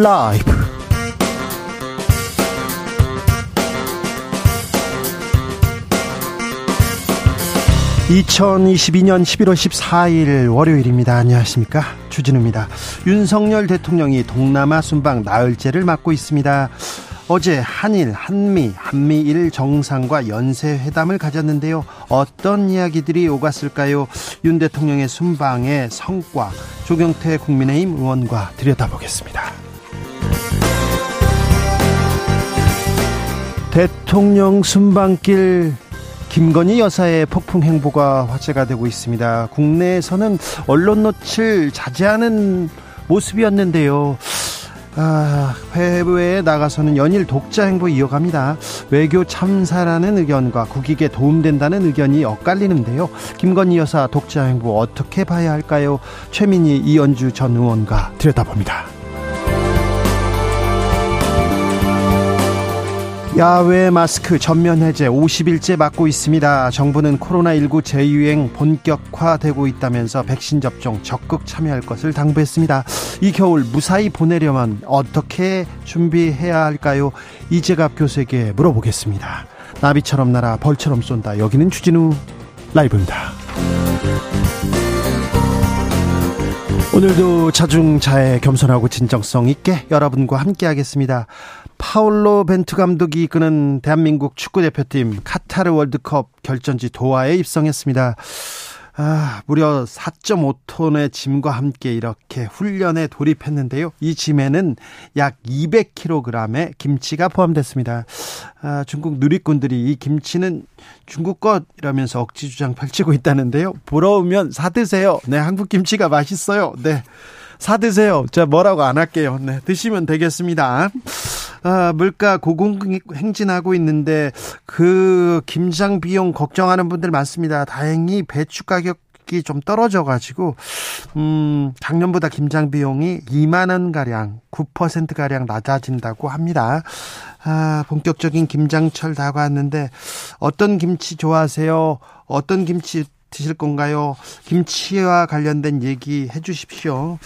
라이브. 2022년 11월 14일 월요일입니다. 안녕하십니까. 주진우입니다. 윤석열 대통령이 동남아 순방 나흘째를 맡고 있습니다. 어제 한일, 한미, 한미일 정상과 연쇄회담을 가졌는데요. 어떤 이야기들이 오갔을까요? 윤 대통령의 순방의 성과, 조경태 국민의힘 의원과 들여다보겠습니다. 대통령 순방길 김건희 여사의 폭풍 행보가 화제가 되고 있습니다. 국내에서는 언론 노출 자제하는 모습이었는데요. 아, 해외에 나가서는 연일 독자 행보 이어갑니다. 외교 참사라는 의견과 국익에 도움된다는 의견이 엇갈리는데요. 김건희 여사 독자 행보 어떻게 봐야 할까요? 최민희 이연주 전 의원과 들여다봅니다. 야외 마스크 전면 해제 50일째 맞고 있습니다. 정부는 코로나19 재유행 본격화되고 있다면서 백신 접종 적극 참여할 것을 당부했습니다. 이 겨울 무사히 보내려면 어떻게 준비해야 할까요? 이재갑 교수에게 물어보겠습니다. 나비처럼 날아 벌처럼 쏜다. 여기는 주진우 라이브입니다. 오늘도 자중자애 겸손하고 진정성 있게 여러분과 함께 하겠습니다. 파울로 벤투 감독이 이끄는 대한민국 축구 대표팀 카타르 월드컵 결전지 도하에 입성했습니다. 아, 무려 4.5톤의 짐과 함께 이렇게 훈련에 돌입했는데요. 이 짐에는 약 200kg의 김치가 포함됐습니다. 아, 중국 누리꾼들이 이 김치는 중국 것 이라면서 억지 주장 펼치고 있다는데요. 부러우면 사드세요. 네, 한국 김치가 맛있어요. 네. 사드세요. 자, 뭐라고 안 할게요. 네, 드시면 되겠습니다. 아, 물가 고공행진하고 있는데 그 김장 비용 걱정하는 분들 많습니다. 다행히 배추 가격 좀 떨어져 가지고 음 작년보다 김장 비용이 2만 원 가량 9% 가량 낮아진다고 합니다. 아, 본격적인 김장철 다가왔는데 어떤 김치 좋아하세요? 어떤 김치 드실 건가요? 김치와 관련된 얘기 해 주십시오.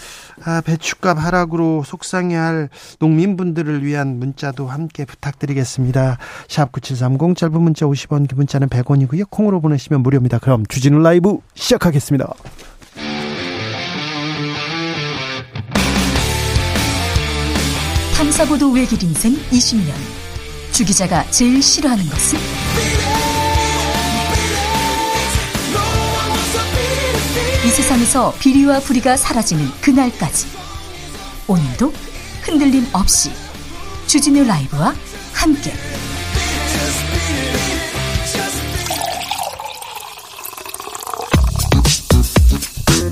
아, 배춧값 하락으로 속상해할 농민분들을 위한 문자도 함께 부탁드리겠습니다. 샵 9730 짧은 문자 50원, 긴 문자는 100원이고요. 콩으로 보내시면 무료입니다. 그럼 주진우 라이브 시작하겠습니다. 탐사보도 외길 인생 20년. 주 기자가 제일 싫어하는 것은? 이 세상에서 비리와 부리가 사라지는 그날까지 오늘도 흔들림 없이 주진우 라이브와 함께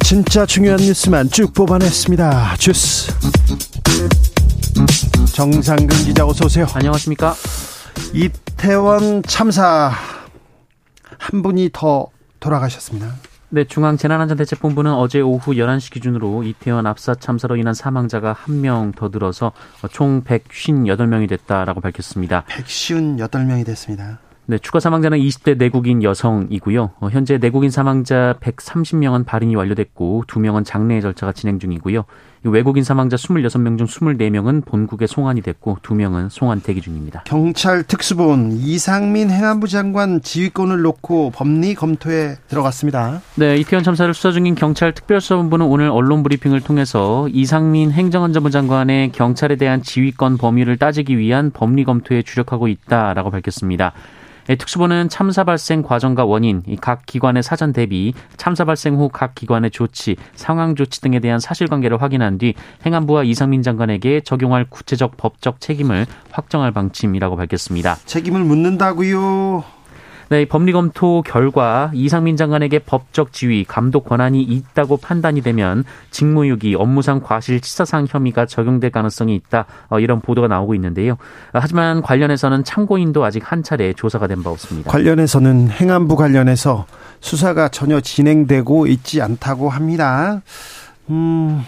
진짜 중요한 뉴스만 쭉 뽑아냈습니다. 주스 정상근 기자 어서 오세요. 안녕하십니까? 이태원 참사 한 분이 더 돌아가셨습니다. 네, 중앙재난안전대책본부는 어제 오후 11시 기준으로 이태원 압사 참사로 인한 사망자가 한 명 더 늘어서 총 158명이 됐다라고 밝혔습니다. 158명이 됐습니다. 네, 추가 사망자는 20대 내국인 여성이고요. 어, 현재 내국인 사망자 130명은 발인이 완료됐고 2명은 장례 절차가 진행 중이고요. 외국인 사망자 26명 중 24명은 본국에 송환이 됐고 2명은 송환 대기 중입니다. 경찰 특수본 이상민 행안부 장관 지휘권을 놓고 법리 검토에 들어갔습니다. 네, 이태원 참사를 수사 중인 경찰 특별수사본부는 오늘 언론 브리핑을 통해서 이상민 행정안전부 장관의 경찰에 대한 지휘권 범위를 따지기 위한 법리 검토에 주력하고 있다라고 밝혔습니다. 예, 특수부는 참사 발생 과정과 원인, 각 기관의 사전 대비, 참사 발생 후 각 기관의 조치, 상황 조치 등에 대한 사실관계를 확인한 뒤 행안부와 이상민 장관에게 적용할 구체적 법적 책임을 확정할 방침이라고 밝혔습니다. 책임을 묻는다고요. 네, 법리 검토 결과 이상민 장관에게 법적 지위, 감독 권한이 있다고 판단이 되면 직무유기, 업무상 과실치사상 혐의가 적용될 가능성이 있다. 어, 이런 보도가 나오고 있는데요. 하지만 관련해서는 참고인도 아직 한 차례 조사가 된 바 없습니다. 관련해서는 행안부 관련해서 수사가 전혀 진행되고 있지 않다고 합니다. 음,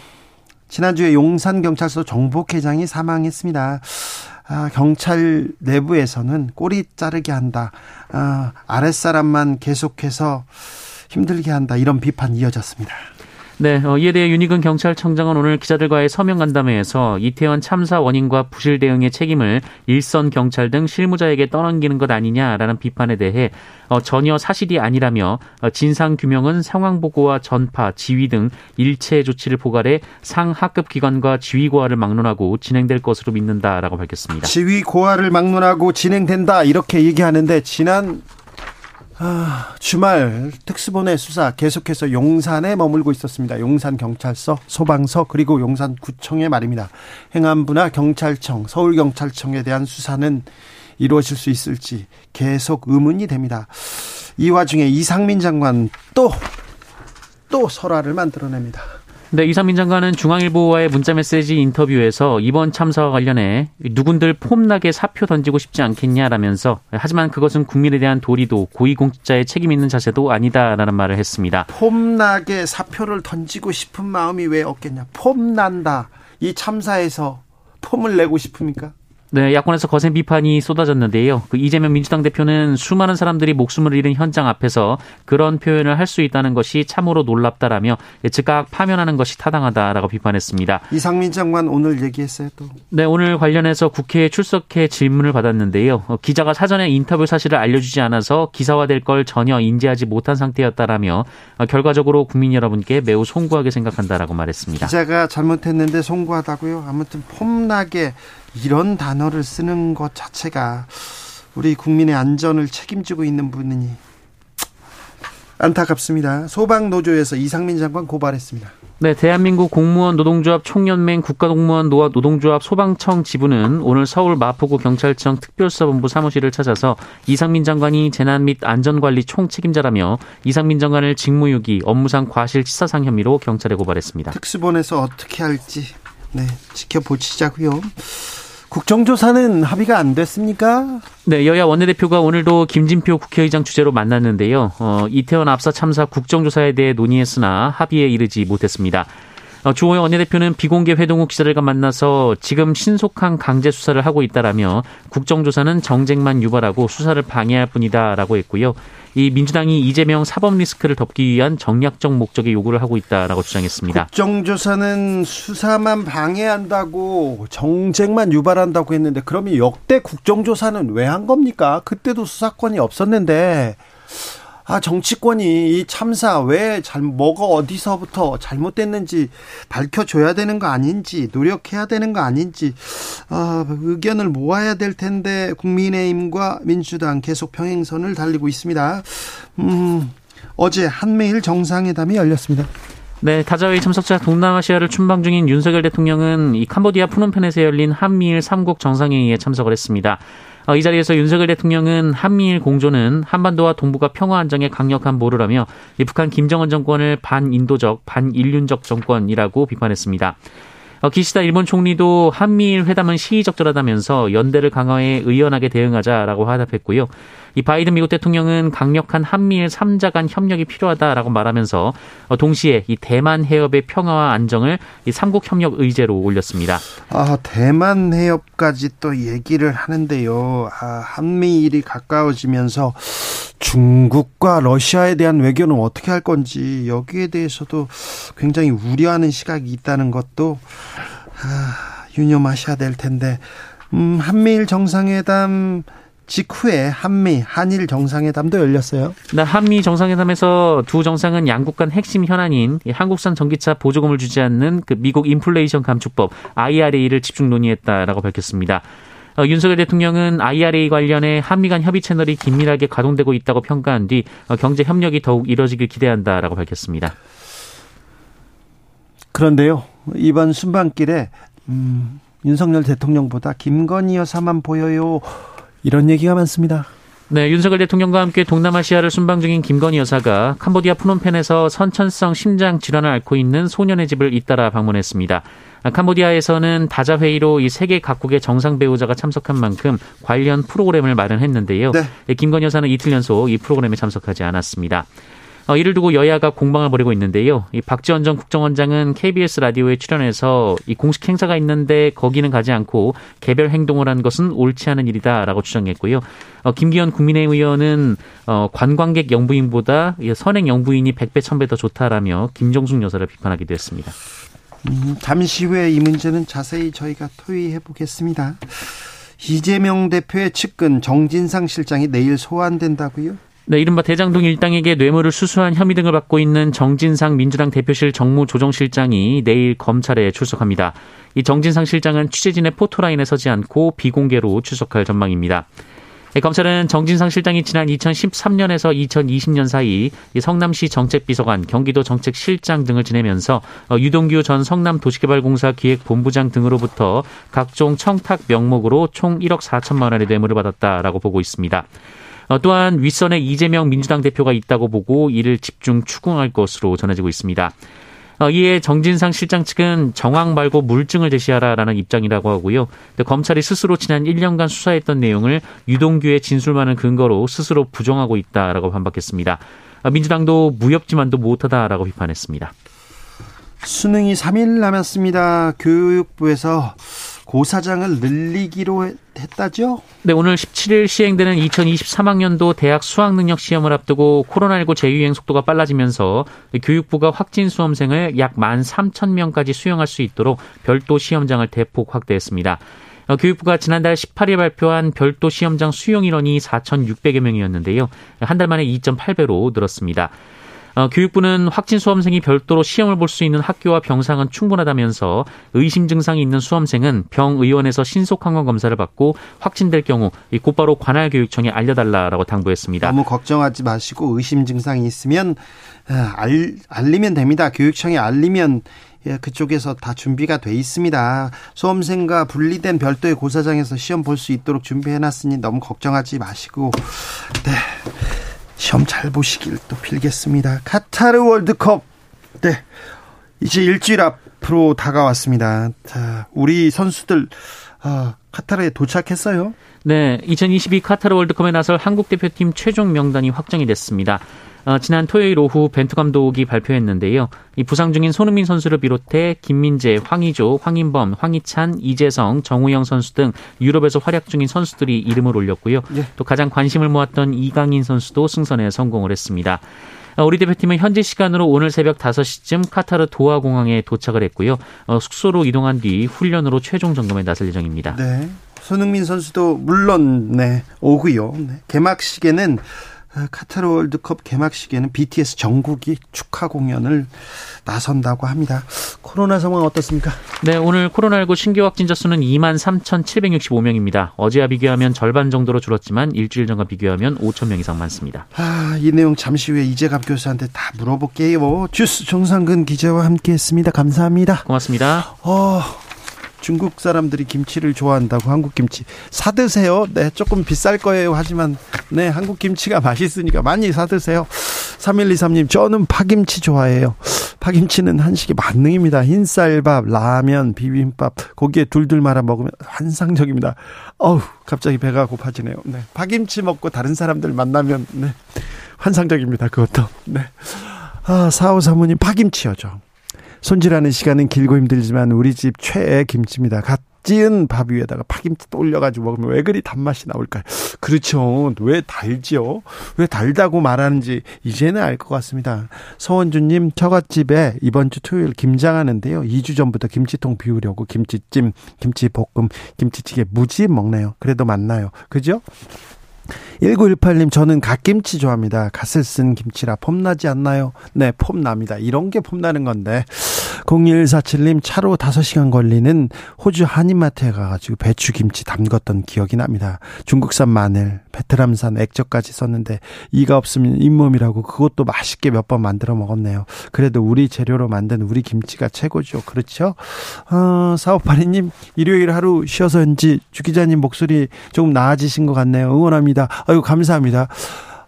지난주에 용산경찰서 정복회장이 사망했습니다. 아, 경찰 내부에서는 꼬리 자르게 한다. 아, 아랫사람만 계속해서 힘들게 한다. 이런 비판 이어졌습니다. 네, 어, 이에 대해 윤희근 경찰청장은 오늘 기자들과의 서명 간담회에서 이태원 참사 원인과 부실 대응의 책임을 일선 경찰 등 실무자에게 떠넘기는 것 아니냐라는 비판에 대해 어, 전혀 사실이 아니라며 어, 진상 규명은 상황 보고와 전파, 지휘 등 일체 조치를 포괄해 상하급 기관과 지휘 고하를 막론하고 진행될 것으로 믿는다라고 밝혔습니다. 지휘 고하를 막론하고 진행된다 이렇게 얘기하는데 지난 아, 주말 특수본의 수사 계속해서 용산에 머물고 있었습니다. 용산 경찰서, 소방서 그리고 용산 구청의 말입니다. 행안부나 경찰청, 서울 경찰청에 대한 수사는 이루어질 수 있을지 계속 의문이 됩니다. 이 와중에 이상민 장관 또, 또 설화를 만들어냅니다. 네, 이상민 장관은 중앙일보와의 문자메시지 인터뷰에서 이번 참사와 관련해 누군들 폼나게 사표 던지고 싶지 않겠냐라면서 하지만 그것은 국민에 대한 도리도 고위공직자의 책임 있는 자세도 아니다라는 말을 했습니다. 폼나게 사표를 던지고 싶은 마음이 왜 없겠냐. 폼난다. 이 참사에서 폼을 내고 싶습니까? 네, 야권에서 거센 비판이 쏟아졌는데요. 그 이재명 민주당 대표는 수많은 사람들이 목숨을 잃은 현장 앞에서 그런 표현을 할 수 있다는 것이 참으로 놀랍다라며 즉각 파면하는 것이 타당하다라고 비판했습니다. 이상민 장관 오늘 얘기했어요 또. 네, 오늘 관련해서 국회에 출석해 질문을 받았는데요. 어, 기자가 사전에 인터뷰 사실을 알려주지 않아서 기사화될 걸 전혀 인지하지 못한 상태였다라며 어, 결과적으로 국민 여러분께 매우 송구하게 생각한다라고 말했습니다. 기자가 잘못했는데 송구하다고요. 아무튼 폼나게 이런 단어를 쓰는 것 자체가 우리 국민의 안전을 책임지고 있는 분이 안타깝습니다. 소방노조에서 이상민 장관 고발했습니다. 네, 대한민국 공무원 노동조합 총연맹 국가공무원 노동조합 소방청 지부는 오늘 서울 마포구 경찰청 특별수사본부 사무실을 찾아서 이상민 장관이 재난 및 안전관리 총책임자라며 이상민 장관을 직무유기, 업무상 과실치사상 혐의로 경찰에 고발했습니다. 특수본에서 어떻게 할지 네, 지켜보시자고요. 국정조사는 합의가 안 됐습니까? 네, 여야 원내대표가 오늘도 김진표 국회의장 주재로 만났는데요. 어, 이태원 압사 참사 국정조사에 대해 논의했으나 합의에 이르지 못했습니다. 어, 주호영 원내대표는 비공개 회동 후 기자들과 만나서 지금 신속한 강제 수사를 하고 있다라며 국정조사는 정쟁만 유발하고 수사를 방해할 뿐이다라고 했고요. 이 민주당이 이재명 사법 리스크를 덮기 위한 정략적 목적의 요구를 하고 있다라고 주장했습니다. 국정조사는 수사만 방해한다고 정쟁만 유발한다고 했는데 그러면 역대 국정조사는 왜 한 겁니까? 그때도 수사권이 없었는데 아, 정치권이 이 참사 왜 잘, 뭐가 어디서부터 잘못됐는지 밝혀줘야 되는 거 아닌지, 노력해야 되는 거 아닌지, 아, 의견을 모아야 될 텐데, 국민의힘과 민주당 계속 평행선을 달리고 있습니다. 음, 어제 한미일 정상회담이 열렸습니다. 네, 다자회 참석자 동남아시아를 춘방 중인 윤석열 대통령은 이 캄보디아 푸놈펜에서 열린 한미일 3국 정상회의에 참석을 했습니다. 어, 이 자리에서 윤석열 대통령은 한미일 공조는 한반도와 동북아 평화 안정에 강력한 보루라며 북한 김정은 정권을 반인도적, 반인륜적 정권이라고 비판했습니다. 어, 기시다 일본 총리도 한미일 회담은 시의적절하다면서 연대를 강화해 의연하게 대응하자라고 화답했고요. 이 바이든 미국 대통령은 강력한 한미일 3자 간 협력이 필요하다라고 말하면서 어, 동시에 이 대만 해협의 평화와 안정을 이 삼국 협력 의제로 올렸습니다. 아, 대만 해협까지 또 얘기를 하는데요. 아, 한미일이 가까워지면서 중국과 러시아에 대한 외교는 어떻게 할 건지 여기에 대해서도 굉장히 우려하는 시각이 있다는 것도 아, 유념하셔야 될 텐데 음, 한미일 정상회담 직후에 한미 한일 정상회담도 열렸어요. 네, 한미 정상회담에서 두 정상은 양국 간 핵심 현안인 한국산 전기차 보조금을 주지 않는 그 미국 인플레이션 감축법 IRA를 집중 논의했다라고 밝혔습니다. 어, 윤석열 대통령은 IRA 관련해 한미 간 협의 채널이 긴밀하게 가동되고 있다고 평가한 뒤 어, 경제 협력이 더욱 이뤄지길 기대한다라고 밝혔습니다. 그런데요, 이번 순방길에 음, 윤석열 대통령보다 김건희 여사만 보여요. 이런 얘기가 많습니다. 네, 윤석열 대통령과 함께 동남아시아를 순방 중인 김건희 여사가 캄보디아 푸놈펜에서 선천성 심장 질환을 앓고 있는 소년의 집을 잇따라 방문했습니다. 캄보디아에서는 다자 회의로 이 세계 각국의 정상 배우자가 참석한 만큼 관련 프로그램을 마련했는데요. 네. 김건희 여사는 이틀 연속 이 프로그램에 참석하지 않았습니다. 어, 이를 두고 여야가 공방을 벌이고 있는데요. 이 박지원 전 국정원장은 KBS 라디오에 출연해서 이 공식 행사가 있는데 거기는 가지 않고 개별 행동을 한 것은 옳지 않은 일이다라고 주장했고요. 어, 김기현 국민의힘 의원은 어, 관광객 영부인보다 선행 영부인이 100배, 1000배 더 좋다라며 김정숙 여사를 비판하기도 했습니다. 음, 잠시 후에 이 문제는 자세히 저희가 토의해 보겠습니다. 이재명 대표의 측근 정진상 실장이 내일 소환된다고요? 네, 이른바 대장동 일당에게 뇌물을 수수한 혐의 등을 받고 있는 정진상 민주당 대표실 정무조정실장이 내일 검찰에 출석합니다. 이 정진상 실장은 취재진의 포토라인에 서지 않고 비공개로 출석할 전망입니다. 네, 검찰은 정진상 실장이 지난 2013년에서 2020년 사이 성남시 정책비서관, 경기도 정책실장 등을 지내면서 어, 유동규 전 성남도시개발공사 기획본부장 등으로부터 각종 청탁 명목으로 총 1억 4천만 원의 뇌물을 받았다라고 보고 있습니다. 어, 또한 윗선에 이재명 민주당 대표가 있다고 보고 이를 집중 추궁할 것으로 전해지고 있습니다. 어, 이에 정진상 실장 측은 정황 말고 물증을 제시하라라는 입장이라고 하고요. 검찰이 스스로 지난 1년간 수사했던 내용을 유동규의 진술만을 근거로 스스로 부정하고 있다라고 반박했습니다. 어, 민주당도 무협지만도 못하다라고 비판했습니다. 수능이 3일 남았습니다. 교육부에서 고사장을 늘리기로 했다죠? 네, 오늘 17일 시행되는 2023학년도 대학 수학능력 시험을 앞두고 코로나19 재유행 속도가 빨라지면서 교육부가 확진 수험생을 약 13,000명까지 수용할 수 있도록 별도 시험장을 대폭 확대했습니다. 어, 교육부가 지난달 18일 발표한 별도 시험장 수용 인원이 4,600여 명이었는데요. 한 달 만에 2.8배로 늘었습니다. 어, 교육부는 확진 수험생이 별도로 시험을 볼 수 있는 학교와 병상은 충분하다면서 의심 증상이 있는 수험생은 병의원에서 신속 항원 검사를 받고 확진될 경우 곧바로 관할 교육청에 알려달라라고 당부했습니다. 너무 걱정하지 마시고 의심 증상이 있으면 아, 알, 알리면 됩니다. 교육청에 알리면 예, 그쪽에서 다 준비가 돼 있습니다. 수험생과 분리된 별도의 고사장에서 시험 볼 수 있도록 준비해 놨으니 너무 걱정하지 마시고, 네. 시험 잘 보시길 또 빌겠습니다. 카타르 월드컵. 네. 이제 일주일 앞으로 다가왔습니다. 자, 우리 선수들, 아, 카타르에 도착했어요? 네. 2022 카타르 월드컵에 나설 한국 대표팀 최종 명단이 확정이 됐습니다. 어, 지난 토요일 오후 벤투 감독이 발표했는데요. 이 부상 중인 손흥민 선수를 비롯해 김민재, 황희조, 황인범, 황희찬, 이재성, 정우영 선수 등 유럽에서 활약 중인 선수들이 이름을 올렸고요. 네. 또 가장 관심을 모았던 이강인 선수도 승선에 성공을 했습니다. 어, 우리 대표팀은 현지 시간으로 오늘 새벽 5시쯤 카타르 도하 공항에 도착을 했고요. 어, 숙소로 이동한 뒤 훈련으로 최종 점검에 나설 예정입니다. 네. 손흥민 선수도 물론 네, 오고요. 네. 개막식에는 아, 카타르 월드컵 개막식에는 BTS 정국이 축하 공연을 나선다고 합니다. 코로나 상황 어떻습니까? 네, 오늘 코로나19 신규 확진자 수는 2만 3,765명입니다. 어제와 비교하면 절반 정도로 줄었지만 일주일 전과 비교하면 5천 명 이상 많습니다. 아, 이 내용 잠시 후에 이재갑 교수한테 다 물어볼게요. 주스 정상근 기자와 함께했습니다. 감사합니다. 고맙습니다. 어, 중국 사람들이 김치를 좋아한다고 한국 김치 사 드세요. 네, 조금 비쌀 거예요. 하지만 네, 한국 김치가 맛있으니까 많이 사 드세요. 3123님, 저는 파김치 좋아해요. 파김치는 한식의 만능입니다. 흰쌀밥, 라면, 비빔밥, 고기에 둘둘 말아 먹으면 환상적입니다. 어우, 갑자기 배가 고파지네요. 네. 파김치 먹고 다른 사람들 만나면, 네. 환상적입니다. 그것도. 네. 아, 사오 사모님, 파김치요, 죠 손질하는 시간은 길고 힘들지만 우리 집 최애 김치입니다. 갓 지은 밥 위에다가 파김치 또 올려가지고 먹으면 왜 그리 단맛이 나올까요? 그렇죠. 왜 달지요? 왜 달다고 말하는지 이제는 알 것 같습니다. 서원주님, 처갓집에 이번 주 토요일 김장하는데요. 2주 전부터 김치통 비우려고 김치찜, 김치볶음, 김치찌개 무지 먹네요. 그래도 만나요. 그죠? 1918님, 저는 갓김치 좋아합니다. 갓을 쓴 김치라 폼나지 않나요? 네, 폼납니다. 이런 게 폼나는 건데. 0147님, 차로 5시간 걸리는 호주 한인마트에 가가지고 배추김치 담궜던 기억이 납니다. 중국산 마늘, 베트남산 액젓까지 썼는데, 이가 없으면 잇몸이라고 그것도 맛있게 몇 번 만들어 먹었네요. 그래도 우리 재료로 만든 우리 김치가 최고죠. 그렇죠? 어, 4582님, 일요일 하루 쉬어서인지 주 기자님 목소리 조금 나아지신 것 같네요. 응원합니다. 아유, 감사합니다.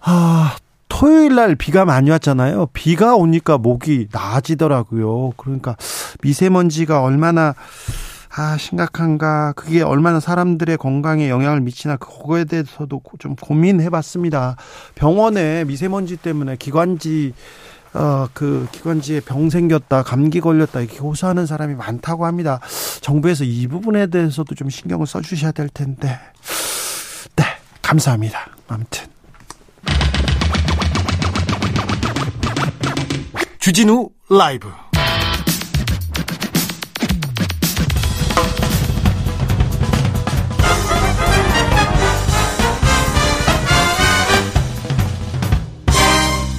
아, 토요일 날 비가 많이 왔잖아요. 비가 오니까 목이 나아지더라고요. 그러니까 미세먼지가 얼마나 아, 심각한가. 그게 얼마나 사람들의 건강에 영향을 미치나 그거에 대해서도 좀 고민해 봤습니다. 병원에 미세먼지 때문에 기관지 어, 그 기관지에 병 생겼다, 감기 걸렸다 이렇게 호소하는 사람이 많다고 합니다. 정부에서 이 부분에 대해서도 좀 신경을 써 주셔야 될 텐데. 네, 감사합니다. 아무튼. 주진우 라이브.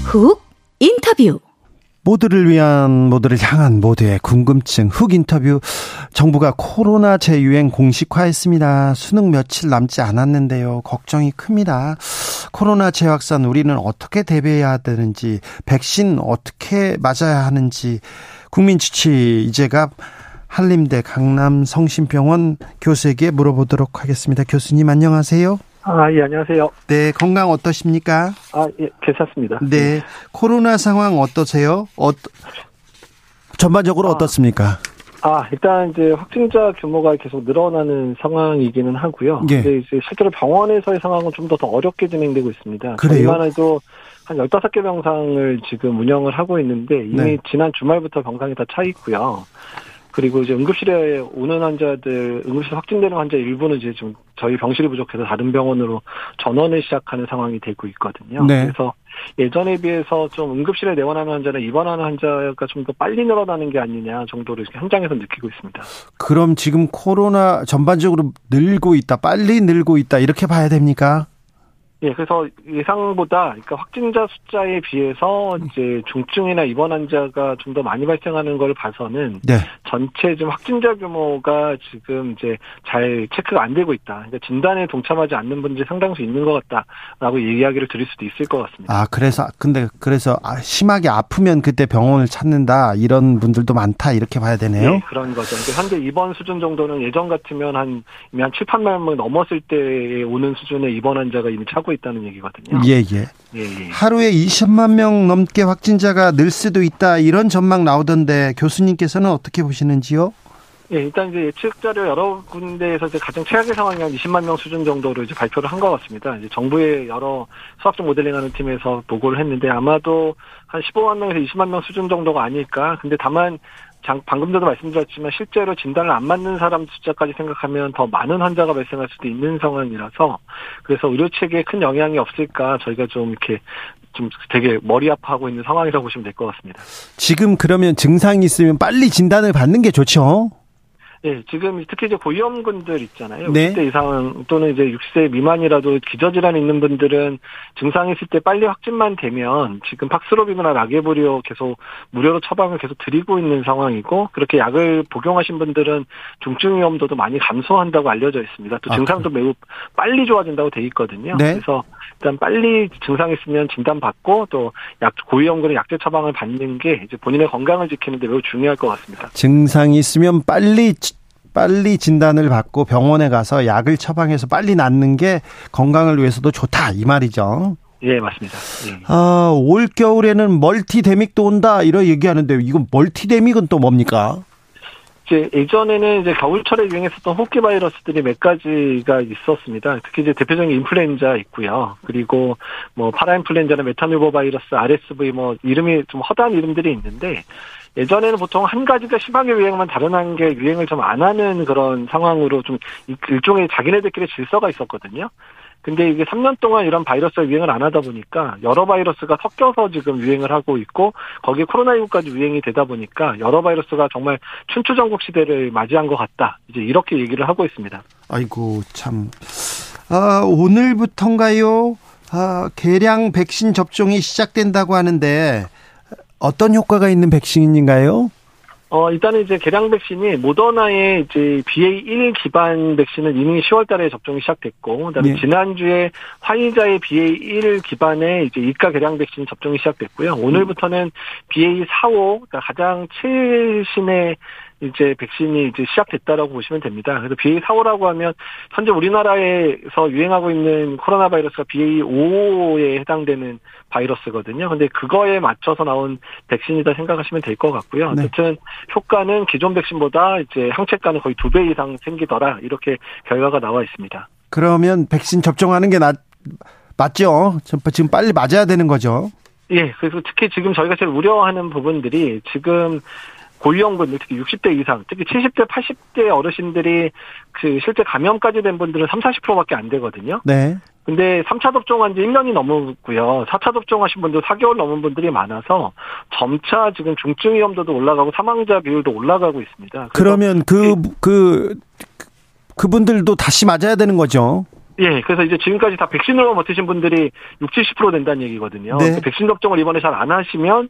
훅 인터뷰 모두를 위한 모두를 향한 모두의 궁금증 흑 인터뷰 정부가 코로나 재유행 공식화했습니다. 수능 며칠 남지 않았는데요. 걱정이 큽니다. 코로나 재확산 우리는 어떻게 대비해야 되는지 백신 어떻게 맞아야 하는지 국민 주치 이제가 한림대 강남 성심병원 교수에게 물어보도록 하겠습니다. 교수님 안녕하세요. 아, 예, 안녕하세요. 네, 건강 어떠십니까? 아, 예, 괜찮습니다. 네, 코로나 상황 어떠세요? 어, 전반적으로 아, 어떻습니까? 아, 일단 이제 확진자 규모가 계속 늘어나는 상황이기는 하고요. 예. 근데 이제 실제로 병원에서의 상황은 좀 더더 어렵게 진행되고 있습니다. 그래요? 저희만 해도 한 15개 병상을 지금 운영을 하고 있는데 이미 네. 지난 주말부터 병상이 다 차 있고요. 그리고 이제 응급실에 오는 환자들, 응급실 확진되는 환자 일부는 이제 좀 저희 병실이 부족해서 다른 병원으로 전원을 시작하는 상황이 되고 있거든요. 네. 그래서 예전에 비해서 좀 응급실에 내원하는 환자나 입원하는 환자가 좀 더 빨리 늘어나는 게 아니냐 정도로 이렇게 현장에서 느끼고 있습니다. 그럼 지금 코로나 전반적으로 늘고 있다, 빨리 늘고 있다, 이렇게 봐야 됩니까? 예, 그래서 예상보다, 그러니까 확진자 숫자에 비해서 이제 중증이나 입원 환자가 좀 더 많이 발생하는 걸 봐서는 네. 전체 좀 확진자 규모가 지금 이제 잘 체크가 안 되고 있다. 그러니까 진단에 동참하지 않는 분들이 상당수 있는 것 같다라고 이야기를 드릴 수도 있을 것 같습니다. 아, 그래서, 근데, 그래서, 아, 심하게 아프면 그때 병원을 찾는다, 이런 분들도 많다, 이렇게 봐야 되네요. 예, 그런 거죠. 그러니까 현재 입원 수준 정도는 예전 같으면 한, 이미 한 7, 8만 명 넘었을 때 오는 수준의 입원 환자가 이미 차고 있다는 얘기거든요. 예, 예. 예, 예. 하루에 20만 명 넘게 확진자가 늘 수도 있다, 이런 전망 나오던데, 교수님께서는 어떻게 보시는지요? 예, 일단 이제 예측 자료 여러 군데에서 이제 가장 최악의 상황이 한 20만 명 수준 정도로 이제 발표를 한 것 같습니다. 이제 정부의 여러 수학적 모델링하는 팀에서 보고를 했는데 아마도 한 15만 명에서 20만 명 수준 정도가 아닐까. 근데 다만 장- 방금 전도 말씀드렸지만 실제로 진단을 안 맞는 사람 숫자까지 생각하면 더 많은 환자가 발생할 수도 있는 상황이라서 그래서 의료 체계에 큰 영향이 없을까 저희가 좀 이렇게 좀 되게 머리 아파하고 있는 상황이라고 보시면 될 것 같습니다. 지금 그러면 증상이 있으면 빨리 진단을 받는 게 좋죠? 예, 지금 특히 이제 고위험군들 있잖아요. 네. 60대 이상 또는 이제 60세 미만이라도 기저질환 있는 분들은 증상이 있을 때 빨리 확진만 되면 지금 팍스로비드나 라게브리오 계속 무료로 처방을 계속 드리고 있는 상황이고 그렇게 약을 복용하신 분들은 중증 위험도도 많이 감소한다고 알려져 있습니다. 또 아, 증상도 매우 빨리 좋아진다고 돼 있거든요. 네. 그래서 일단 빨리 증상 있으면 진단 받고 또 약 고위험군의 약제 처방을 받는 게 이제 본인의 건강을 지키는 데 매우 중요할 것 같습니다. 증상이 있으면 빨리 빨리 진단을 받고 병원에 가서 약을 처방해서 빨리 낫는 게 건강을 위해서도 좋다 이 말이죠. 예, 맞습니다. 예. 아, 올 겨울에는 멀티데믹도 온다 이런 얘기하는데 이건 멀티데믹은 또 뭡니까? 이제 예전에는 이제 겨울철에 유행했었던 호흡기 바이러스들이 몇 가지가 있었습니다. 특히 이제 대표적인 인플루엔자 있고요. 그리고 뭐 파라인플루엔자나 메타뉴보 바이러스, RSV 뭐 이름이 좀 허다한 이름들이 있는데 예전에는 보통 한 가지가 심하게 유행만 다른 한 게 유행을 좀 안 하는 그런 상황으로 좀 일종의 자기네들끼리 질서가 있었거든요. 근데 이게 3년 동안 이런 바이러스가 유행을 안 하다 보니까 여러 바이러스가 섞여서 지금 유행을 하고 있고 거기에 코로나19까지 유행이 되다 보니까 여러 바이러스가 정말 춘추전국 시대를 맞이한 것 같다. 이제 이렇게 얘기를 하고 있습니다. 아이고 참. 아, 오늘부터인가요? 아, 개량 백신 접종이 시작된다고 하는데 어떤 효과가 있는 백신인가요? 어, 일단은 이제 개량 백신이 모더나의 이제 BA1 기반 백신은 이미 10월 달에 접종이 시작됐고, 그 다음에 네. 지난주에 화이자의 BA1 기반의 이제 이가 개량 백신 접종이 시작됐고요. 오늘부터는 BA45, 그러니까 가장 최신의 이제 백신이 이제 시작됐다라고 보시면 됩니다. 그래서 BA4라고 하면 현재 우리나라에서 유행하고 있는 코로나 바이러스가 BA5에 해당되는 바이러스거든요. 근데 그거에 맞춰서 나온 백신이다 생각하시면 될 것 같고요. 네. 어쨌든 효과는 기존 백신보다 이제 항체가는 거의 두 배 이상 생기더라 이렇게 결과가 나와 있습니다. 그러면 백신 접종하는 게 낫, 맞죠? 지금 빨리 맞아야 되는 거죠. 예, 그래서 특히 지금 저희가 제일 우려하는 부분들이 지금 고위험군들 특히 60대 이상, 특히 70대, 80대 어르신들이 그 실제 감염까지 된 분들은 3, 40%밖에 안 되거든요. 네. 근데 3차 접종한 지 1년이 넘었고요. 4차 접종하신 분들 4개월 넘은 분들이 많아서 점차 지금 중증 위험도도 올라가고 사망자 비율도 올라가고 있습니다. 그러면 그, 그, 그분들도 다시 맞아야 되는 거죠. 예, 그래서 이제 지금까지 다 백신으로 버티신 분들이 60, 70% 된다는 얘기거든요. 네. 백신 접종을 이번에 잘 안 하시면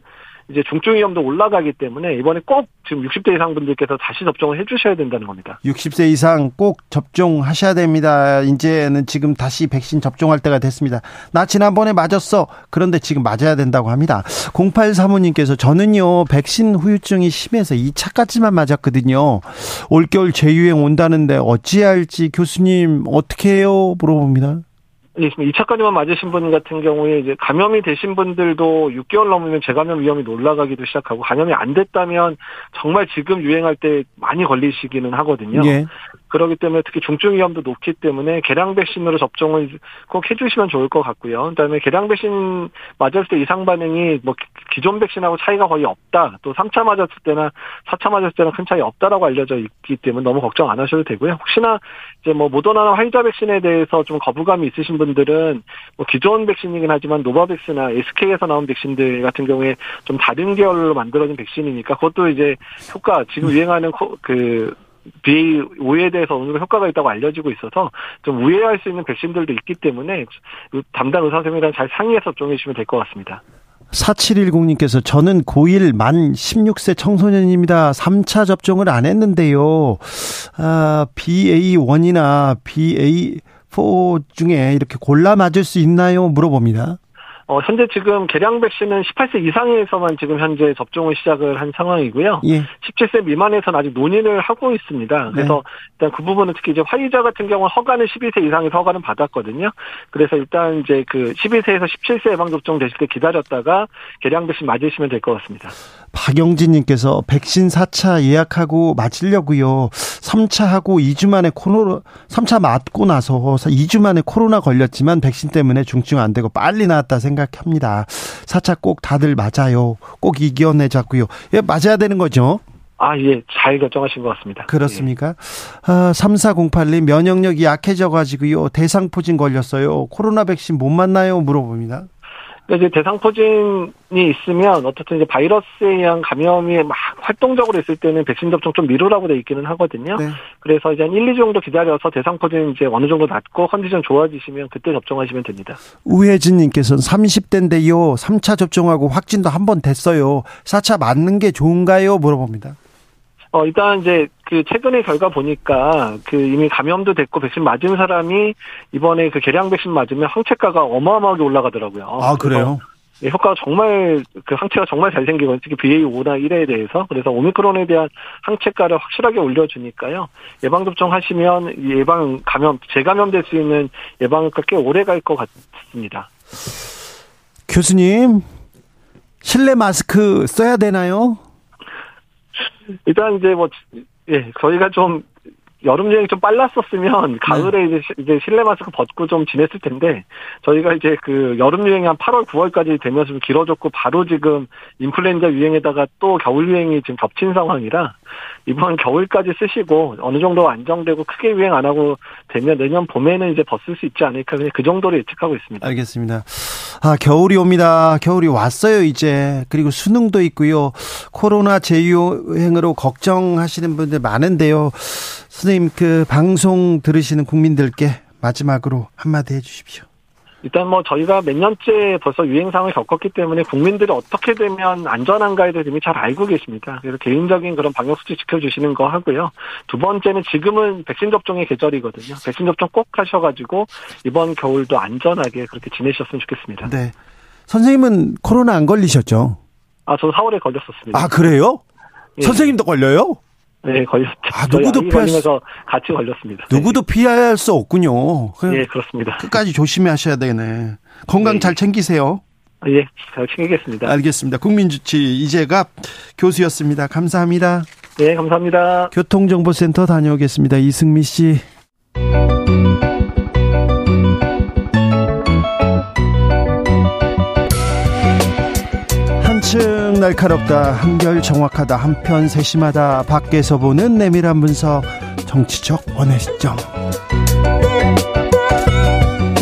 이제 중증 위험도 올라가기 때문에 이번에 꼭 지금 60대 이상 분들께서 다시 접종을 해주셔야 된다는 겁니다. 60세 이상 꼭 접종하셔야 됩니다. 이제는 지금 다시 백신 접종할 때가 됐습니다. 나 지난번에 맞았어. 그런데 지금 맞아야 된다고 합니다. 08 사모님께서 저는요, 백신 후유증이 심해서 2차까지만 맞았거든요. 올겨울 재유행 온다는데 어찌해야 할지 교수님 어떻게 해요? 물어봅니다. 예, 2차까지만 맞으신 분 같은 경우에 이제 감염이 되신 분들도 6개월 넘으면 재감염 위험이 올라가기도 시작하고 감염이 안 됐다면 정말 지금 유행할 때 많이 걸리시기는 하거든요. 예. 그렇기 때문에 특히 중증 위험도 높기 때문에 개량 백신으로 접종을 꼭 해주시면 좋을 것 같고요. 그다음에 개량 백신 맞았을 때 이상 반응이 뭐 기존 백신하고 차이가 거의 없다. 또 3차 맞았을 때나 4차 맞았을 때는 큰 차이 없다라고 알려져 있기 때문에 너무 걱정 안 하셔도 되고요. 혹시나 이제 뭐 모더나나 화이자 백신에 대해서 좀 거부감이 있으신 분들은 뭐 기존 백신이긴 하지만 노바백스나 SK에서 나온 백신들 같은 경우에 좀 다른 계열로 만들어진 백신이니까 그것도 이제 효과 지금 유행하는 코- 그 BA5에 대해서 어느 정도 효과가 있다고 알려지고 있어서 좀 우회할 수 있는 백신들도 있기 때문에 담당 의사 선생님이랑 잘 상의해서 접종해 주시면 될 것 같습니다. 4710님께서 저는 고1 만 16세 청소년입니다. 3차 접종을 안 했는데요. 아, BA1이나 BA4 중에 이렇게 골라 맞을 수 있나요? 물어봅니다. 어, 현재 지금 개량 백신은 18세 이상에서만 지금 현재 접종을 시작을 한 상황이고요. 예. 17세 미만에서는 아직 논의를 하고 있습니다. 그래서 일단 그 부분은 특히 이제 화이자 같은 경우는 허가는 12세 이상에서 허가는 받았거든요. 그래서 일단 이제 그 12세에서 17세 예방접종 되실 때 기다렸다가 개량 백신 맞으시면 될 것 같습니다. 박영진님께서 백신 4차 예약하고 맞으려고요. 3차 하고 2주 만에 코로나, 3차 맞고 나서 2주 만에 코로나 걸렸지만 백신 때문에 중증 안 되고 빨리 나았다 생각합니다. 4차 꼭 다들 맞아요. 꼭 이겨내자고요. 예, 맞아야 되는 거죠. 아, 예, 잘 결정하신 것 같습니다. 그렇습니까? 아, 3408님 면역력이 약해져가지고요. 대상포진 걸렸어요. 코로나 백신 못 맞나요? 물어봅니다. 그러니까 이제 대상포진이 있으면 어쨌든 이제 바이러스에 의한 감염이 막 활동적으로 있을 때는 백신 접종 좀 미루라고 돼 있기는 하거든요. 네. 그래서 이제 한 1, 2주 정도 기다려서 대상포진 이제 어느 정도 낮고 컨디션 좋아지시면 그때 접종하시면 됩니다. 우혜진님께서는 30대인데요. 3차 접종하고 확진도 한 번 됐어요. 4차 맞는 게 좋은가요? 물어봅니다. 어, 일단 이제 그 최근의 결과 보니까 그 이미 감염도 됐고 백신 맞은 사람이 이번에 그 개량 백신 맞으면 항체가가 어마어마하게 올라가더라고요. 아, 그래요? 예, 효과가 정말 그 항체가 정말 잘 생기거든요. 특히 BA5나 1에 대해서 그래서 오미크론에 대한 항체가를 확실하게 올려주니까요. 예방 접종 하시면 이 예방 감염 재감염될 수 있는 예방과 꽤 오래 갈 것 같습니다. 교수님, 실내 마스크 써야 되나요? 일단 이제 뭐 예, 저희가 좀 여름 여행이 좀 빨랐었으면 가을에 이제, 시- 이제 실내 마스크 벗고 좀 지냈을 텐데 저희가 이제 그 여름 유행이 한 8월 9월까지 되면서 좀 길어졌고 바로 지금 인플루엔자 유행에다가 또 겨울 유행이 지금 겹친 상황이라 이번 겨울까지 쓰시고 어느 정도 안정되고 크게 유행 안 하고 되면 내년 봄에는 이제 벗을 수 있지 않을까 그냥 그 정도로 예측하고 있습니다. 알겠습니다. 아, 겨울이 옵니다. 겨울이 왔어요, 이제. 그리고 수능도 있고요. 코로나 재유행으로 걱정하시는 분들 많은데요. 선생님, 그 방송 들으시는 국민들께 마지막으로 한마디 해 주십시오. 일단 뭐 저희가 몇 년째 벌써 유행상을 겪었기 때문에 국민들이 어떻게 되면 안전한가에 대해서 이미 잘 알고 계십니다. 그래서 개인적인 그런 방역수칙 지켜주시는 거 하고요. 두 번째는 지금은 백신 접종의 계절이거든요. 백신 접종 꼭 하셔가지고 이번 겨울도 안전하게 그렇게 지내셨으면 좋겠습니다. 네. 선생님은 코로나 안 걸리셨죠? 아, 저 4월에 걸렸었습니다. 아, 그래요? 예. 선생님도 걸려요? 네, 걸렸죠. 아, 누구도 피할 수... 같이 걸렸습니다. 누구도 네. 피할 수 없군요. 네, 그렇습니다. 끝까지 조심하셔야 되네. 건강 네. 잘 챙기세요. 예, 잘 챙기겠습니다. 알겠습니다. 국민주치 이재갑 교수였습니다. 감사합니다. 네, 감사합니다. 교통정보센터 다녀오겠습니다. 이승미 씨. 날카롭다 한결 정확하다 한편 세심하다 밖에서 보는 내밀한 분석 정치적 원의 시점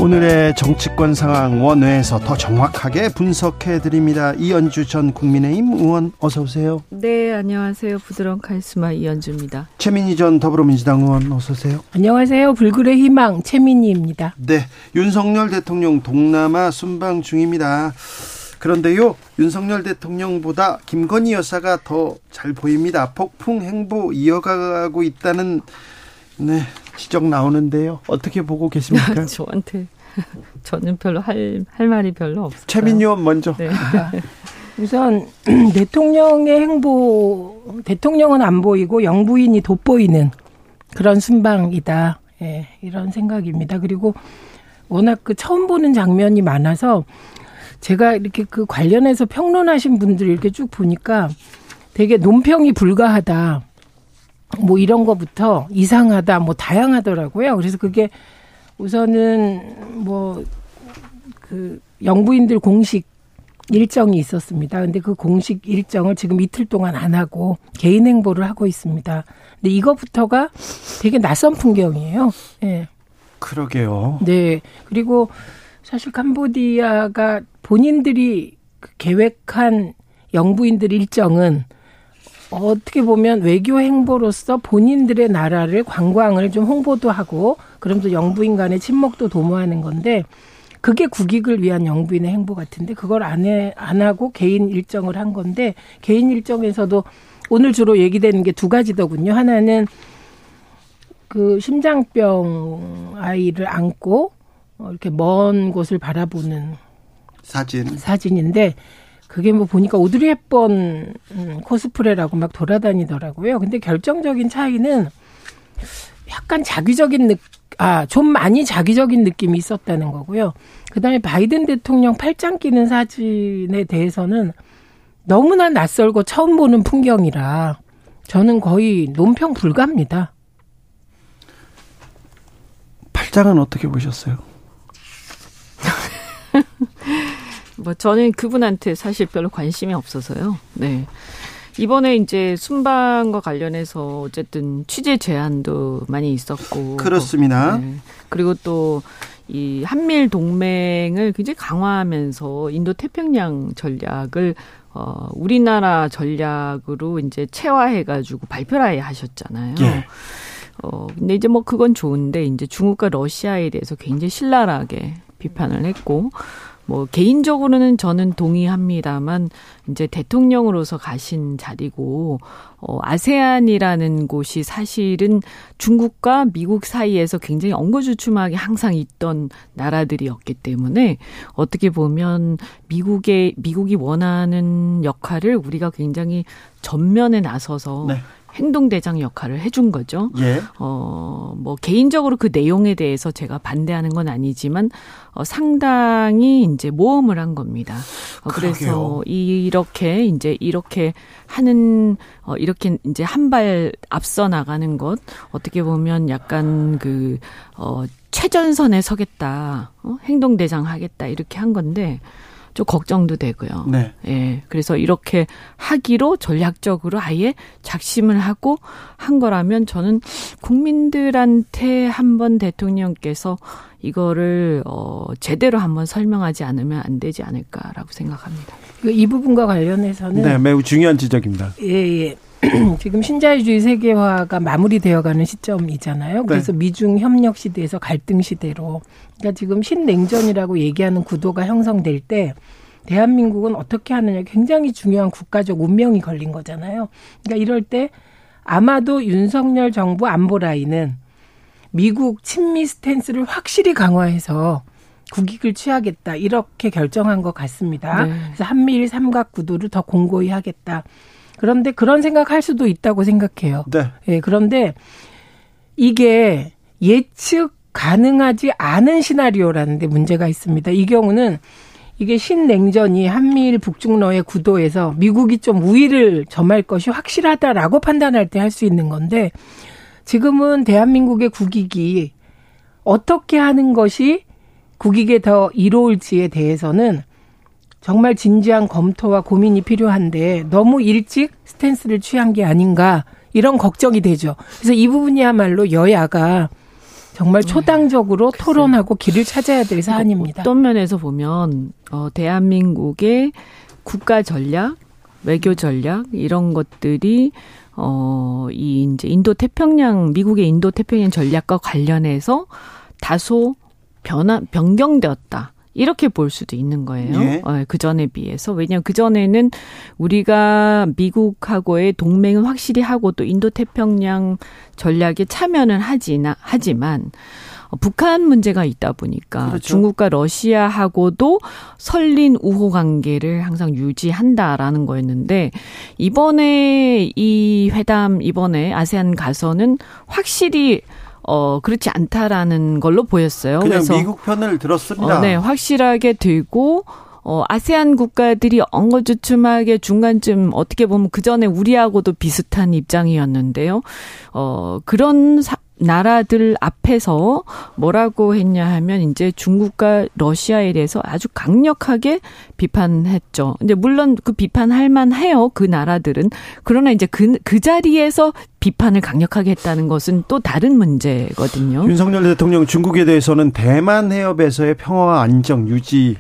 오늘의 정치권 상황 원회에서 더 정확하게 분석해 드립니다. 이연주 전 국민의힘 의원 어서 오세요. 네, 안녕하세요. 부드러운 카리스마 이연주입니다. 최민희 전 더불어민주당 의원 어서 오세요. 안녕하세요. 불굴의 희망 최민희입니다. 네, 윤석열 대통령 동남아 순방 중입니다. 그런데요, 윤석열 대통령보다 김건희 여사가 더 잘 보입니다. 폭풍 행보 이어가고 있다는 네, 지적 나오는데요. 어떻게 보고 계십니까? 저한테 저는 별로 할, 할 말이 별로 없어요. 최민희 의원 먼저. 네. 우선 대통령의 행보, 대통령은 안 보이고 영부인이 돋보이는 그런 순방이다. 예, 이런 생각입니다. 그리고 워낙 그 처음 보는 장면이 많아서 제가 이렇게 그 관련해서 평론하신 분들 이렇게 쭉 보니까 되게 논평이 불가하다. 뭐 이런 거부터 이상하다, 뭐 다양하더라고요. 그래서 그게 우선은 뭐 그 영부인들 공식 일정이 있었습니다. 근데 그 공식 일정을 지금 이틀 동안 안 하고 개인 행보를 하고 있습니다. 근데 이거부터가 되게 낯선 풍경이에요. 예. 네. 그러게요. 네. 그리고 사실 캄보디아가 본인들이 계획한 영부인들 일정은 어떻게 보면 외교 행보로서 본인들의 나라를 관광을 좀 홍보도 하고 그러면서 영부인 간의 친목도 도모하는 건데 그게 국익을 위한 영부인의 행보 같은데 그걸 안, 해, 안 하고 개인 일정을 한 건데 개인 일정에서도 오늘 주로 얘기되는 게 두 가지더군요. 하나는 그 심장병 아이를 안고 어, 이렇게 먼 곳을 바라보는 사진 사진인데 그게 뭐 보니까 오드리 헵번 음, 코스프레라고 막 돌아다니더라고요. 근데 결정적인 차이는 약간 자기적인 느, 아, 좀 많이 자기적인 느낌이 있었다는 거고요. 그 다음에 바이든 대통령 팔짱 끼는 사진에 대해서는 너무나 낯설고 처음 보는 풍경이라 저는 거의 논평 불가입니다. 팔짱은 어떻게 보셨어요? 뭐 저는 그분한테 사실 별로 관심이 없어서요. 네. 이번에 이제 순방과 관련해서 어쨌든 취재 제안도 많이 있었고 그렇습니다. 네. 그리고 또 이 한미일 동맹을 굉장히 강화하면서 인도 태평양 전략을 어 우리나라 전략으로 이제 체화해 가지고 발표를 하셨잖아요. 예. 어 근데 이제 뭐 그건 좋은데 이제 중국과 러시아에 대해서 굉장히 신랄하게 비판을 했고 뭐 개인적으로는 저는 동의합니다만 이제 대통령으로서 가신 자리고 어 아세안이라는 곳이 사실은 중국과 미국 사이에서 굉장히 엉거주춤하게 항상 있던 나라들이었기 때문에 어떻게 보면 미국의 미국이 원하는 역할을 우리가 굉장히 전면에 나서서 네. 행동대장 역할을 해준 거죠. 예. 어, 뭐, 개인적으로 그 내용에 대해서 제가 반대하는 건 아니지만, 어, 상당히 이제 모험을 한 겁니다. 어, 그래서 이렇게 이제 이렇게 하는, 어, 이렇게 이제 한 발 앞서 나가는 것, 어떻게 보면 약간 그, 어, 최전선에 서겠다, 어, 행동대장 하겠다, 이렇게 한 건데, 좀 걱정도 되고요. 네. 예. 그래서 이렇게 하기로 전략적으로 아예 작심을 하고 한 거라면 저는 국민들한테 한번 대통령께서 이거를 어 제대로 한번 설명하지 않으면 안 되지 않을까라고 생각합니다. 그이 부분과 관련해서는 네, 매우 중요한 지적입니다. 예, 예. 지금 신자유주의 세계화가 마무리되어가는 시점이잖아요. 그래서 네. 미중 협력 시대에서 갈등 시대로 그러니까 지금 신냉전이라고 얘기하는 구도가 형성될 때 대한민국은 어떻게 하느냐 굉장히 중요한 국가적 운명이 걸린 거잖아요. 그러니까 이럴 때 아마도 윤석열 정부 안보 라인은 미국 친미 스탠스를 확실히 강화해서 국익을 취하겠다 이렇게 결정한 것 같습니다. 네. 그래서 한미일 삼각 구도를 더 공고히 하겠다. 그런데 그런 생각할 수도 있다고 생각해요. 네. 예, 그런데 이게 예측 가능하지 않은 시나리오라는 데 문제가 있습니다. 이 경우는 이게 신냉전이 한미일 북중러의 구도에서 미국이 좀 우위를 점할 것이 확실하다라고 판단할 때 할 수 있는 건데 지금은 대한민국의 국익이 어떻게 하는 것이 국익에 더 이로울지에 대해서는 정말 진지한 검토와 고민이 필요한데 너무 일찍 스탠스를 취한 게 아닌가 이런 걱정이 되죠. 그래서 이 부분이야말로 여야가 정말 네. 초당적으로 토론하고 길을 찾아야 될 사안입니다. 어떤 면에서 보면 어, 대한민국의 국가 전략, 외교 전략 이런 것들이 어, 이 이제 인도 태평양 미국의 인도 태평양 전략과 관련해서 다소 변화 변경되었다. 이렇게 볼 수도 있는 거예요. 예. 어, 그 전에 비해서 왜냐하면 그 전에는 우리가 미국하고의 동맹은 확실히 하고 또 인도 태평양 전략에 참여는 하지나 하지만 어, 북한 문제가 있다 보니까 그렇죠. 중국과 러시아하고도 설린 우호 관계를 항상 유지한다라는 거였는데 이번에 이 회담 이번에 아세안 가서는 확실히 어 그렇지 않다라는 걸로 보였어요. 그냥 그래서 미국 편을 들었습니다. 어, 네, 확실하게 들고 어, 아세안 국가들이 엉거주춤하게 중간쯤 어떻게 보면 그 전에 우리하고도 비슷한 입장이었는데요. 어, 그런 사, 나라들 앞에서 뭐라고 했냐 하면 이제 중국과 러시아에 대해서 아주 강력하게 비판했죠. 근데 물론 그 비판할 만해요. 그 나라들은. 그러나 이제 그, 그 자리에서 비판을 강력하게 했다는 것은 또 다른 문제거든요. 윤석열 대통령 중국에 대해서는 대만 해협에서의 평화와 안정 유지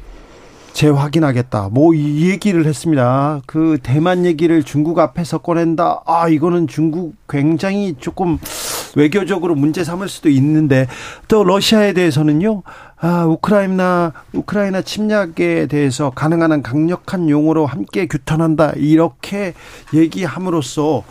재확인하겠다. 뭐 이 얘기를 했습니다. 그 대만 얘기를 중국 앞에서 꺼낸다. 아 이거는 중국 굉장히 조금 외교적으로 문제 삼을 수도 있는데 또 러시아에 대해서는요. 아 우크라이나 우크라이나 침략에 대해서 가능한 한 강력한 용어로 함께 규탄한다. 이렇게 얘기함으로써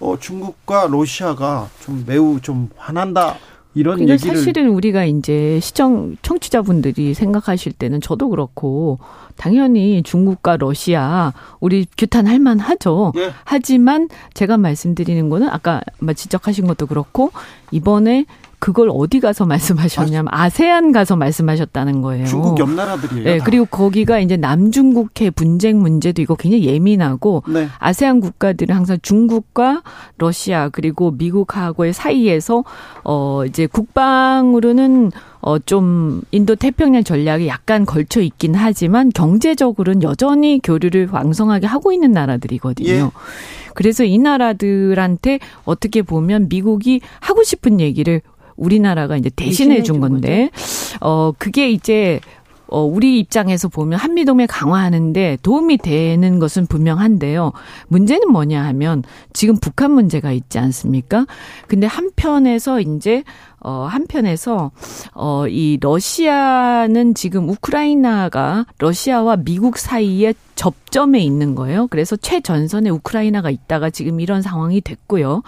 어 중국과 러시아가 좀 매우 좀 화난다. 이런 얘기를 사실은 우리가 이제 시청 청취자분들이 생각하실 때는 저도 그렇고 당연히 중국과 러시아 우리 규탄할 만하죠. 예. 하지만 제가 말씀드리는 거는 아까 지적하신 것도 그렇고 이번에 그걸 어디 가서 말씀하셨냐면 아세안 가서 말씀하셨다는 거예요. 중국 옆 나라들이에요. 네, 다. 그리고 거기가 이제 남중국해 분쟁 문제도 이거 굉장히 예민하고 네. 아세안 국가들은 항상 중국과 러시아 그리고 미국하고의 사이에서 어 이제 국방으로는 어 좀 인도 태평양 전략이 약간 걸쳐 있긴 하지만 경제적으로는 여전히 교류를 왕성하게 하고 있는 나라들이거든요. 예. 그래서 이 나라들한테 어떻게 보면 미국이 하고 싶은 얘기를 우리나라가 이제 대신해 준 건데 어 그게 이제 어, 우리 입장에서 보면 한미동맹 강화하는데 도움이 되는 것은 분명한데요. 문제는 뭐냐 하면 지금 북한 문제가 있지 않습니까? 근데 한편에서 이제 어, 한편에서, 어, 이 러시아는 지금 우크라이나가 러시아와 미국 사이에 접점에 있는 거예요. 그래서 최전선에 우크라이나가 있다가 지금 이런 상황이 됐고요.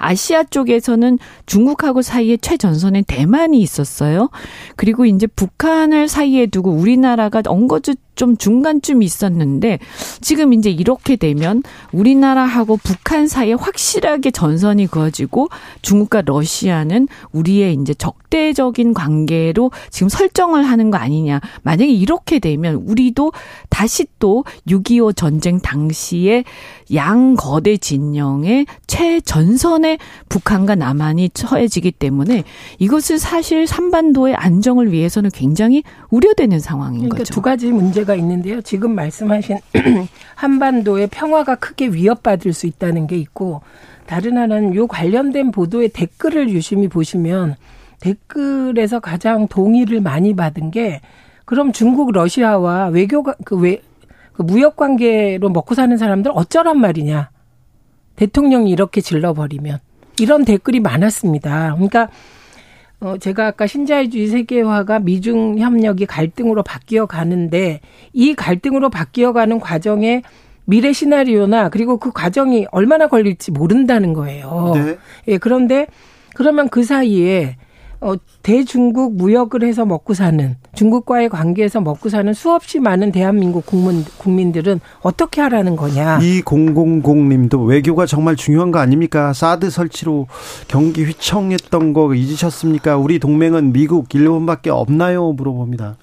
아시아 쪽에서는 중국하고 사이에 최전선에 대만이 있었어요. 그리고 이제 북한을 사이에 두고 우리나라가 엉거주 좀 중간쯤 있었는데 지금 이제 이렇게 되면 우리나라하고 북한 사이에 확실하게 전선이 그어지고 중국과 러시아는 우리의 이제 적대적인 관계로 지금 설정을 하는 거 아니냐. 만약에 이렇게 되면 우리도 다시 또 6.25 전쟁 당시에 양 거대 진영의 최전선에 북한과 남한이 처해지기 때문에 이것은 사실 삼반도의 안정을 위해서는 굉장히 우려되는 상황인 그러니까 거죠. 두 가지 문제가 있는데요. 지금 말씀하신 한반도의 평화가 크게 위협받을 수 있다는 게 있고 다른 하나는 요 관련된 보도의 댓글을 유심히 보시면 댓글에서 가장 동의를 많이 받은 게 그럼 중국 러시아와 외교가 그외 그 무역 관계로 먹고 사는 사람들 어쩌란 말이냐. 대통령이 이렇게 질러버리면 이런 댓글이 많았습니다. 그러니까 어, 제가 아까 신자유주의 세계화가 미중 협력이 갈등으로 바뀌어 가는데 이 갈등으로 바뀌어 가는 과정에 미래 시나리오나 그리고 그 과정이 얼마나 걸릴지 모른다는 거예요. 네. 예, 그런데 그러면 그 사이에 어, 대중국 무역을 해서 먹고 사는 중국과의 관계에서 먹고 사는 수없이 많은 대한민국 국민, 국민들은 어떻게 하라는 거냐. 이공공공님도 외교가 정말 중요한 거 아닙니까? 사드 설치로 경기 휘청했던 거 잊으셨습니까? 우리 동맹은 미국, 일본밖에 없나요? 물어봅니다.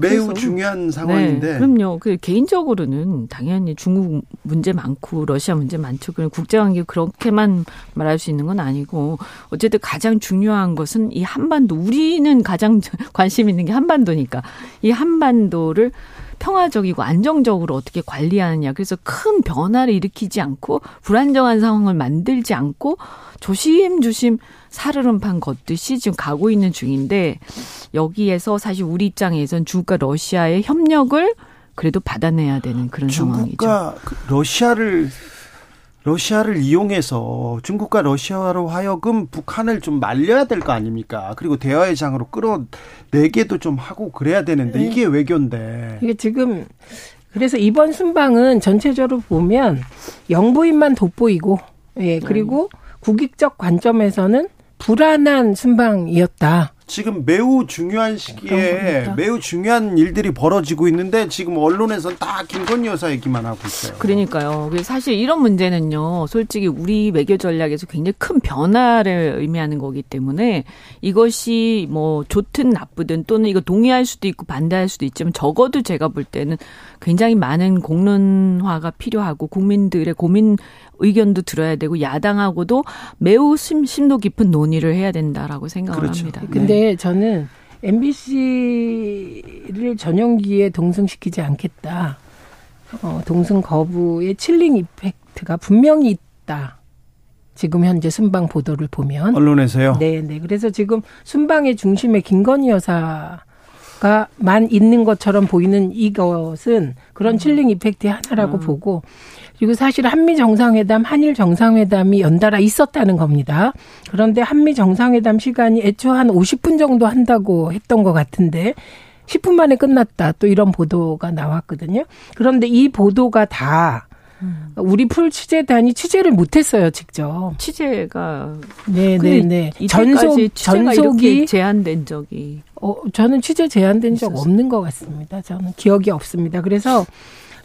매우 중요한 상황인데. 네, 그럼요. 그 개인적으로는 당연히 중국 문제 많고 러시아 문제 많죠. 그 국제관계 그렇게만 말할 수 있는 건 아니고 어쨌든 가장 중요한 것은 이 한반도 우리는 가장 관심 있는 게 한반도니까 이 한반도를 평화적이고 안정적으로 어떻게 관리하느냐. 그래서 큰 변화를 일으키지 않고 불안정한 상황을 만들지 않고 조심조심 사르름판 걷듯이 지금 가고 있는 중인데 여기에서 사실 우리 입장에선 중국과 러시아의 협력을 그래도 받아내야 되는 그런 중국과 상황이죠. 그 러시아를 러시아를 이용해서 중국과 러시아로 하여금 북한을 좀 말려야 될 거 아닙니까? 그리고 대화의 장으로 끌어내게도 좀 하고 그래야 되는데 네. 이게 외교인데. 이게 지금 그래서 이번 순방은 전체적으로 보면 영부인만 돋보이고 예 그리고 국익적 관점에서는 불안한 순방이었다. 지금 매우 중요한 시기에 매우 중요한 일들이 벌어지고 있는데 지금 언론에서 다 김건희 여사 얘기만 하고 있어요. 그러니까요. 사실 이런 문제는요. 솔직히 우리 외교 전략에서 굉장히 큰 변화를 의미하는 거기 때문에 이것이 뭐 좋든 나쁘든 또는 이거 동의할 수도 있고 반대할 수도 있지만 적어도 제가 볼 때는 굉장히 많은 공론화가 필요하고 국민들의 고민 의견도 들어야 되고 야당하고도 매우 심, 심도 깊은 논의를 해야 된다라고 생각을 그렇죠. 합니다. 근데 네. 저는 MBC를 전용기에 동승시키지 않겠다. 어, 동승 거부의 칠링 이펙트가 분명히 있다. 지금 현재 순방 보도를 보면 언론에서요. 네, 네. 그래서 지금 순방의 중심에 김건희 여사 가만 있는 것처럼 보이는 이것은 그런 칠링 이펙트의 하나라고 음. 보고 그리고 사실 한미 정상회담, 한일 정상회담이 연달아 있었다는 겁니다. 그런데 한미 정상회담 시간이 애초 한 50분 정도 한다고 했던 것 같은데 10분 만에 끝났다. 또 이런 보도가 나왔거든요. 그런데 이 보도가 다 우리 풀 취재단이 취재를 못했어요, 직접. 취재가 네네네 네, 네. 전속 전속이 제한된 적이 어 저는 취재 제한된 적 없는 것 같습니다. 저는 기억이 없습니다. 그래서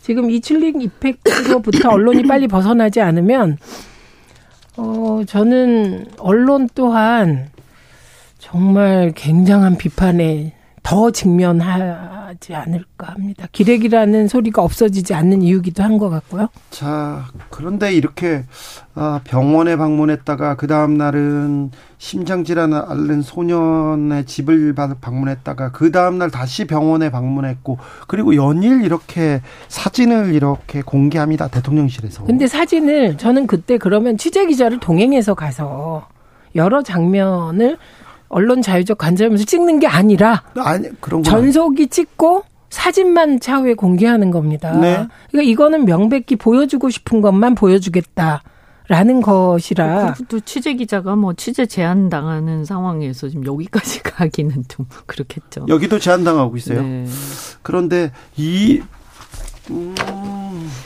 지금 이 칠링 이펙트로부터 언론이 빨리 벗어나지 않으면 어 저는 언론 또한 정말 굉장한 비판에 더 직면하지 않을까 합니다. 기레기라는 소리가 없어지지 않는 이유기도 한 것 같고요. 자, 그런데 이렇게 아, 병원에 방문했다가 그 다음 날은 심장질환을 앓는 소년의 집을 방문했다가 그 다음 날 다시 병원에 방문했고 그리고 연일 이렇게 사진을 이렇게 공개합니다 대통령실에서. 근데 사진을 저는 그때 그러면 취재 기자를 동행해서 가서 여러 장면을 언론 자유적 관점에서 찍는 게 아니라 아니, 그런 전속이 찍고 사진만 차후에 공개하는 겁니다. 네. 그러니까 이거는 명백히 보여주고 싶은 것만 보여주겠다. 라는 것이라. 또 취재 기자가 뭐 취재 제한 당하는 상황에서 지금 여기까지 가기는 좀 그렇겠죠. 여기도 제한 당하고 있어요. 네. 그런데 이 음.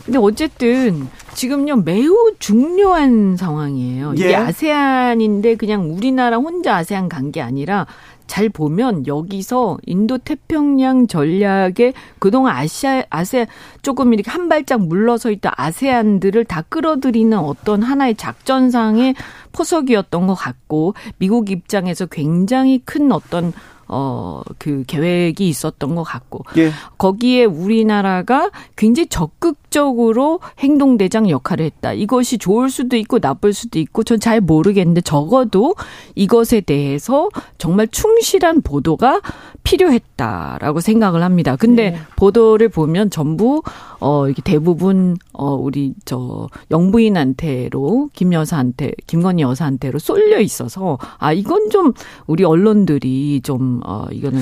근데 어쨌든 지금요 매우 중요한 상황이에요. 예. 이게 아세안인데 그냥 우리나라 혼자 아세안 간 게 아니라 잘 보면 여기서 인도 태평양 전략에 그동안 아시아 아세 조금 이렇게 한 발짝 물러서 있던 아세안들을 다 끌어들이는 어떤 하나의 작전상의 포석이었던 것 같고 미국 입장에서 굉장히 큰 어떤 어, 그 계획이 있었던 것 같고. 예. 거기에 우리나라가 굉장히 적극적으로 행동대장 역할을 했다. 이것이 좋을 수도 있고 나쁠 수도 있고 전 잘 모르겠는데 적어도 이것에 대해서 정말 충실한 보도가 필요했다라고 생각을 합니다. 근데 네. 보도를 보면 전부 어 이게 대부분 어 우리 저 영부인한테로 김 여사한테 김건희 여사한테로 쏠려 있어서 아 이건 좀 우리 언론들이 좀 어, 이거는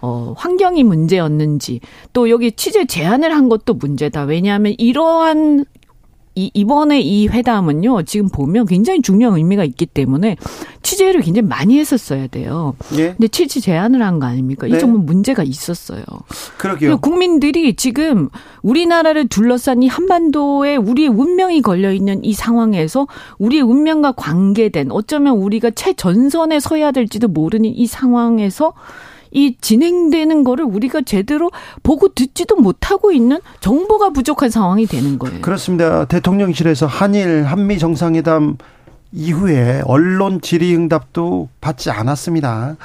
어, 환경이 문제였는지 또 여기 취재 제한을 한 것도 문제다. 왜냐하면 이러한 이, 이번에 이 회담은요, 지금 보면 굉장히 중요한 의미가 있기 때문에 취재를 굉장히 많이 했었어야 돼요. 예. 근데 취재 제안을 한 거 아닙니까? 네. 이 점은 문제가 있었어요. 그러게요. 국민들이 지금 우리나라를 둘러싼 이 한반도에 우리의 운명이 걸려 있는 이 상황에서 우리의 운명과 관계된 어쩌면 우리가 최전선에 서야 될지도 모르는 이 상황에서 이 진행되는 거를 우리가 제대로 보고 듣지도 못하고 있는 정보가 부족한 상황이 되는 거예요. 그렇습니다. 대통령실에서 한일 한미 정상회담 이후에 언론 질의응답도 받지 않았습니다.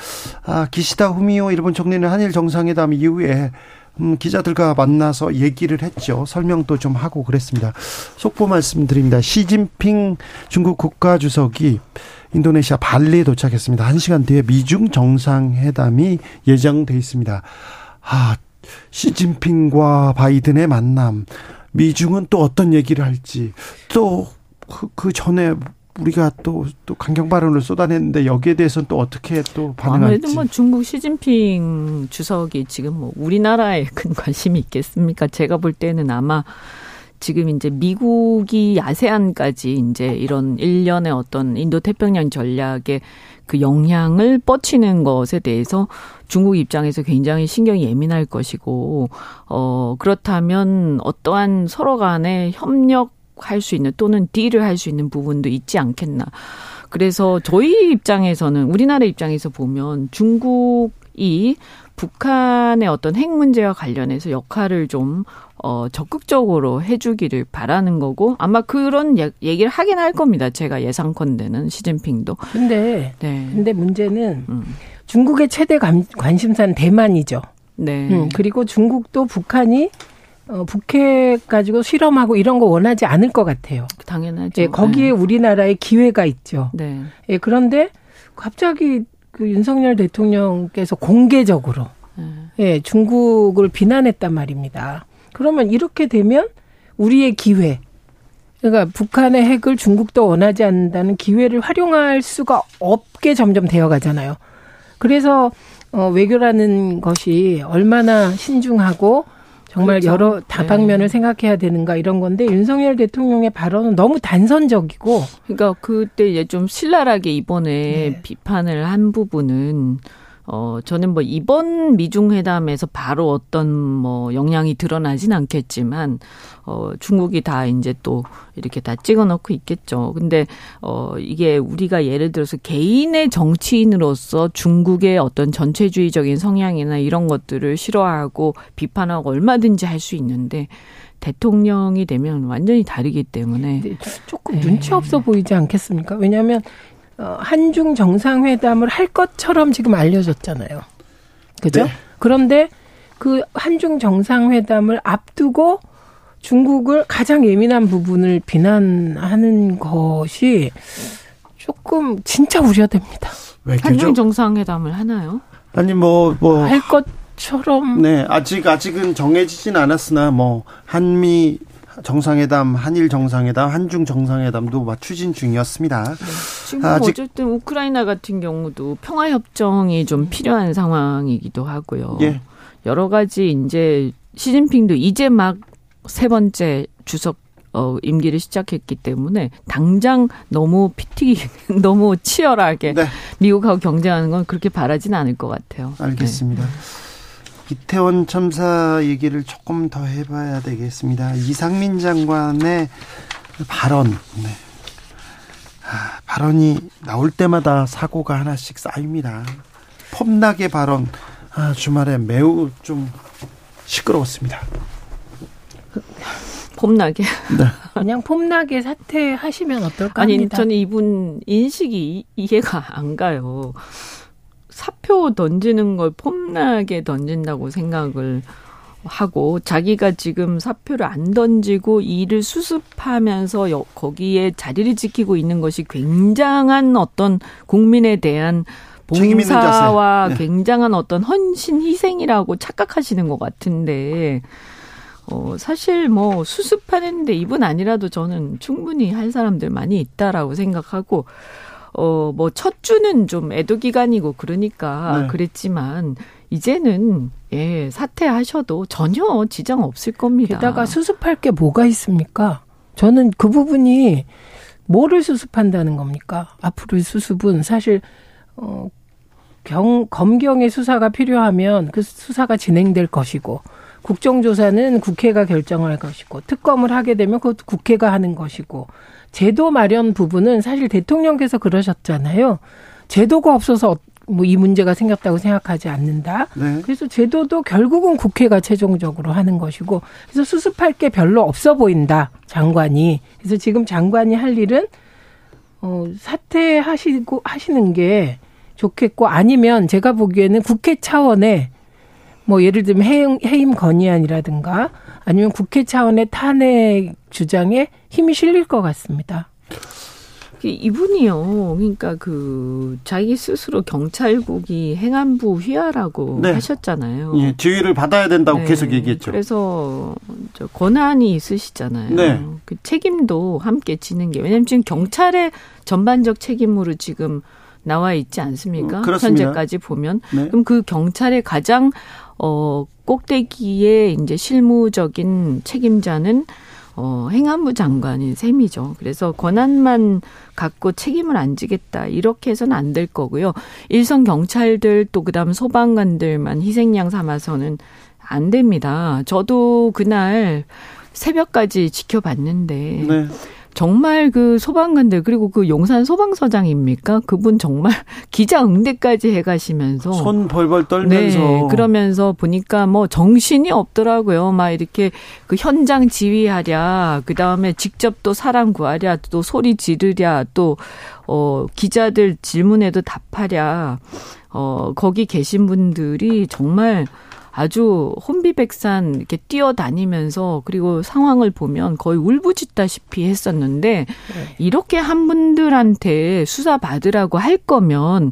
아, 기시다 후미오 일본 총리는 한일 정상회담 이후에 음, 기자들과 만나서 얘기를 했죠. 설명도 좀 하고 그랬습니다. 속보 말씀드립니다. 시진핑 중국 국가주석이 인도네시아 발리에 도착했습니다. 한 시간 뒤에 미중 정상회담이 예정돼 있습니다. 아, 시진핑과 바이든의 만남. 미중은 또 어떤 얘기를 할지. 또, 그, 그 전에 우리가 또, 또 강경 발언을 쏟아냈는데 여기에 대해서는 또 어떻게 또 반응할지. 아무래도 뭐 중국 시진핑 주석이 지금 뭐 우리나라에 큰 관심이 있겠습니까? 제가 볼 때는 아마 지금 이제 미국이 아세안까지 이제 이런 일련의 어떤 인도 태평양 전략의 그 영향을 뻗치는 것에 대해서 중국 입장에서 굉장히 신경이 예민할 것이고 어 그렇다면 어떠한 서로 간에 협력 할 수 있는 또는 딜을 할 수 있는 부분도 있지 않겠나. 그래서 저희 입장에서는 우리나라 입장에서 보면 중국이 북한의 어떤 핵 문제와 관련해서 역할을 좀 어, 적극적으로 해주기를 바라는 거고 아마 그런 얘기를 하긴 할 겁니다. 제가 예상컨대는 시진핑도. 근데 네. 근데 문제는 음. 중국의 최대 관, 관심사는 대만이죠. 네. 음, 그리고 중국도 북한이 어, 북핵 가지고 실험하고 이런 거 원하지 않을 것 같아요. 당연하죠. 예, 거기에 네. 우리나라의 기회가 있죠. 네. 예, 그런데 갑자기 그 윤석열 대통령께서 공개적으로 네. 예, 중국을 비난했단 말입니다. 그러면 이렇게 되면 우리의 기회, 그러니까 북한의 핵을 중국도 원하지 않는다는 기회를 활용할 수가 없게 점점 되어 가잖아요. 그래서 어, 외교라는 것이 얼마나 신중하고 정말 그렇죠. 여러 다방면을 네. 생각해야 되는가 이런 건데 윤석열 대통령의 발언은 너무 단선적이고 그러니까 그때 이제 좀 신랄하게 이번에 네. 비판을 한 부분은 어, 저는 뭐 이번 미중 회담에서 바로 어떤 뭐 영향이 드러나진 않겠지만, 어, 중국이 다 이제 또 이렇게 다 찍어 놓고 있겠죠. 근데, 어, 이게 우리가 예를 들어서 개인의 정치인으로서 중국의 어떤 전체주의적인 성향이나 이런 것들을 싫어하고 비판하고 얼마든지 할 수 있는데, 대통령이 되면 완전히 다르기 때문에 조금 눈치 없어 보이지 않겠습니까? 왜냐하면 어, 한중 정상회담을 할 것처럼 지금 알려졌잖아요. 그죠? 네. 그런데 그 한중 정상회담을 앞두고 중국을 가장 예민한 부분을 비난하는 것이 조금 진짜 우려됩니다. 한중 정상회담을 하나요? 아니 뭐 뭐 할 것처럼 네 아직 아직은 정해지진 않았으나 뭐 한미 정상회담, 한일 정상회담, 한중 정상회담도 막 추진 중이었습니다. 네. 지금 아직 어쨌든 우크라이나 같은 경우도 평화 협정이 좀 필요한 상황이기도 하고요. 예. 여러 가지 이제 시진핑도 이제 막 세 번째 주석 어, 임기를 시작했기 때문에 당장 너무 피튀기 너무 치열하게 네. 미국하고 경쟁하는 건 그렇게 바라지는 않을 것 같아요. 알겠습니다. 네. 이태원 참사 얘기를 조금 더 해봐야 되겠습니다. 이상민 장관의 발언, 네. 아, 발언이 나올 때마다 사고가 하나씩 쌓입니다. 폼나게 발언, 아, 주말에 매우 좀 시끄러웠습니다. 폼나게? 네. 그냥 폼나게 사퇴하시면 어떨까 아니, 합니다. 저는 이분 인식이 이해가 안 가요. 사표 던지는 걸 폼나게 던진다고 생각을 하고 자기가 지금 사표를 안 던지고 일을 수습하면서 거기에 자리를 지키고 있는 것이 굉장한 어떤 국민에 대한 봉사와 네. 굉장한 어떤 헌신 희생이라고 착각하시는 것 같은데 어 사실 뭐 수습하는데 이분 아니라도 저는 충분히 할 사람들 많이 있다라고 생각하고 어, 뭐, 첫 주는 좀 애도 기간이고 그러니까 네. 그랬지만, 이제는, 예, 사퇴하셔도 전혀 지장 없을 겁니다. 게다가 수습할 게 뭐가 있습니까? 저는 그 부분이 뭐를 수습한다는 겁니까? 앞으로의 수습은 사실 어 경, 검경의 수사가 필요하면 그 수사가 진행될 것이고 국정조사는 국회가 결정할 것이고 특검을 하게 되면 그것도 국회가 하는 것이고 제도 마련 부분은 사실 대통령께서 그러셨잖아요. 제도가 없어서 뭐 이 문제가 생겼다고 생각하지 않는다. 네. 그래서 제도도 결국은 국회가 최종적으로 하는 것이고 그래서 수습할 게 별로 없어 보인다. 장관이. 그래서 지금 장관이 할 일은 어 사퇴하시고 하시는 게 좋겠고 아니면 제가 보기에는 국회 차원의 뭐 예를 들면 해임, 해임 건의안이라든가 아니면 국회 차원의 탄핵 주장에 힘이 실릴 것 같습니다. 이분이요. 그러니까 그 자기 스스로 경찰국이 행안부 휘하라고 네. 하셨잖아요. 예, 지위를 받아야 된다고 네. 계속 얘기했죠. 그래서 저 권한이 있으시잖아요. 네. 그 책임도 함께 지는 게 왜냐면 지금 경찰의 전반적 책임으로 지금 나와 있지 않습니까? 음, 현재까지 보면 네. 그럼 그 경찰의 가장 어 꼭대기에 이제 실무적인 책임자는 어, 행안부 장관인 셈이죠. 그래서 권한만 갖고 책임을 안 지겠다. 이렇게 해서는 안 될 거고요. 일선 경찰들 또 그다음 소방관들만 희생양 삼아서는 안 됩니다. 저도 그날 새벽까지 지켜봤는데 네. 정말 그 소방관들 그리고 그 용산 소방서장입니까? 그분 정말 기자 응대까지 해가시면서 손 벌벌 떨면서 네, 그러면서 보니까 뭐 정신이 없더라고요. 막 이렇게 그 현장 지휘하랴, 그 다음에 직접 또 사람 구하랴, 또 소리 지르랴, 또 어 기자들 질문에도 답하랴. 어 거기 계신 분들이 정말 아주 혼비백산 이렇게 뛰어다니면서 그리고 상황을 보면 거의 울부짖다시피 했었는데 네. 이렇게 한 분들한테 수사 받으라고 할 거면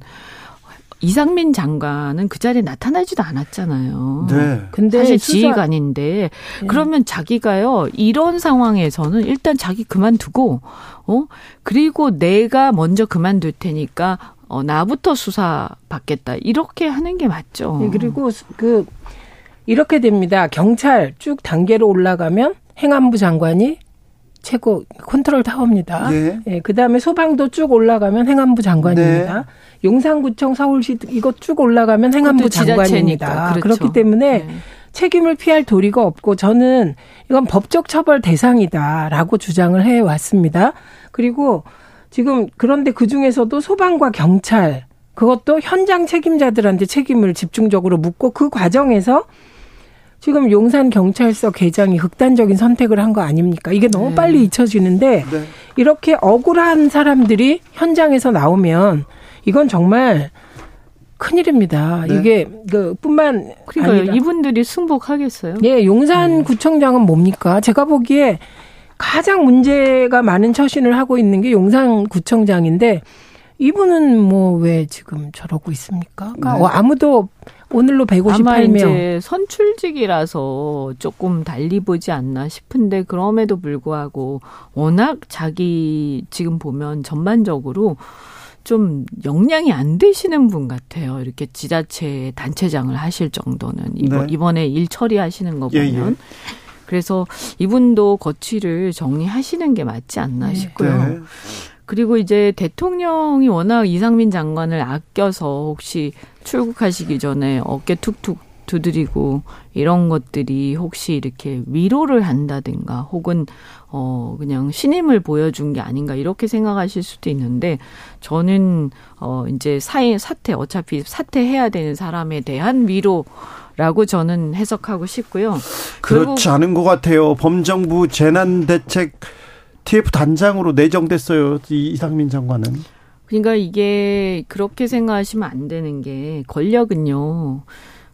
이상민 장관은 그 자리에 나타나지도 않았잖아요. 네. 근데 사실 수사... 지휘관인데 네. 그러면 자기가요 이런 상황에서는 일단 자기 그만두고 어 그리고 내가 먼저 그만둘 테니까 어 나부터 수사 받겠다 이렇게 하는 게 맞죠. 네, 그리고 그 이렇게 됩니다. 경찰 쭉 단계로 올라가면 행안부 장관이 최고 컨트롤 타워입니다. 네. 예, 그다음에 소방도 쭉 올라가면 행안부 장관입니다. 네. 용산구청 서울시 이거 쭉 올라가면 행안부 장관입니다. 그렇죠. 그렇기 때문에 네. 책임을 피할 도리가 없고 저는 이건 법적 처벌 대상이다라고 주장을 해 왔습니다. 그리고 지금 그런데 그 중에서도 소방과 경찰 그것도 현장 책임자들한테 책임을 집중적으로 묻고 그 과정에서 지금 용산 경찰서 개장이 극단적인 선택을 한 거 아닙니까? 이게 너무 네. 빨리 잊혀지는데 네. 이렇게 억울한 사람들이 현장에서 나오면 이건 정말 큰일입니다. 네. 이게 그 뿐만 그러니까 이분들이 승복하겠어요? 예, 용산 구청장은 뭡니까? 제가 보기에 가장 문제가 많은 처신을 하고 있는 게 용산 구청장인데 이분은 뭐 왜 지금 저러고 있습니까? 그러니까 네. 아무도 오늘로 158명. 아마 이제 선출직이라서 조금 달리 보지 않나 싶은데 그럼에도 불구하고 워낙 자기 지금 보면 전반적으로 좀 역량이 안 되시는 분 같아요. 이렇게 지자체 단체장을 하실 정도는 이번, 네. 이번에 일 처리하시는 거 보면. 예, 예. 그래서 이분도 거취를 정리하시는 게 맞지 않나 네. 싶고요. 네. 그리고 이제 대통령이 워낙 이상민 장관을 아껴서 혹시 출국하시기 전에 어깨 툭툭 두드리고 이런 것들이 혹시 이렇게 위로를 한다든가 혹은 어 그냥 신임을 보여준 게 아닌가 이렇게 생각하실 수도 있는데 저는 어 이제 사회 사태 어차피 사퇴해야 되는 사람에 대한 위로 라고 저는 해석하고 싶고요. 그렇지 않은 것 같아요. 범정부 재난대책 TF 단장으로 내정됐어요. 이상민 장관은. 그러니까 이게 그렇게 생각하시면 안 되는 게 권력은요.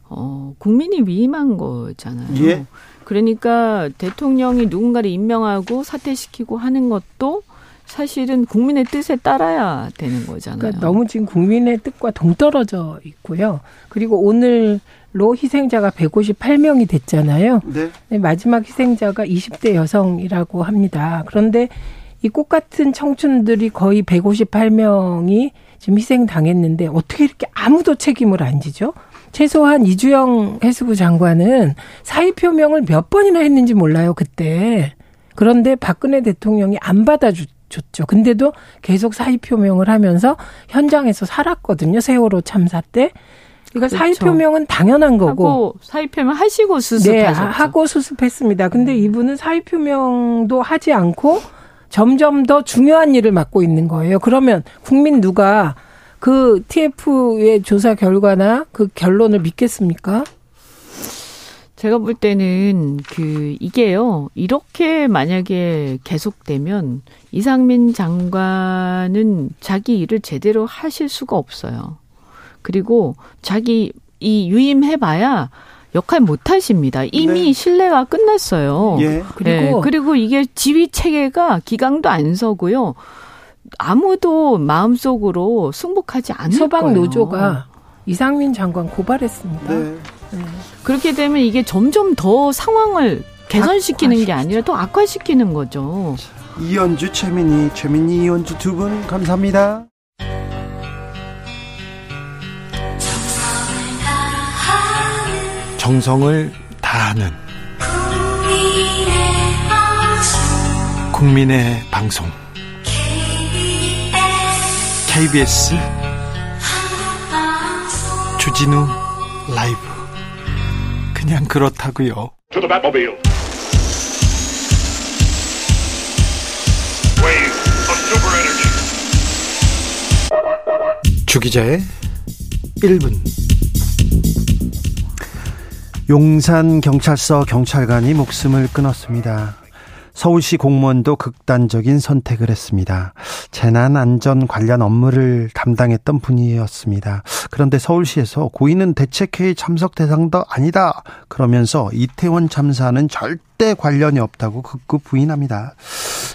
어, 국민이 위임한 거잖아요. 예? 그러니까 대통령이 누군가를 임명하고 사퇴시키고 하는 것도 사실은 국민의 뜻에 따라야 되는 거잖아요. 그러니까 너무 지금 국민의 뜻과 동떨어져 있고요. 그리고 오늘 로 희생자가 158명이 됐잖아요. 네. 네. 마지막 희생자가 20대 여성이라고 합니다. 그런데 이 꽃 같은 청춘들이 거의 158명이 지금 희생당했는데 어떻게 이렇게 아무도 책임을 안 지죠? 최소한 이주영 해수부 장관은 사의 표명을 몇 번이나 했는지 몰라요, 그때. 그런데 박근혜 대통령이 안 받아줬죠. 근데도 계속 사의 표명을 하면서 현장에서 살았거든요. 세월호 참사 때. 그러니까 그렇죠. 사의 표명은 당연한 거고. 하고 사의 표명 하시고 수습하셨죠. 네, 하고 수습했습니다. 근데 음. 이분은 사의 표명도 하지 않고 점점 더 중요한 일을 맡고 있는 거예요. 그러면 국민 누가 그 TF의 조사 결과나 그 결론을 믿겠습니까? 제가 볼 때는 그 이게요. 이렇게 만약에 계속되면 이상민 장관은 자기 일을 제대로 하실 수가 없어요. 그리고 자기 이 유임해 봐야 역할 못 하십니다. 이미 네. 신뢰가 끝났어요. 예. 그리고 네. 그리고 이게 지휘 체계가 기강도 안 서고요. 아무도 마음속으로 승복하지 않을 소방 거예요. 노조가 이상민 장관 고발했습니다. 네. 네. 그렇게 되면 이게 점점 더 상황을 개선시키는 게 아니라 더 악화시키는 거죠. 이연주 최민희, 최민희 이연주 두 분 감사합니다. 정성을 다하는 국민의 방송 KBS 주진우 라이브 그냥 그렇다고요. 주기자의 1분 용산 경찰서 경찰관이 목숨을 끊었습니다. 서울시 공무원도 극단적인 선택을 했습니다. 재난 안전 관련 업무를 담당했던 분이었습니다. 그런데 서울시에서 고인은 대책회의 참석 대상도 아니다. 그러면서 이태원 참사는 절대 관련이 없다고 극구 부인합니다.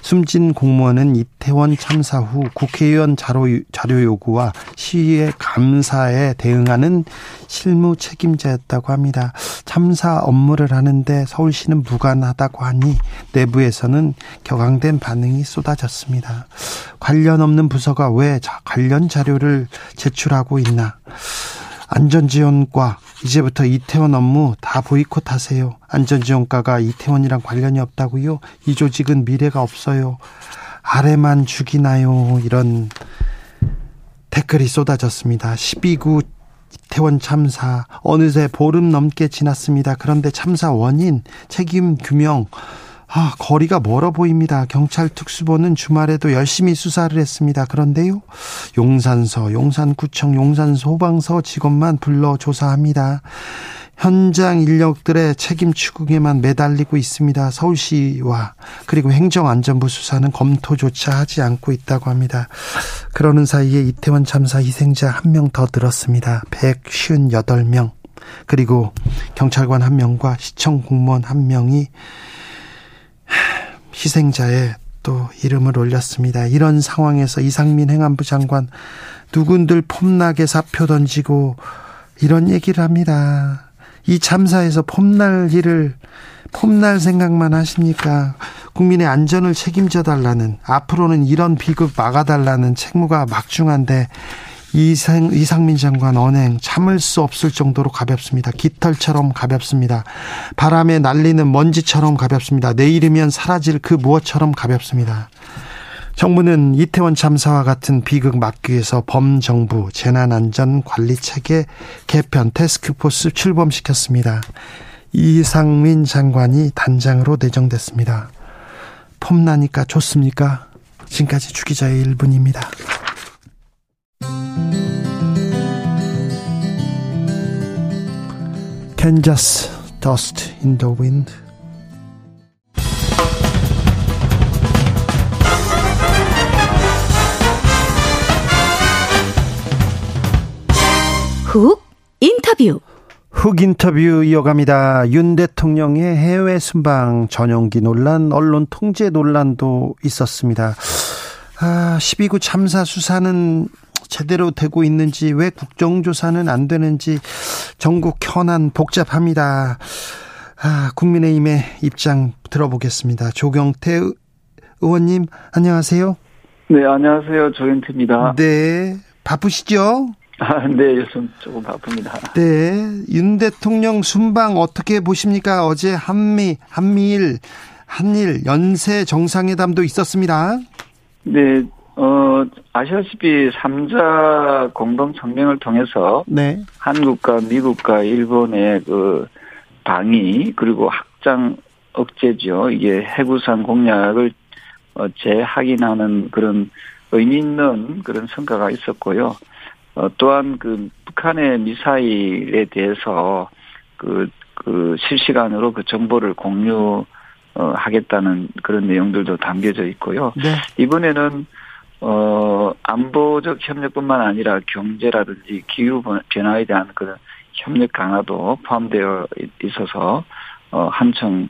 숨진 공무원은 이태원 참사 후 국회의원 자료, 자료 요구와 시위의 감사에 대응하는 실무 책임자였다고 합니다. 참사 업무를 하는데 서울시는 무관하다고 하니 내부에서는 격앙된 반응이 쏟아졌습니다. 관련 없는 부서가 왜 관련 자료를 제출하고 있나? 안전지원과 이제부터 이태원 업무 다 보이콧하세요. 안전지원과가 이태원이랑 관련이 없다고요? 이 조직은 미래가 없어요. 아래만 죽이나요? 이런 댓글이 쏟아졌습니다. 12구 이태원 참사 어느새 보름 넘게 지났습니다. 그런데 참사 원인 책임 규명 아, 거리가 멀어 보입니다. 경찰 특수본은 주말에도 열심히 수사를 했습니다. 그런데요, 용산서, 용산구청, 용산소방서 직원만 불러 조사합니다. 현장 인력들의 책임 추궁에만 매달리고 있습니다. 서울시와 그리고 행정안전부 수사는 검토조차 하지 않고 있다고 합니다. 그러는 사이에 이태원 참사 희생자 한 명 더 늘었습니다. 158명. 그리고 경찰관 한 명과 시청 공무원 한 명이 희생자의 또 이름을 올렸습니다. 이런 상황에서 이상민 행안부 장관 누군들 폼나게 사표 던지고 이런 얘기를 합니다. 이 참사에서 폼날 일을 폼날 생각만 하십니까? 국민의 안전을 책임져 달라는 앞으로는 이런 비극 막아달라는 책무가 막중한데 이상, 이상민 장관 언행 참을 수 없을 정도로 가볍습니다. 깃털처럼 가볍습니다. 바람에 날리는 먼지처럼 가볍습니다. 내일이면 사라질 그 무엇처럼 가볍습니다. 정부는 이태원 참사와 같은 비극 막기 위해서 범정부 재난안전관리체계 개편 테스크포스 출범시켰습니다. 이상민 장관이 단장으로 내정됐습니다. 폼나니까 좋습니까? 지금까지 주기자의 1분입니다. Kansas Dust in the Wind 훅 인터뷰 훅 인터뷰 이어갑니다. 윤 대통령의 해외 순방 전용기 논란, 언론 통제 논란도 있었습니다. 아, 12구 참사 수사는 제대로 되고 있는지 왜 국정조사는 안 되는지 전국 현안 복잡합니다. 아, 국민의힘의 입장 들어보겠습니다. 조경태 의원님 안녕하세요. 네, 안녕하세요. 조경태입니다. 네, 바쁘시죠? 아, 네, 요즘 조금 바쁩니다. 네, 윤 대통령 순방 어떻게 보십니까? 어제 한미, 한미일 한일 연쇄 정상회담도 있었습니다. 네, 어, 아시다시피 3자 공동 성명을 통해서 네. 한국과 미국과 일본의 그 방위 그리고 확장 억제죠. 이게 해구상 공약을 어, 재확인하는 그런 의미 있는 그런 성과가 있었고요. 어, 또한 그 북한의 미사일에 대해서 그, 그 실시간으로 그 정보를 공유 어, 하겠다는 그런 내용들도 담겨져 있고요. 네. 이번에는 어 안보적 협력뿐만 아니라 경제라든지 기후 변화에 대한 그런 협력 강화도 포함되어 있어서 어 한층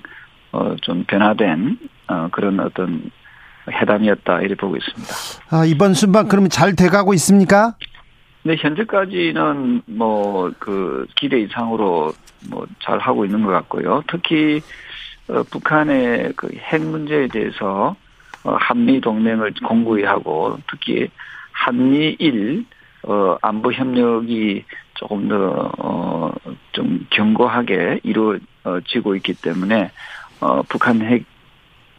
어 좀 변화된 어 그런 어떤 회담이었다 이렇게 보고 있습니다. 아, 이번 순방 그러면 잘 돼가고 있습니까? 네, 현재까지는 뭐 그 기대 이상으로 뭐 잘 하고 있는 것 같고요. 특히 어, 북한의 그 핵 문제에 대해서 어, 한미 동맹을 공고히 하고 특히 한미일 어, 안보 협력이 조금 더 어 좀 견고하게 이루어지고 있기 때문에 어, 북한 핵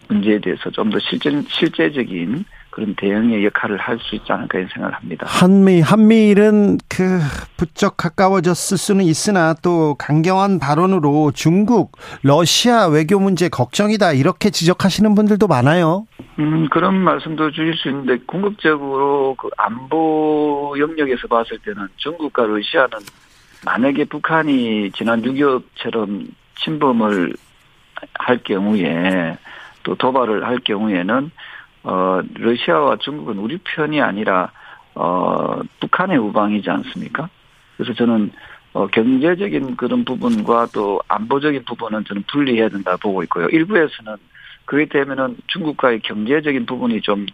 문제에 대해서 좀 더 실제 실제적인 그런 대응의 역할을 할 수 있지 않을까 이런 생각을 합니다. 한미 한미일은 그 부쩍 가까워졌을 수는 있으나 또 강경한 발언으로 중국, 러시아 외교 문제 걱정이다 이렇게 지적하시는 분들도 많아요. 음 그런 말씀도 주실 수 있는데 궁극적으로 그 안보 영역에서 봤을 때는 중국과 러시아는 만약에 북한이 지난 6.25처럼 침범을 할 경우에 또 도발을 할 경우에는 어, 러시아와 중국은 우리 편이 아니라, 어, 북한의 우방이지 않습니까? 그래서 저는, 어, 경제적인 그런 부분과 또 안보적인 부분은 저는 분리해야 된다 보고 있고요. 일부에서는 그게 되면은 중국과의 경제적인 부분이 좀,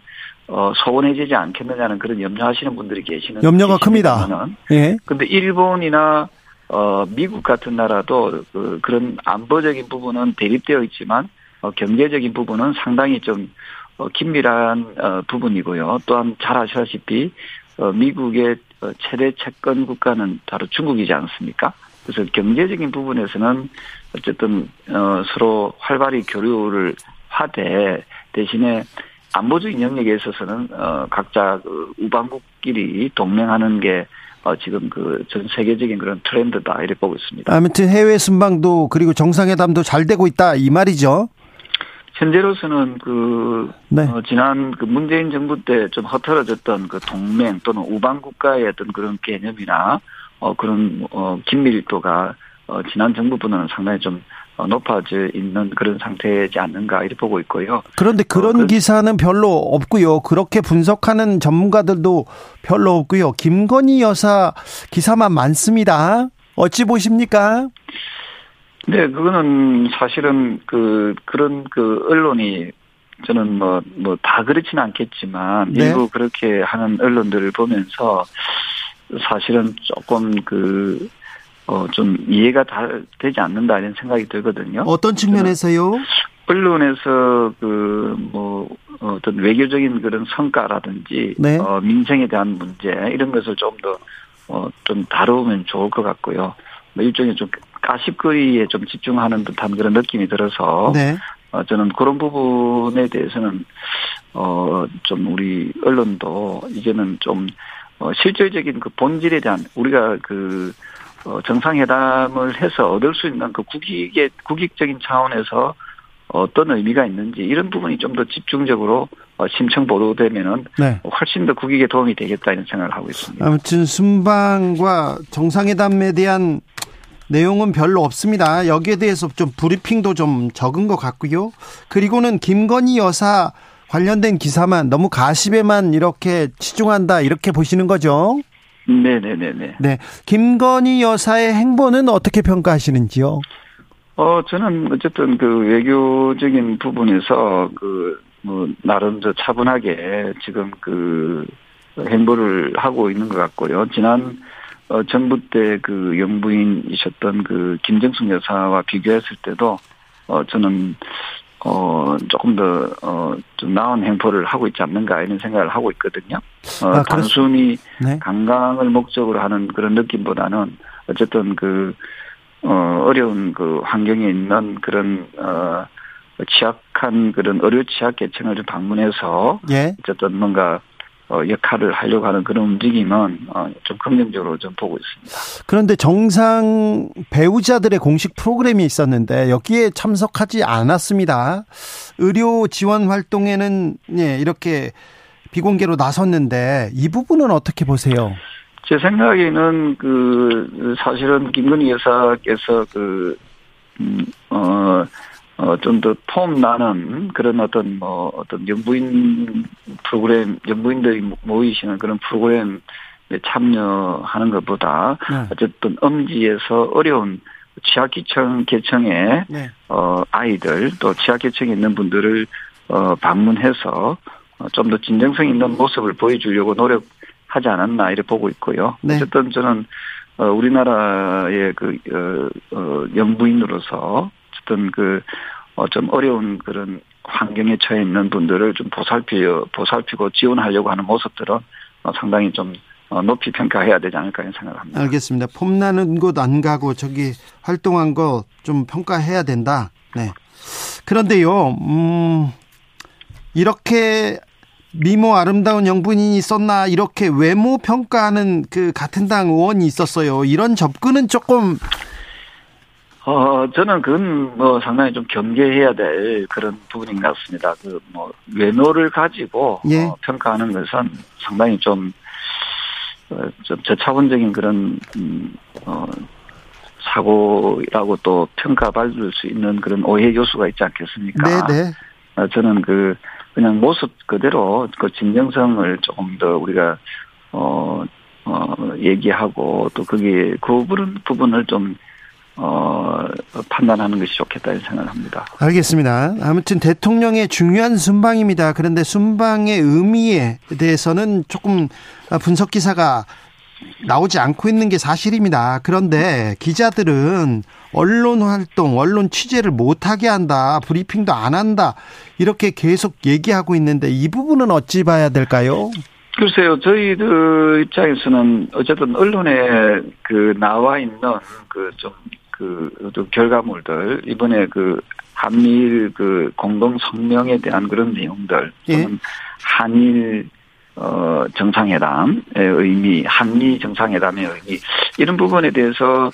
어, 소원해지지 않겠느냐는 그런 염려하시는 분들이 계시는. 염려가 큽니다. 예. 근데 일본이나, 어, 미국 같은 나라도 그, 그런 안보적인 부분은 대립되어 있지만, 어, 경제적인 부분은 상당히 좀, 어, 긴밀한 어, 부분이고요. 또한 잘 아시다시피 어, 미국의 어, 최대 채권 국가는 바로 중국이지 않습니까? 그래서 경제적인 부분에서는 어쨌든 어, 서로 활발히 교류를 하되 대신에 안보적인 영역에 있어서는 어, 각자 그 우방국끼리 동맹하는 게 어, 지금 그 전 세계적인 그런 트렌드다 이렇게 보고 있습니다. 아무튼 해외 순방도 그리고 정상회담도 잘 되고 있다 이 말이죠. 현재로서는 그 네. 어, 지난 그 문재인 정부 때 좀 허털어졌던 그 동맹 또는 우방 국가의 어떤 그런 개념이나 어 그런 어 긴밀도가 어 지난 정부보다는 상당히 좀 어, 높아져 있는 그런 상태이지 않는가 이렇게 보고 있고요. 그런데 그런 어, 그, 기사는 별로 없고요. 그렇게 분석하는 전문가들도 별로 없고요. 김건희 여사 기사만 많습니다. 어찌 보십니까? 네, 그거는 사실은 그 그런 그 언론이 저는 뭐 뭐 다 그렇지는 않겠지만 네. 일부 그렇게 하는 언론들을 보면서 사실은 조금 그 어 좀 이해가 다 되지 않는다 이런 생각이 들거든요. 어떤 측면에서요? 언론에서 그 뭐 어떤 외교적인 그런 성과라든지 네. 어 민생에 대한 문제 이런 것을 좀 더 어 좀 다루면 좋을 것 같고요. 뭐 일종의 좀 가십거리에 좀 집중하는 듯한 그런 느낌이 들어서 네. 어, 저는 그런 부분에 대해서는 어 좀 우리 언론도 이제는 좀 어, 실질적인 그 본질에 대한 우리가 그 어, 정상회담을 해서 얻을 수 있는 그 국익의 국익적인 차원에서 어떤 의미가 있는지 이런 부분이 좀 더 집중적으로 어, 심층 보도되면은 네. 훨씬 더 국익에 도움이 되겠다 이런 생각을 하고 있습니다. 아무튼 순방과 정상회담에 대한 내용은 별로 없습니다. 여기에 대해서 좀 브리핑도 좀 적은 것 같고요. 그리고는 김건희 여사 관련된 기사만 너무 가십에만 이렇게 치중한다 이렇게 보시는 거죠? 네네네네. 네. 김건희 여사의 행보는 어떻게 평가하시는지요? 어, 저는 어쨌든 그 외교적인 부분에서 그, 뭐, 나름 저 차분하게 지금 그 행보를 하고 있는 것 같고요. 지난 어, 정부 때 그 영부인이셨던 그 김정숙 여사와 비교했을 때도 어, 저는 어, 조금 더, 어, 좀 나은 행보를 하고 있지 않는가 이런 생각을 하고 있거든요. 어, 아, 단순히 네. 관광을 목적으로 하는 그런 느낌보다는 어쨌든 그, 어, 어려운 그 환경에 있는 그런, 어, 취약한 그런 의료 취약 계층을 좀 방문해서 예. 어쨌든 뭔가 어, 역할을 하려고 하는 그런 움직임은 어, 좀 긍정적으로 좀 보고 있습니다. 그런데 정상 배우자들의 공식 프로그램이 있었는데 여기에 참석하지 않았습니다. 의료 지원 활동에는 예, 이렇게 비공개로 나섰는데 이 부분은 어떻게 보세요? 제 생각에는 그 사실은 김건희 여사께서 그 음, 어, 어, 좀 더 폼 나는 그런 어떤 뭐 어떤 연부인 프로그램, 연부인들이 모이시는 그런 프로그램에 참여하는 것보다 네. 어쨌든 엄지에서 어려운 취약계층 계층의 네. 어 아이들 또 취약계층에 있는 분들을 어 방문해서 어, 좀더 진정성 있는 모습을 보여주려고 노력하지 않았나 이렇게 보고 있고요. 네. 어쨌든 저는 어 우리나라의 그 어, 어, 영부인으로서 어쨌든 그 어, 좀 어려운 그런 환경에 처해 있는 분들을 좀 보살피 보살피고 지원하려고 하는 모습들은 어, 상당히 좀 어, 높이 평가해야 되지 않을까 생각을 합니다. 알겠습니다. 폼 나는 곳 안 가고 저기 활동한 거 좀 평가해야 된다. 네. 그런데요, 음, 이렇게 미모 아름다운 영분인이 있었나 이렇게 외모 평가하는 그 같은 당 의원이 있었어요. 이런 접근은 조금 어, 저는 그건 뭐 상당히 좀 경계해야 될 그런 부분인 것 같습니다. 그 뭐 외모를 가지고 예. 어, 평가하는 것은 상당히 좀, 어, 좀 저차원적인 그런 음, 어, 사고라고 또 평가받을 수 있는 그런 오해 요소가 있지 않겠습니까? 네네. 어, 저는 그 그냥 모습 그대로 그 진정성을 조금 더 우리가 어, 어, 얘기하고 또 그게 그 부분 부분을 좀 어, 판단하는 것이 좋겠다 이런 생각을 합니다. 알겠습니다. 아무튼 대통령의 중요한 순방입니다. 그런데 순방의 의미에 대해서는 조금 분석 기사가 나오지 않고 있는 게 사실입니다. 그런데 기자들은 언론 활동, 언론 취재를 못하게 한다, 브리핑도 안 한다, 이렇게 계속 얘기하고 있는데 이 부분은 어찌 봐야 될까요? 글쎄요, 저희들 입장에서는 어쨌든 언론에 그 나와 있는 그좀 그 결과물들 이번에 그 한미일 그 공동 성명에 대한 그런 내용들 예. 또는 한일 어 정상회담의 의미, 한미 정상회담의 의미 이런 부분에 대해서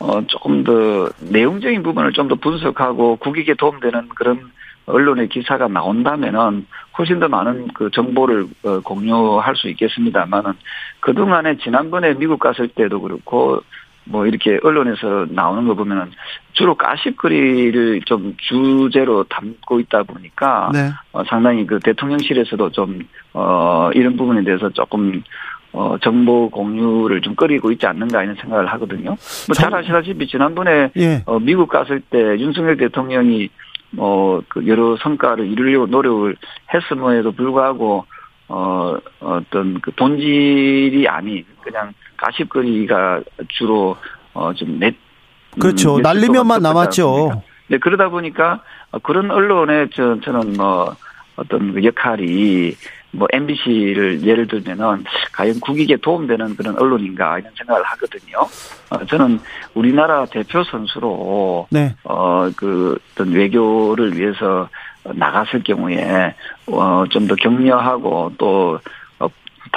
어 조금 더 내용적인 부분을 좀 더 분석하고 국익에 도움되는 그런 언론의 기사가 나온다면은 훨씬 더 많은 그 정보를 어, 공유할 수 있겠습니다만은 그동안에 지난번에 미국 갔을 때도 그렇고 뭐 이렇게 언론에서 나오는 거 보면은 주로 가십거리를 좀 주제로 담고 있다 보니까 네. 어, 상당히 그 대통령실에서도 좀 어, 이런 부분에 대해서 조금 어, 정보 공유를 좀 꺼리고 있지 않는가 이런 생각을 하거든요. 뭐잘 정- 아시다시피 지난번에 예. 어, 미국 갔을 때 윤석열 대통령이 어, 그 여러 성과를 이루려고 노력을 했음에도 불구하고 어, 어떤 그 본질이 아닌 그냥 가십거리가 주로 어, 좀 넷. 그렇죠. 음, 날리면만 것 같지 남았죠. 네, 그러다 보니까 어, 그런 언론의 저, 저는 뭐 어떤 그 역할이 뭐 MBC를 예를 들면은 과연 국익에 도움되는 그런 언론인가 이런 생각을 하거든요. 어, 저는 우리나라 대표 선수로 네. 어, 그, 어떤 외교를 위해서 나갔을 경우에, 어, 좀 더 격려하고 또, 어,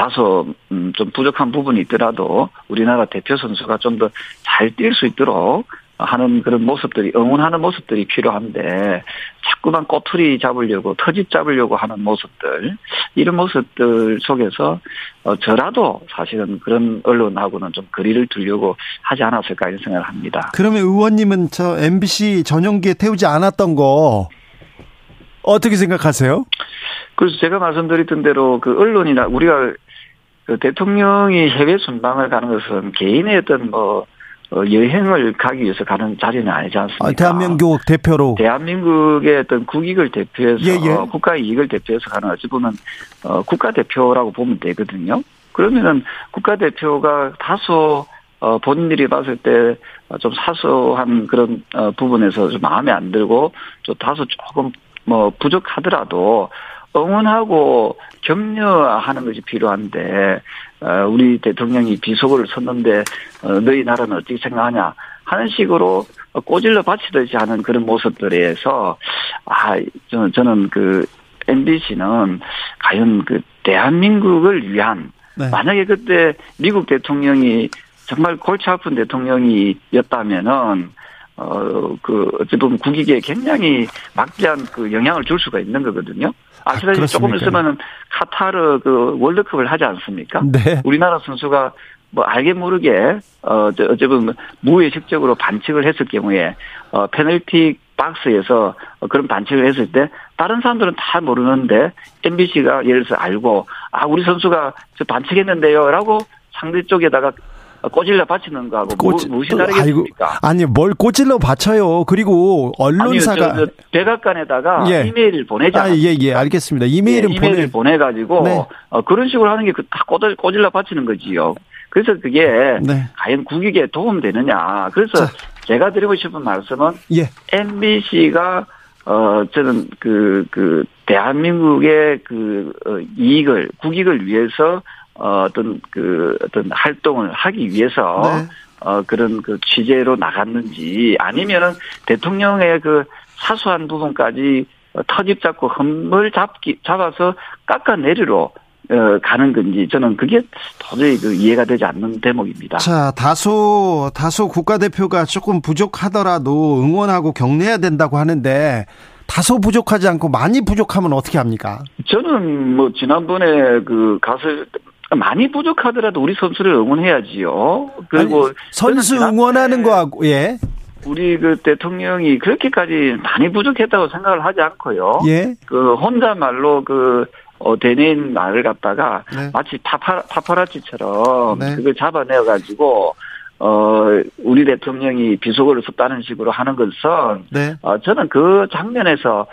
다소, 음, 좀 부족한 부분이 있더라도 우리나라 대표 선수가 좀 더 잘 뛸 수 있도록 하는 그런 모습들이, 응원하는 모습들이 필요한데, 자꾸만 꼬투리 잡으려고, 터집 잡으려고 하는 모습들, 이런 모습들 속에서, 어, 저라도 사실은 그런 언론하고는 좀 거리를 두려고 하지 않았을까 이런 생각을 합니다. 그러면 의원님은 저 MBC 전용기에 태우지 않았던 거 어떻게 생각하세요? 그래서 제가 말씀드렸던 대로 그 언론이나 우리가 그 대통령이 해외 순방을 가는 것은 개인의 어떤 뭐 어, 여행을 가기 위해서 가는 자리는 아니지 않습니까? 아, 대한민국 대표로. 대한민국의 어떤 국익을 대표해서 예, 예. 국가 이익을 대표해서 가는 어찌 보면 어, 국가 대표라고 보면 되거든요. 그러면은 국가 대표가 다소 어, 본인들이 봤을 때 좀 사소한 그런 어, 부분에서 좀 마음에 안 들고 좀 다소 조금 뭐 부족하더라도 응원하고 격려하는 것이 필요한데 어, 우리 대통령이 비속어를 썼는데 어, 너희 나라는 어떻게 생각하냐 하는 식으로 꼬질러 바치듯이 하는 그런 모습들에서 아, 저는, 저는 그 MBC는 과연 그 대한민국을 위한 네. 만약에 그때 미국 대통령이 정말 골치 아픈 대통령이었다면은 어, 그, 어찌 보면 국익에 굉장히 막대한 그 영향을 줄 수가 있는 거거든요. 아, 아시다시피 조금? 있으면은 카타르 그 월드컵을 하지 않습니까? 네. 우리나라 선수가 뭐 알게 모르게 어 저- 어찌 보면 무의식적으로 반칙을 했을 경우에 어 페널티 박스에서 어, 그런 반칙을 했을 때 다른 사람들은 다 모르는데 MBC가 예를 들어서 알고 아 우리 선수가 저 반칙했는데요라고 상대 쪽에다가 꼬질러 바치는 거하고 무, 꼬치- 무엇이 또, 다르겠습니까? 아니 뭘 꼬질러 받쳐요. 그리고 언론사가 아니요, 저, 저 백악관에다가 예. 이메일을 보내자. 아, 예, 예, 알겠습니다. 이메일은 예, 이메일을 보내 보내... 가지고 네. 어, 그런 식으로 하는 게 다 꼬질, 꼬질러 바치는 거지요. 그래서 그게 네. 과연 국익에 도움되느냐. 그래서 자. 제가 드리고 싶은 말씀은 예. MBC가 어 저는 그 그 대한민국의 그 어, 이익을 국익을 위해서 어, 어떤 그 어떤 활동을 하기 위해서 네. 어 그런 그 취재로 나갔는지 아니면은 대통령의 그 사소한 부분까지 어, 터집 잡고 흠을 잡기 잡아서 깎아내리러 어, 가는 건지 저는 그게 도저히 그 이해가 되지 않는 대목입니다. 자, 다소, 다소 국가대표가 조금 부족하더라도 응원하고 격려해야 된다고 하는데, 다소 부족하지 않고 많이 부족하면 어떻게 합니까? 저는 뭐 지난번에 그때 많이 부족하더라도 우리 선수를 응원해야지요. 그리고 아니, 선수 응원하는 거하고, 예. 우리 그 대통령이 그렇게까지 많이 부족했다고 생각을 하지 않고요. 예. 그 혼자 말로 그 어, 대내인 말을 갖다가 네. 마치 파파, 파파라치처럼 네. 그걸 잡아내어 가지고 어 우리 대통령이 비속어를 썼다는 식으로 하는 것은 네. 어, 저는 그 장면에서,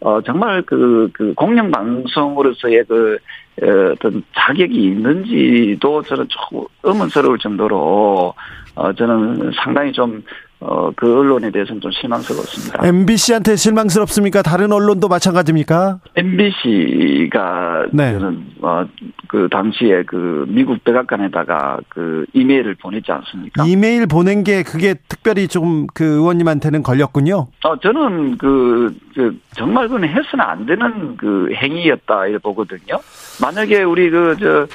어, 정말 그, 그, 공영방송으로서의 그, 어, 어떤 자격이 있는지도 저는 조금 의문스러울 정도로, 어, 저는 상당히 좀, 어, 그 언론에 대해서는 좀 실망스럽습니다. MBC한테 실망스럽습니까? 다른 언론도 마찬가지입니까? MBC가 네. 저는 어, 그 당시에 그 미국 백악관에다가 그 이메일을 보냈지 않습니까? 이메일 보낸 게 그게 특별히 좀그 의원님한테는 걸렸군요. 어, 저는 그, 그, 정말 그는 해서는 안 되는 그 행위였다, 이렇게 보거든요. 만약에 우리 그, 저,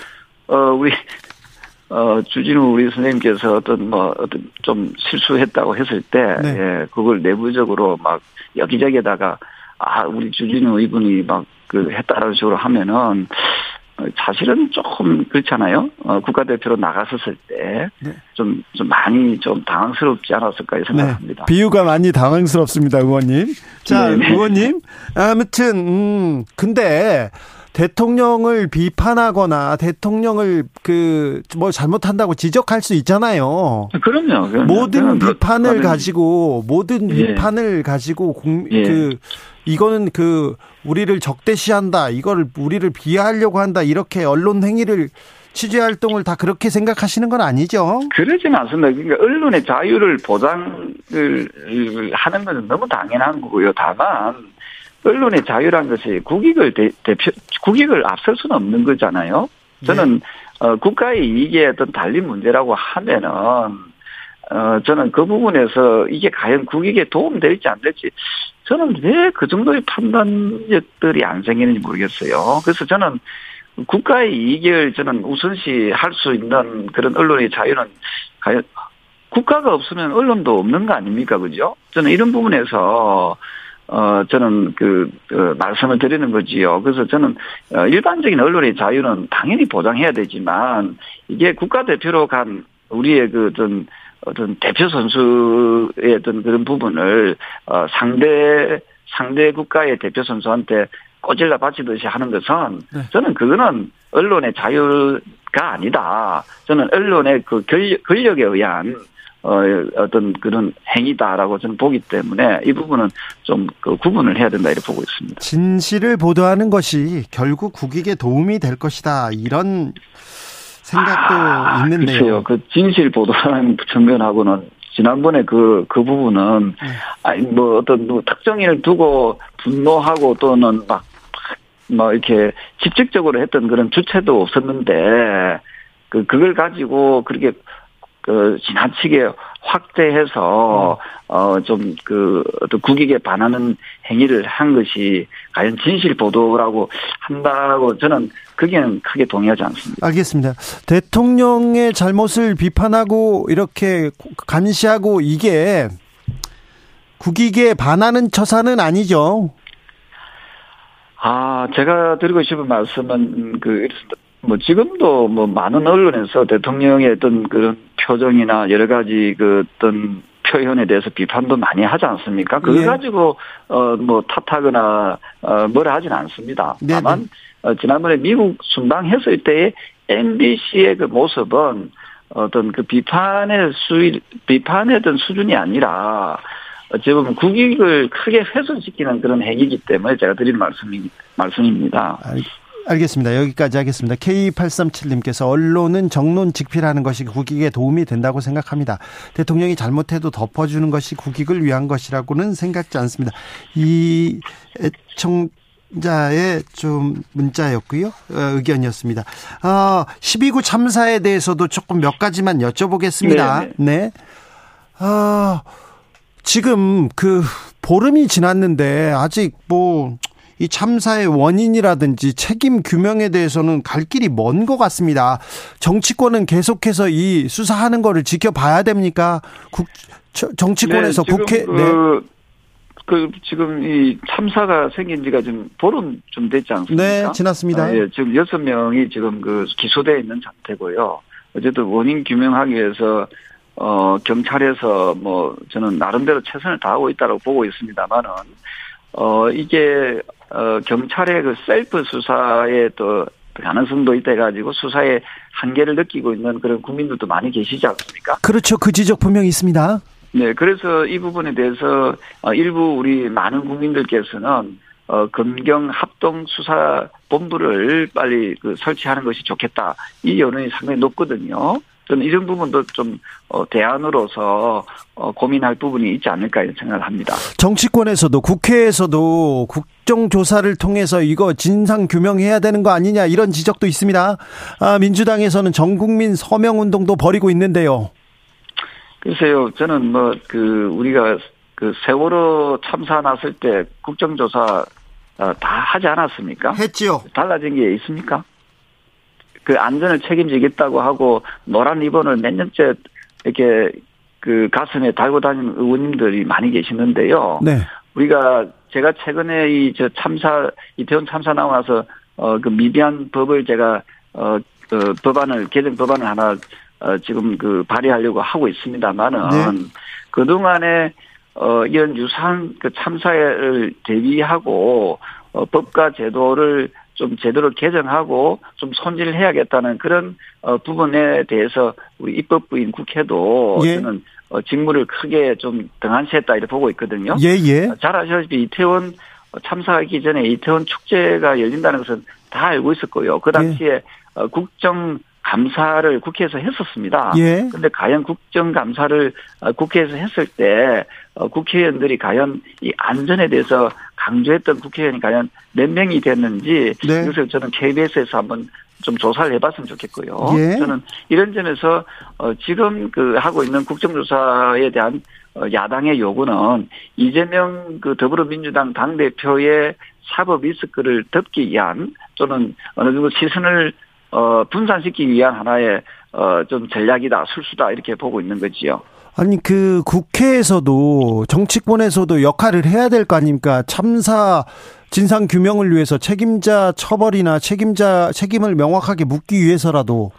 어, 우리, 어, 주진우 우리 선생님께서 어떤 뭐, 어떤 좀 실수했다고 했을 때, 네. 예, 그걸 내부적으로 막 여기저기에다가, 아, 우리 주진우 이분이 막 그 했다라는 식으로 하면은, 어, 사실은 조금 그렇잖아요. 어, 국가대표로 나갔었을 때, 네. 좀, 좀 많이 좀 당황스럽지 않았을까 생각합니다. 비유가 많이 당황스럽습니다, 의원님. 자, 네, 네. 의원님. 아무튼, 음, 근데, 대통령을 비판하거나 대통령을 그 뭐 잘못한다고 지적할 수 있잖아요. 그럼요. 그럼요. 모든 그- 비판을 가지고 모든 예. 비판을 가지고 공, 예. 그 이거는 그 우리를 적대시한다. 이거를 우리를 비하하려고 한다. 이렇게 언론 행위를 취재 활동을 다 그렇게 생각하시는 건 아니죠? 그러진 않습니다. 그러니까 언론의 자유를 보장을 하는 것은 너무 당연한 거고요. 다만 언론의 자유란 것이 국익을 대, 표 국익을 앞설 수는 없는 거잖아요. 저는 어, 국가의 이익에 어떤 달린 문제라고 하면은 어, 저는 그 부분에서 이게 과연 국익에 도움될지 안 될지 저는 왜 그 정도의 판단력들이 안 생기는지 모르겠어요. 그래서 저는 국가의 이익을 저는 우선시 할 수 있는 그런 언론의 자유는 과연 국가가 없으면 언론도 없는 거 아닙니까? 그죠? 저는 이런 부분에서 어, 저는 그, 그, 말씀을 드리는 거지요. 그래서 저는, 어, 일반적인 언론의 자유는 당연히 보장해야 되지만, 이게 국가대표로 간 우리의 그 어떤, 어떤 대표 선수의 어떤 그런 부분을, 어, 상대, 상대 국가의 대표 선수한테 꼬질러 바치듯이 하는 것은, 네. 저는 그거는 언론의 자유가 아니다. 저는 언론의 그 권력, 권력에 의한 어, 어떤 그런 행위다라고 저는 보기 때문에 이 부분은 좀 그 구분을 해야 된다 이렇게 보고 있습니다. 진실을 보도하는 것이 결국 국익에 도움이 될 것이다. 이런 생각도 아, 있는데요. 글쎄요. 그 진실 보도라는 측면하고는 지난번에 그, 그 부분은, 네. 아니, 뭐, 어떤, 뭐, 특정인을 두고 분노하고 또는 막, 뭐, 이렇게 직접적으로 했던 그런 주체도 없었는데, 그, 그걸 가지고 그렇게, 그, 지나치게 확대해서 어좀 그 어떤 국익에 반하는 행위를 한 것이 과연 진실 보도라고 한다고 저는 그게는 크게 동의하지 않습니다. 알겠습니다. 대통령의 잘못을 비판하고 이렇게 감시하고 이게 국익에 반하는 처사는 아니죠. 아, 제가 드리고 싶은 말씀은 그, 뭐 지금도 뭐 많은 언론에서 대통령의 어떤 그런 표정이나 여러 가지 그 어떤 표현에 대해서 비판도 많이 하지 않습니까? 그거 예. 가지고 어 뭐 탓하거나 어 뭐라 하진 않습니다. 네네. 다만 어, 지난번에 미국 순방했을 때의 MBC의 그 모습은 어떤 그 비판의 수 비판의 어떤 수준이 아니라 어찌 보면 국익을 크게 훼손시키는 그런 행위이기 때문에 제가 드리는 말씀이, 말씀입니다. 알겠습니다. 여기까지 하겠습니다. K837님께서 언론은 정론 직필하는 것이 국익에 도움이 된다고 생각합니다. 대통령이 잘못해도 덮어주는 것이 국익을 위한 것이라고는 생각지 않습니다. 이 애청자의 좀 문자였고요. 어, 의견이었습니다. 어, 12구 참사에 대해서도 조금 몇 가지만 여쭤보겠습니다. 네네. 네. 어, 지금 그 보름이 지났는데 아직 뭐 이 참사의 원인이라든지 책임 규명에 대해서는 갈 길이 먼 것 같습니다. 정치권은 계속해서 이 수사하는 거를 지켜봐야 됩니까? 국, 정치권에서 네, 국회 그, 네. 그 지금 이 참사가 생긴 지가 지금 보름 좀 됐지 않습니까? 네, 지났습니다. 아, 예, 지금 여섯 명이 지금 그 기소돼 있는 상태고요. 어쨌든 원인 규명하기 위해서 어, 경찰에서 뭐 저는 나름대로 최선을 다하고 있다고 보고 있습니다만은 어, 이게 어, 경찰의 그 셀프 수사에 또 가능성도 있다 해가지고 수사의 한계를 느끼고 있는 그런 국민들도 많이 계시지 않습니까? 그렇죠. 그 지적 분명히 있습니다. 네, 그래서 이 부분에 대해서 어, 일부 우리 많은 국민들께서는 어, 검경 합동 수사 본부를 빨리 그 설치하는 것이 좋겠다. 이 여론이 상당히 높거든요. 저는 이런 부분도 좀 어, 대안으로서 어, 고민할 부분이 있지 않을까 이런 생각을 합니다. 정치권에서도 국회에서도 국정조사를 통해서 이거 진상 규명해야 되는 거 아니냐 이런 지적도 있습니다. 아, 민주당에서는 전국민 서명 운동도 벌이고 있는데요. 글쎄요, 저는 뭐 그 우리가 그 세월호 참사 났을 때 국정조사 어, 다 하지 않았습니까? 했지요. 달라진 게 있습니까? 그 안전을 책임지겠다고 하고 노란 리본을 몇 년째 이렇게 그 가슴에 달고 다니는 의원님들이 많이 계시는데요. 네. 우리가 제가 최근에 이 저 참사 이태원 참사 나고 나서 어 그 미비한 법을 제가 어, 그 법안을 개정 법안을 하나 어 지금 그 발의하려고 하고 있습니다만은 네. 그 동안에 어 이런 유사한 그 참사를 대비하고 어 법과 제도를 좀 제대로 개정하고 좀 손질을 해야겠다는 그런 어, 부분에 대해서 우리 입법부인 국회도 예. 저는 어, 직무를 크게 좀 등한시했다 이렇게 보고 있거든요. 예, 예. 잘 아시다시피 이태원 참사하기 전에 이태원 축제가 열린다는 것은 다 알고 있었고요. 그 당시에 예. 어, 국정 감사를 국회에서 했었습니다. 예. 근데 과연 국정감사를 어, 국회에서 했을 때 어, 국회의원들이 과연 이 안전에 대해서 강조했던 국회의원이 과연 몇 명이 됐는지 네. 이것을 저는 KBS에서 한번 좀 조사를 해봤으면 좋겠고요. 예. 저는 이런 점에서 어 지금 그 하고 있는 국정조사에 대한 어 야당의 요구는 이재명 그 더불어민주당 당 대표의 사법 리스크를 덮기 위한 또는 어느 정도 시선을 어 분산시키기 위한 하나의 어 좀 전략이다 술수다 이렇게 보고 있는 거지요. 아니 그 국회에서도 정치권에서도 역할을 해야 될 거 아닙니까? 참사 진상 규명을 위해서 책임자 처벌이나 책임자 책임을 명확하게 묻기 위해서라도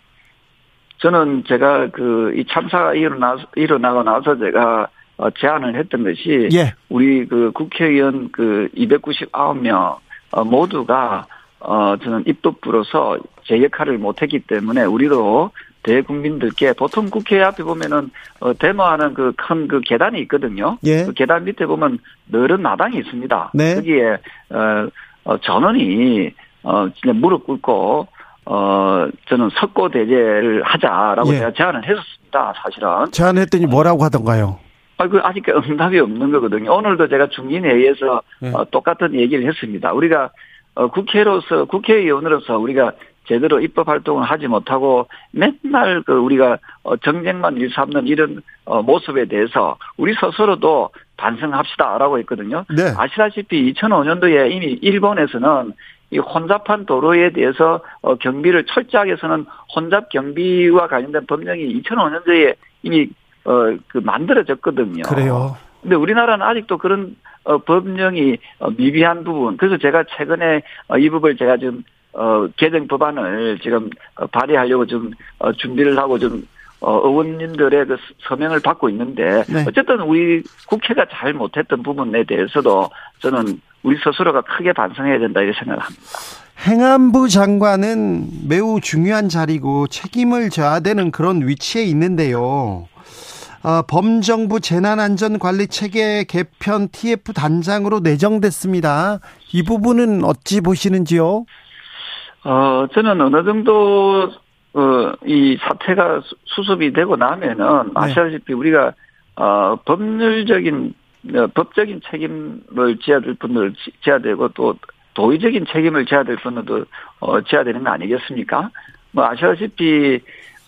저는 제가 그 이 참사가 일어나 일어나고 나서 제가 어, 제안을 했던 것이 예. 우리 그 국회의원 그 299명 어, 모두가 어 저는 입법부로서 제 역할을 못했기 때문에 우리도 대국민들께 보통 국회 앞에 보면은 어 데모하는 그 큰그 그 계단이 있거든요. 예. 그 계단 밑에 보면 넓은 마당이 있습니다. 네. 거기에 어, 어 전원이 어 진짜 무릎 꿇고 어 저는 석고 대제를 하자라고 예. 제가 제안을 했었습니다. 사실은. 제안했더니 뭐라고 하던가요? 아, 그 아직 응답이 없는 거거든요. 오늘도 제가 중진회의에서 예. 어, 똑같은 얘기를 했습니다. 우리가 어, 국회로서 국회의원으로서 우리가 제대로 입법 활동을 하지 못하고 맨날 그 우리가 어, 정쟁만 일삼는 이런 어, 모습에 대해서 우리 스스로도 반성합시다라고 했거든요. 네. 아시다시피 2005년도에 이미 일본에서는 이 혼잡한 도로에 대해서 어, 경비를 철저하게 서는 혼잡 경비와 관련된 법령이 2005년도에 이미 어, 그 만들어졌거든요. 그래요. 근데 우리나라는 아직도 그런 어, 법령이 어, 미비한 부분. 그래서 제가 최근에 어, 이 부분을 제가 지금 어, 개정 법안을 지금 어, 발의하려고 좀 어, 준비를 하고 좀 어, 의원님들의 그 서명을 받고 있는데 네. 어쨌든 우리 국회가 잘 못했던 부분에 대해서도 저는 우리 스스로가 크게 반성해야 된다 이렇게 생각을 합니다. 행안부 장관은 매우 중요한 자리고 책임을 져야 되는 그런 위치에 있는데요. 어, 범정부 재난안전관리 체계 개편 TF 단장으로 내정됐습니다. 이 부분은 어찌 보시는지요? 어, 저는 어느 정도, 어, 이 사태가 수- 수습이 되고 나면은, 네. 아시다시피 우리가, 어, 법률적인, 어, 법적인 책임을 져야 될 분들 지- 져야 되고, 또, 도의적인 책임을 져야 될 분들도, 어, 져야 되는 거 아니겠습니까? 뭐, 아시다시피,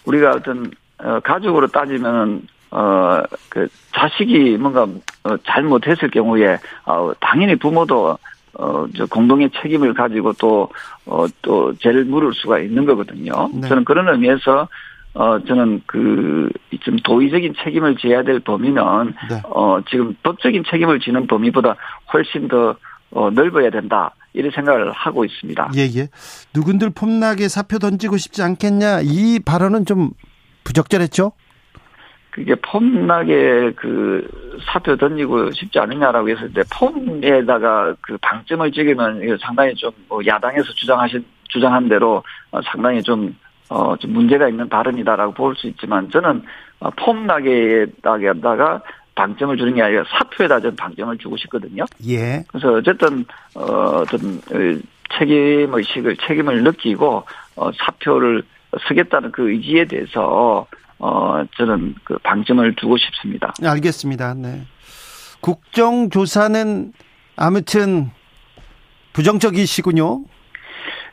우리가 어떤, 어, 가족으로 따지면, 어, 그, 자식이 뭔가, 어, 잘못했을 경우에, 어, 당연히 부모도, 어, 저 공동의 책임을 가지고 또, 어, 또 죄를 물을 수가 있는 거거든요. 네. 저는 그런 의미에서, 어, 저는 그, 좀 도의적인 책임을 져야 될 범위는, 네. 어, 지금 법적인 책임을 지는 범위보다 훨씬 더, 어, 넓어야 된다. 이런 생각을 하고 있습니다. 예, 예. 누군들 폼나게 사표 던지고 싶지 않겠냐. 이 발언은 좀 부적절했죠? 그게 폼나게 그 사표 던지고 싶지 않느냐라고 했을 때 폼에다가 그 방점을 찍으면 이거 상당히 좀뭐 야당에서 주장하신 주장한 대로 어, 상당히 좀 어, 좀 문제가 있는 발언이다라고 볼 수 있지만 저는 어, 폼나게에다가 방점을 주는 게 아니라 사표에다 좀 방점을 주고 싶거든요. 예. 그래서 어쨌든 어, 어떤 어, 책임 의식을 책임을 느끼고 어, 사표를 쓰겠다는 그 의지에 대해서 어, 저는 그 방점을 두고 싶습니다. 알겠습니다. 네. 국정조사는 아무튼 부정적이시군요.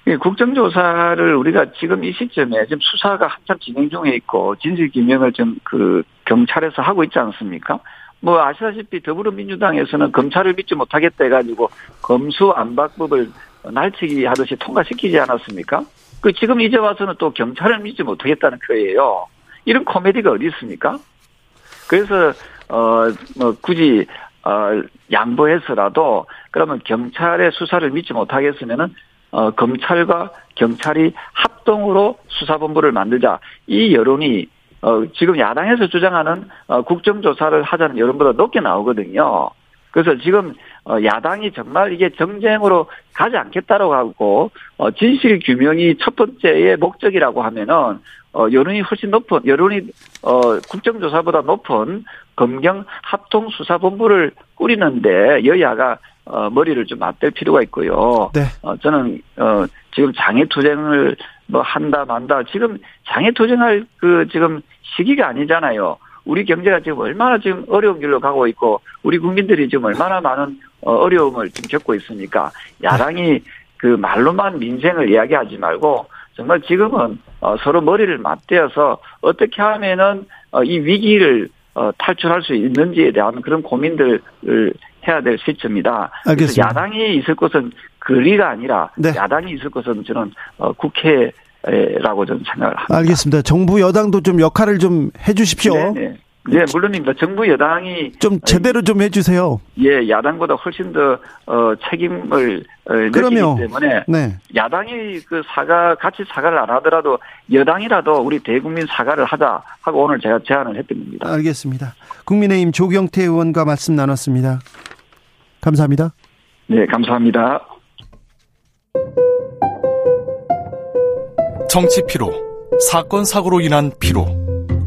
예, 국정조사를 우리가 지금 이 시점에 지금 수사가 한참 진행 중에 있고 진실규명을 좀그 경찰에서 하고 있지 않습니까? 뭐 아시다시피 더불어민주당에서는 검찰을 믿지 못하겠다 해가지고 검수안박법을 날치기 하듯이 통과시키지 않았습니까? 그 지금 이제 와서는 또 경찰을 믿지 못하겠다는 거예요. 이런 코미디가 어디 있습니까? 그래서 어 뭐 굳이 어 양보해서라도 그러면 경찰의 수사를 믿지 못하겠으면은 어 검찰과 경찰이 합동으로 수사본부를 만들자 이 여론이 어 지금 야당에서 주장하는 어 국정조사를 하자는 여론보다 높게 나오거든요. 그래서 지금 어 야당이 정말 이게 정쟁으로 가지 않겠다라고 하고 어 진실 규명이 첫 번째의 목적이라고 하면은 어 여론이 훨씬 높은 여론이 어 국정조사보다 높은 검경 합동 수사본부를 꾸리는데 여야가 어 머리를 좀 맞댈 필요가 있고요. 네. 어 저는 어 지금 장애 투쟁을 뭐 한다 만다 지금 장애 투쟁할 그 지금 시기가 아니잖아요. 우리 경제가 지금 얼마나 지금 어려운 길로 가고 있고 우리 국민들이 지금 얼마나 많은 어, 어려움을 지금 겪고 있으니까 야당이 그 말로만 민생을 이야기하지 말고 정말 지금은 어, 서로 머리를 맞대어서 어떻게 하면은 어, 이 위기를 어, 탈출할 수 있는지에 대한 그런 고민들을 해야 될 시점이다. 알겠습니다. 야당이 있을 것은 거리가 아니라 네. 야당이 있을 것은 저는 어, 국회 라고 저는 생각을 합니다. 알겠습니다. 정부 여당도 좀 역할을 좀 해주십시오. 네, 네. 네, 물론입니다. 정부 여당이 좀 제대로 좀 해주세요. 예 야당보다 훨씬 더 어, 책임을 어, 느끼기 그럼요. 때문에 네. 야당이 그 사과 같이 사과를 안 하더라도 여당이라도 우리 대국민 사과를 하자 하고 오늘 제가 제안을 했던 겁니다. 알겠습니다. 국민의힘 조경태 의원과 말씀 나눴습니다. 감사합니다. 네, 감사합니다. 정치 피로, 사건 사고로 인한 피로,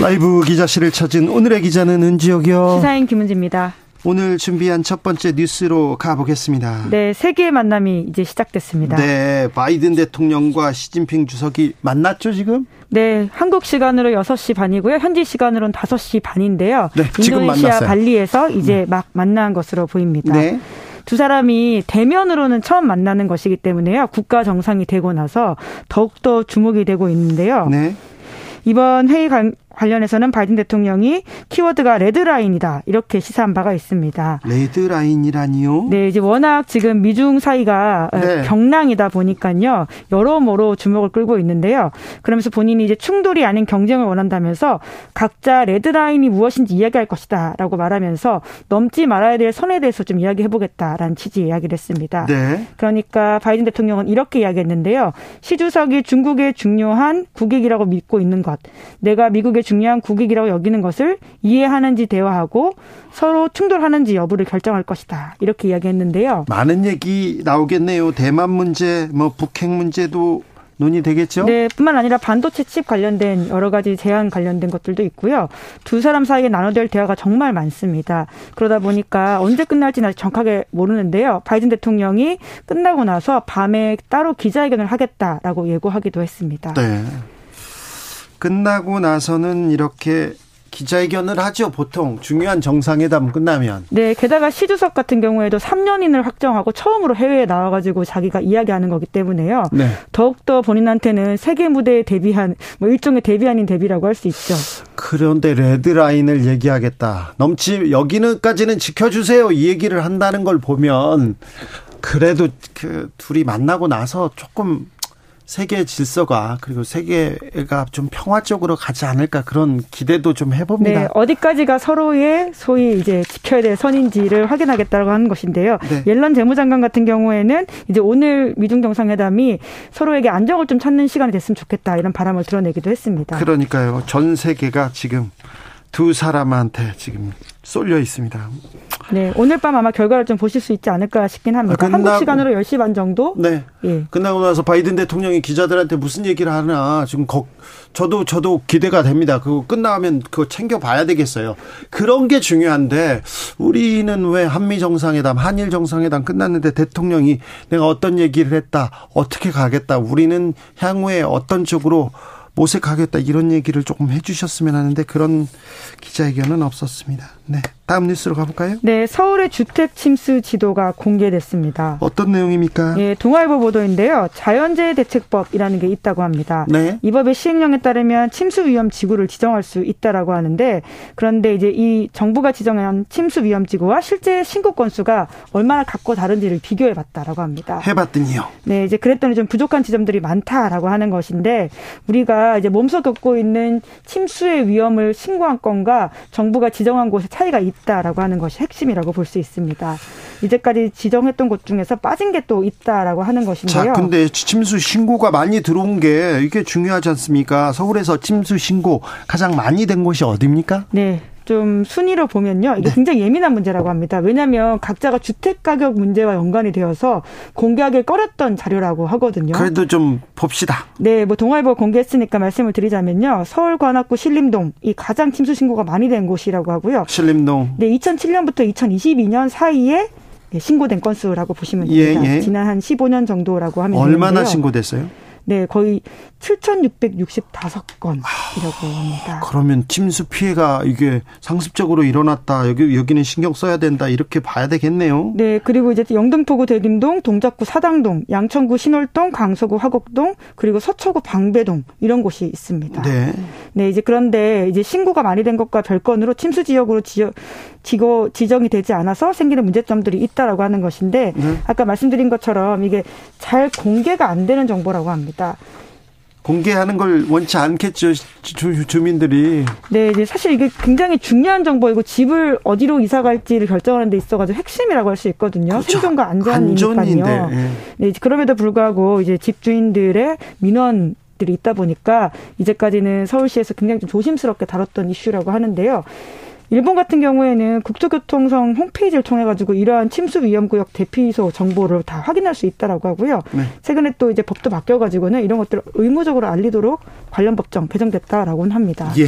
라이브 기자실을 찾은 오늘의 기자는 은지혁이요. 시사인 김은지입니다. 오늘 준비한 첫 번째 뉴스로 가보겠습니다. 네, 세계의 만남이 이제 시작됐습니다. 네, 바이든 대통령과 시진핑 주석이 만났죠, 지금? 네, 한국 시간으로 6시 반이고요. 현지 시간으로는 5시 반인데요. 네, 지금 인도네시아. 발리에서 이제 막 만난 것으로 보입니다. 네. 두 사람이 대면으로는 처음 만나는 것이기 때문에요. 국가 정상이 되고 나서 더욱더 주목이 되고 있는데요. 네. 이번 회의 관- 관련해서는 바이든 대통령이 키워드가 레드라인이다. 이렇게 시사한 바가 있습니다. 레드라인이라니요? 네, 이제 워낙 지금 미중 사이가 어, 네. 경랑이다 보니까요. 여러모로 주목을 끌고 있는데요. 그러면서 본인이 이제 충돌이 아닌 경쟁을 원한다면서 각자 레드라인이 무엇인지 이야기할 것이다라고 말하면서 넘지 말아야 될 선에 대해서 좀 이야기해 보겠다라는 취지의 이야기를 했습니다. 네. 그러니까 바이든 대통령은 이렇게 이야기했는데요. 시 주석이 중국의 중요한 국익이라고 믿고 있는 것, 내가 미국의 중요한 국익이라고 여기는 것을 이해하는지 대화하고 서로 충돌하는지 여부를 결정할 것이다. 이렇게 이야기했는데요. 많은 얘기 나오겠네요. 대만 문제, 뭐 북핵 문제도 논의되겠죠? 네, 뿐만 아니라 반도체 칩 관련된 여러 가지 제한 관련된 것들도 있고요. 두 사람 사이에 나눠될 대화가 정말 많습니다. 그러다 보니까 언제 끝날지는 아직 정확하게 모르는데요. 바이든 대통령이 끝나고 나서 밤에 따로 기자회견을 하겠다라고 예고하기도 했습니다. 네. 끝나고 나서는 이렇게 기자회견을 하죠. 보통 중요한 정상회담 끝나면. 네, 게다가 시 주석 같은 경우에도 3년인을 확정하고 처음으로 해외에 나와가지고 자기가 이야기하는 거기 때문에요. 네. 더욱더 본인한테는 세계 무대에 데뷔한, 뭐 일종의 데뷔 아닌 데뷔라고 할 수 있죠. 그런데 레드라인을 얘기하겠다. 넘치 여기는까지는 지켜주세요. 이 얘기를 한다는 걸 보면 그래도 그 둘이 만나고 나서 조금 세계 질서가 그리고 세계가 좀 평화적으로 가지 않을까 그런 기대도 좀 해봅니다. 네, 어디까지가 서로의 소위 이제 지켜야 될 선인지를 확인하겠다고 하는 것인데요. 네. 옐런 재무장관 같은 경우에는 이제 오늘 미중 정상회담이 서로에게 안정을 좀 찾는 시간이 됐으면 좋겠다 이런 바람을 드러내기도 했습니다. 그러니까요. 전 세계가 지금 두 사람한테 지금 쏠려 있습니다. 네, 오늘 밤 아마 결과를 좀 보실 수 있지 않을까 싶긴 합니다. 아, 끝나고- 한국 시간으로 10시 반 정도? 네. 예. 끝나고 나서 바이든 대통령이 기자들한테 무슨 얘기를 하나 지금 거, 저도 저도 기대가 됩니다. 그거 끝나면 그거 챙겨 봐야 되겠어요. 그런 게 중요한데 우리는 왜 한미 정상회담, 한일 정상회담 끝났는데 대통령이 내가 어떤 얘기를 했다, 어떻게 가겠다, 우리는 향후에 어떤 쪽으로 모색하겠다 이런 얘기를 조금 해주셨으면 하는데 그런 기자회견은 없었습니다. 네, 다음 뉴스로 가볼까요? 네, 서울의 주택 침수 지도가 공개됐습니다. 어떤 내용입니까? 예, 동아일보 보도인데요. 자연재해 대책법이라는 게 있다고 합니다. 네. 이 법의 시행령에 따르면 침수 위험 지구를 지정할 수 있다라고 하는데 그런데 이제 이 정부가 지정한 침수 위험 지구와 실제 신고 건수가 얼마나 각고 다른지를 비교해 봤다라고 합니다. 해봤더니요. 네, 이제 그랬더니 좀 부족한 지점들이 많다라고 하는 것인데 우리가 이제 몸소 겪고 있는 침수의 위험을 신고한 건과 정부가 지정한 곳의 차이가 있다라고 하는 것이 핵심이라고 볼 수 있습니다. 이제까지 지정했던 곳 중에서 빠진 게 또 있다라고 하는 것인데요. 자, 근데 침수 신고가 많이 들어온 게 이게 중요하지 않습니까? 서울에서 침수 신고 가장 많이 된 곳이 어디입니까? 네. 좀 순위로 보면요. 이게 네. 굉장히 예민한 문제라고 합니다. 왜냐하면 각자가 주택 가격 문제와 연관이 되어서 공개하기 꺼렸던 자료라고 하거든요. 그래도 좀 봅시다. 네, 뭐 동아일보 공개했으니까 말씀을 드리자면요. 서울 관악구 신림동 이 가장 침수 신고가 많이 된 곳이라고 하고요. 신림동. 네, 2007년부터 2022년 사이에 네, 신고된 건수라고 보시면 예, 됩니다. 예. 지난 한 15년 정도라고 하면 얼마나 되는데요. 신고됐어요? 네, 거의 7,665건이라고 합니다. 그러면 침수 피해가 이게 상습적으로 일어났다. 여기 여기는 신경 써야 된다. 이렇게 봐야 되겠네요. 네, 그리고 이제 영등포구 대림동, 동작구 사당동, 양천구 신월동, 강서구 화곡동, 그리고 서초구 방배동 이런 곳이 있습니다. 네. 네, 이제 그런데 이제 신고가 많이 된 것과 별건으로 침수 지역으로 지어, 지고, 지정이 되지 않아서 생기는 문제점들이 있다라고 하는 것인데 네. 아까 말씀드린 것처럼 이게 잘 공개가 안 되는 정보라고 합니다. 공개하는 걸 원치 않겠죠. 주, 주민들이. 네, 사실 이게 굉장히 중요한 정보이고 집을 어디로 이사 갈지를 결정하는 데 있어가지고 핵심이라고 할 수 있거든요. 그렇죠. 생존과 안전이니까요. 예. 네, 그럼에도 불구하고 이제 집 주인들의 민원 들이 있다 보니까 이제까지는 서울시에서 굉장히 좀 조심스럽게 다뤘던 이슈라고 하는데요. 일본 같은 경우에는 국토교통성 홈페이지를 통해 가지고 이러한 침수 위험 구역 대피소 정보를 다 확인할 수 있다라고 하고요. 네. 최근에 또 이제 법도 바뀌어 가지고는 이런 것들을 의무적으로 알리도록 관련 법정 개정됐다라고는 합니다. 예.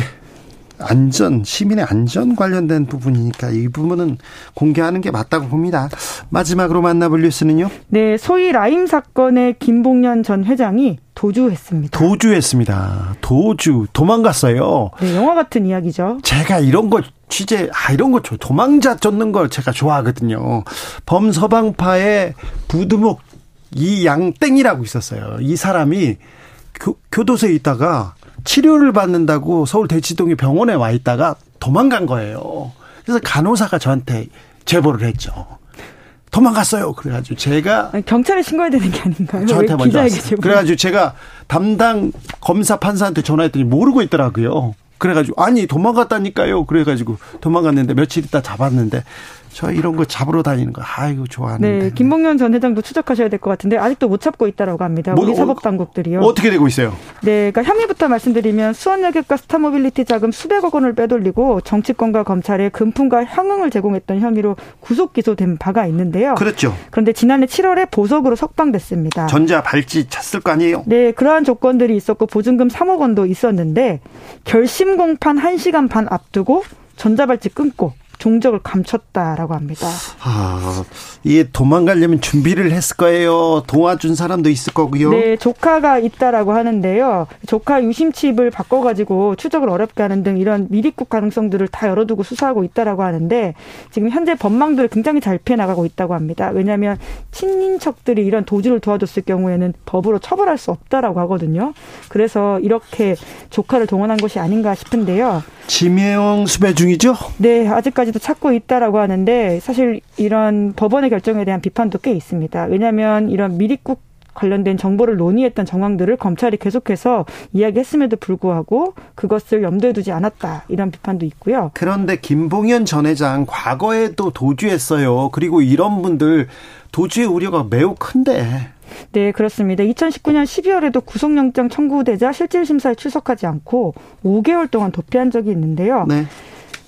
안전, 시민의 안전 관련된 부분이니까 이 부분은 공개하는 게 맞다고 봅니다. 마지막으로 만나볼 뉴스는요? 네, 소위 라임 사건의 김봉년 전 회장이 도주했습니다. 도주했습니다. 도주, 도망갔어요. 네, 영화 같은 이야기죠. 제가 이런 거 취재, 아, 이런 거 도망자 쫓는 걸 제가 좋아하거든요. 범서방파의 부두목 이 양땡이라고 있었어요. 이 사람이 교, 교도소에 있다가 치료를 받는다고 서울 대치동의 병원에 와 있다가 도망간 거예요. 그래서 간호사가 저한테 제보를 했죠. 도망갔어요. 그래가지고 제가 아니, 경찰에 신고해야 되는 게 아닌가요? 저한테 왜 먼저 왔어요. 제보? 그래가지고 제가 담당 검사 판사한테 전화했더니 모르고 있더라고요. 그래가지고 아니 도망갔다니까요. 그래가지고 도망갔는데 며칠 있다 잡았는데 저 이런 거 잡으러 다니는 거 아이고 좋아하는데. 네, 김봉현 전 회장도 추적하셔야 될 것 같은데 아직도 못 잡고 있다라고 합니다. 뭐, 우리 어, 사법 당국들이요. 어떻게 되고 있어요? 네, 그러니까 혐의부터 말씀드리면 수원여객과 스타모빌리티 자금 수백억 원을 빼돌리고 정치권과 검찰에 금품과 향응을 제공했던 혐의로 구속 기소된 바가 있는데요. 그렇죠. 그런데 지난해 7월에 보석으로 석방됐습니다. 전자 발찌 찼을 거 아니에요? 네, 그러한 조건들이 있었고 보증금 3억 원도 있었는데 결심 공판 1시간 반 앞두고 전자발찌 끊고 종적을 감췄다라고 합니다. 아, 이게 도망가려면 준비를 했을 거예요. 도와준 사람도 있을 거고요. 네, 조카가 있다라고 하는데요. 조카 유심칩을 바꿔가지고 추적을 어렵게 하는 등 이런 미립국 가능성들을 다 열어두고 수사하고 있다라고 하는데 지금 현재 법망들을 굉장히 잘 피해 나가고 있다고 합니다. 왜냐하면 친인척들이 이런 도주를 도와줬을 경우에는 법으로 처벌할 수 없다라고 하거든요. 그래서 이렇게 조카를 동원한 것이 아닌가 싶은데요. 지명 수배 중이죠? 네, 아직까지 도 찾고 있다라고 하는데 사실 이런 법원의 결정에 대한 비판도 꽤 있습니다. 왜냐하면 이런 미립국 관련된 정보를 논의했던 정황들을 검찰이 계속해서 이야기했음에도 불구하고 그것을 염두에 두지 않았다 이런 비판도 있고요. 그런데 김봉현 전 회장 과거에도 도주했어요. 그리고 이런 분들 도주의 우려가 매우 큰데. 네, 그렇습니다. 2019년 12월에도 구속영장 청구되자 실질심사에 출석하지 않고 5개월 동안 도피한 적이 있는데요. 네.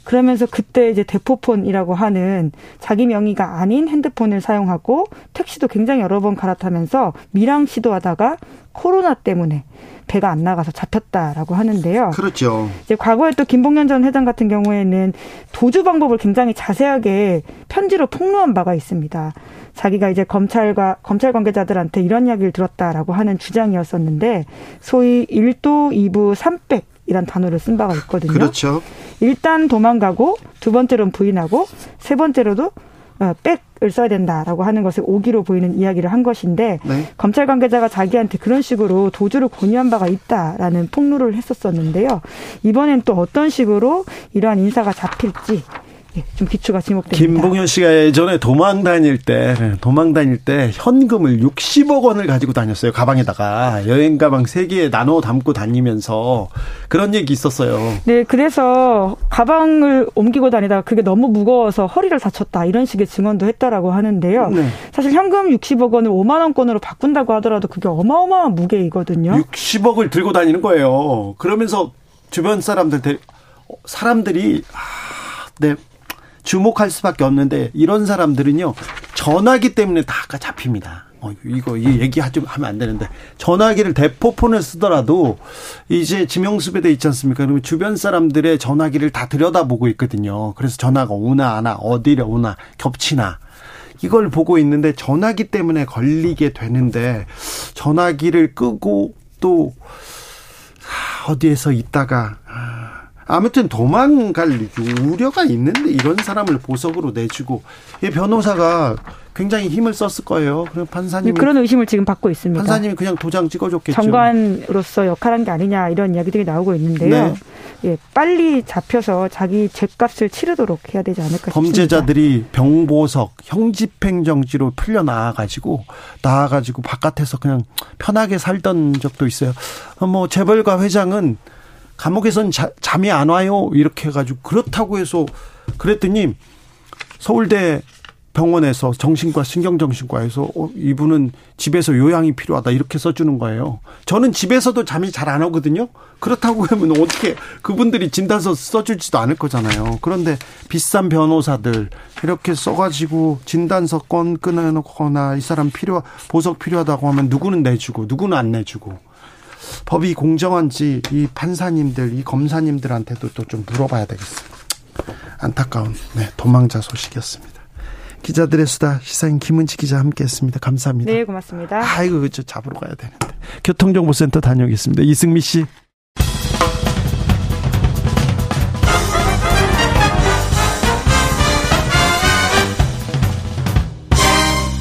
그러면서 그때 이제 대포폰이라고 하는 자기 명의가 아닌 핸드폰을 사용하고 택시도 굉장히 여러 번 갈아타면서 밀항 시도하다가 코로나 때문에 배가 안 나가서 잡혔다라고 하는데요. 그렇죠. 이제 과거에 또 김봉현 전 회장 같은 경우에는 도주 방법을 굉장히 자세하게 편지로 폭로한 바가 있습니다. 자기가 이제 검찰과 검찰 관계자들한테 이런 이야기를 들었다라고 하는 주장이었었는데 소위 1도 2부 3백 이란 단어를 쓴 바가 있거든요. 그렇죠. 일단 도망가고 두 번째로는 부인하고 세 번째로도 어, 백을 써야 된다라고 하는 것을 오기로 보이는 이야기를 한 것인데 네. 검찰 관계자가 자기한테 그런 식으로 도주를 권유한 바가 있다라는 폭로를 했었었는데요. 이번엔 또 어떤 식으로 이러한 인사가 잡힐지 예, 좀 기추가 지목됩니다. 김봉현 씨가 예전에 도망 다닐 때, 도망 다닐 때 현금을 60억 원을 가지고 다녔어요. 가방에다가. 여행 가방 3개에 나눠 담고 다니면서 그런 얘기 있었어요. 네, 그래서 가방을 옮기고 다니다가 그게 너무 무거워서 허리를 다쳤다 이런 식의 증언도 했다라고 하는데요. 네. 사실 현금 60억 원을 5만 원권으로 바꾼다고 하더라도 그게 어마어마한 무게이거든요. 60억을 들고 다니는 거예요. 그러면서 주변 사람들, 대- 사람들이, 아, 네, 주목할 수밖에 없는데 이런 사람들은요, 전화기 때문에 다 잡힙니다. 어, 이거, 이 얘기 하지 하면 안 되는데. 전화기를 대포폰을 쓰더라도 이제 지명수배돼 있지 않습니까? 그러면 주변 사람들의 전화기를 다 들여다보고 있거든요. 그래서 전화가 오나 안 와, 어디로 오나, 겹치나. 이걸 보고 있는데 전화기 때문에 걸리게 되는데 전화기를 끄고 또 아, 어디에서 있다가 아, 아무튼 도망갈 우려가 있는데 이런 사람을 보석으로 내주고 이 변호사가 굉장히 힘을 썼을 거예요. 그럼 판사님 그런 의심을 지금 받고 있습니다. 판사님이 그냥 도장 찍어줬겠죠. 정관으로서 역할한 게 아니냐 이런 이야기들이 나오고 있는데요. 네. 예, 빨리 잡혀서 자기 죄값을 치르도록 해야 되지 않을까 싶습니다. 범죄자들이 병보석, 형집행 정지로 풀려 나와 가지고 나와 가지고 바깥에서 그냥 편하게 살던 적도 있어요. 어, 뭐 재벌가 회장은 감옥에선 자- 잠이 안 와요 이렇게 해가지고 그렇다고 해서 그랬더니 서울대 병원에서 정신과 신경정신과에서 어, 이분은 집에서 요양이 필요하다 이렇게 써주는 거예요. 저는 집에서도 잠이 잘 안 오거든요. 그렇다고 하면 어떻게 그분들이 진단서 써주지도 않을 거잖아요. 그런데 비싼 변호사들 이렇게 써가지고 진단서 건 끊어놓거나 이 사람 필요 보석 필요하다고 하면 누구는 내주고 누구는 안 내주고 법이 공정한지 이 판사님들, 이 검사님들한테도 또 좀 물어봐야 되겠어요. 안타까운 네, 도망자 소식이었습니다. 기자들의 수다 시사인 김은지 기자 함께했습니다. 감사합니다. 네, 고맙습니다. 아이고 저 잡으러 가야 되는데 교통정보센터 다녀오겠습니다. 이승미 씨.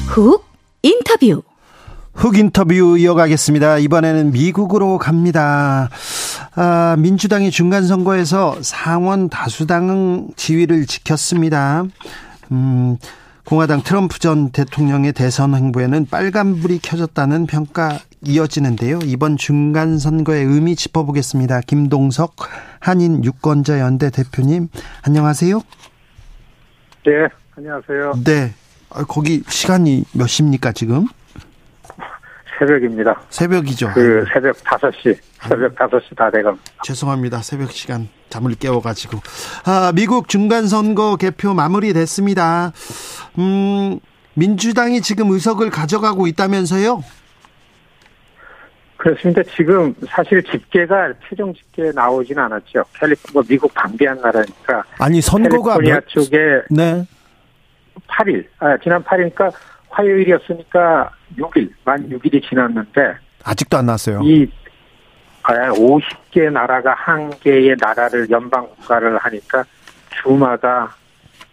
훅 인터뷰. 흑 인터뷰 이어가겠습니다. 이번에는 미국으로 갑니다. 아, 민주당이 중간 선거에서 상원 다수당 지위를 지켰습니다. 음, 공화당 트럼프 전 대통령의 대선 행보에는 빨간불이 켜졌다는 평가 이어지는데요. 이번 중간 선거의 의미 짚어보겠습니다. 김동석 한인 유권자 연대 대표님, 안녕하세요. 네, 안녕하세요. 네. 아, 거기 시간이 몇 시입니까, 지금? 새벽입니다. 새벽이죠. 그 새벽 5시, 새벽 5시 다 돼갑니다. 죄송합니다. 새벽 시간 잠을 깨워가지고. 아, 미국 중간선거 개표 마무리됐습니다. 음, 민주당이 지금 의석을 가져가고 있다면서요? 그렇습니다. 지금 사실 집계가 최종 집계 나오진 않았죠. 캘리포니아 미국 방대한 나라니까. 아니 선거가 캘리포니아 몇- 쪽에 네. 8일, 아, 지난 8일이니까 화요일이었으니까 6일, 만 6일이 지났는데 아직도 안 나왔어요. 이 아, 50개 나라가 한 개의 나라를 연방 국가를 하니까 주마다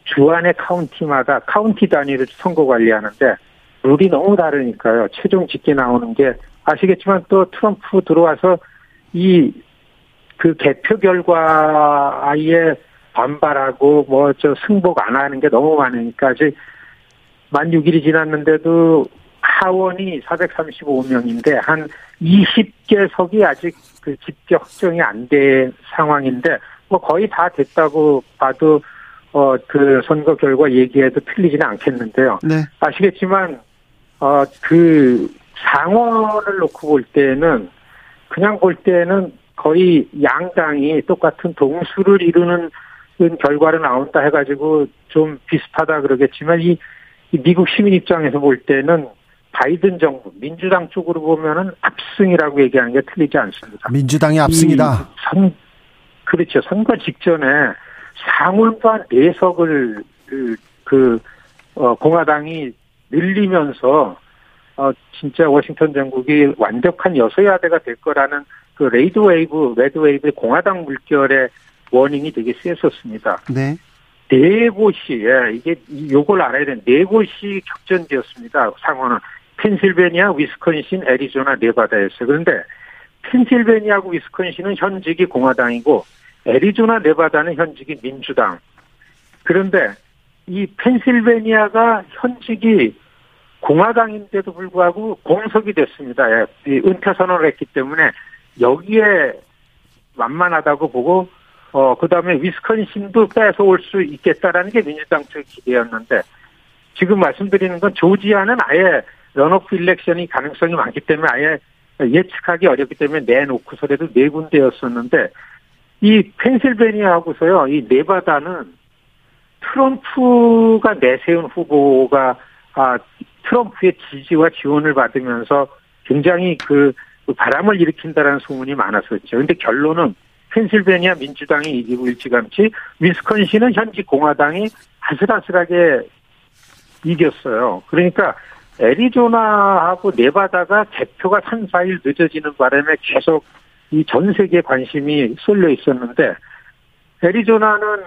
주 안에 카운티마다 카운티 단위로 선거 관리하는데 룰이 너무 다르니까요. 최종 집계 나오는 게 아시겠지만 또 트럼프 들어와서 이 그 개표 결과에 반발하고 뭐 저 승복 안 하는 게 너무 많으니까 아직 만 6일이 지났는데도 하원이 435명인데 한 20개 석이 아직 그 집계 확정이 안 된 상황인데 뭐 거의 다 됐다고 봐도 어 그 선거 결과 얘기해도 틀리지는 않겠는데요. 네. 아시겠지만 어그 상원을 놓고 볼 때는 그냥 볼 때는 거의 양당이 똑같은 동수를 이루는 결과로 나온다 해가지고 좀 비슷하다 그러겠지만 이, 이 미국 시민 입장에서 볼 때는 바이든 정부 민주당 쪽으로 보면은 압승이라고 얘기하는 게 틀리지 않습니다. 민주당이 압승이다. 이 선, 그렇죠. 선거 직전에 상원 또한 내석을 그, 그 어, 공화당이 늘리면서 어, 진짜 워싱턴 정국이 완벽한 여소야대가 될 거라는 그 red wave, red wave의 공화당 물결의 warning이 되게 셌었습니다. 네. 네 곳이, 예, 이게, 이- 요걸 알아야 되는 네 곳이 격전지였습니다. 상원은. 펜실베니아, 위스콘신, 애리조나, 네바다였어요. 그런데 펜실베니아하고 위스콘신은 현직이 공화당이고 애리조나, 네바다는 현직이 민주당. 그런데 이 펜실베니아가 현직이 공화당인데도 불구하고 공석이 됐습니다. 예, 이 은퇴 선언을 했기 때문에 여기에 만만하다고 보고 어 그 다음에 위스콘신도 뺏어올 수 있겠다라는 게 민주당 측 기대였는데 지금 말씀드리는 건 조지아는 아예 런오프 일렉션이 가능성이 많기 때문에 아예 예측하기 어렵기 때문에 내놓고서라도 네 군데였었는데 이 펜실베니아하고서요 이 네바다는 트럼프가 내세운 후보가 아 트럼프의 지지와 지원을 받으면서 굉장히 그, 그 바람을 일으킨다라는 소문이 많았었죠. 근데 결론은 펜실베니아 민주당이 이기고 일찌감치 위스콘신은 현직 공화당이 아슬아슬하게 이겼어요. 그러니까 애리조나하고 네바다가 개표가 3, 4일 늦어지는 바람에 계속 이 전 세계 관심이 쏠려 있었는데 애리조나는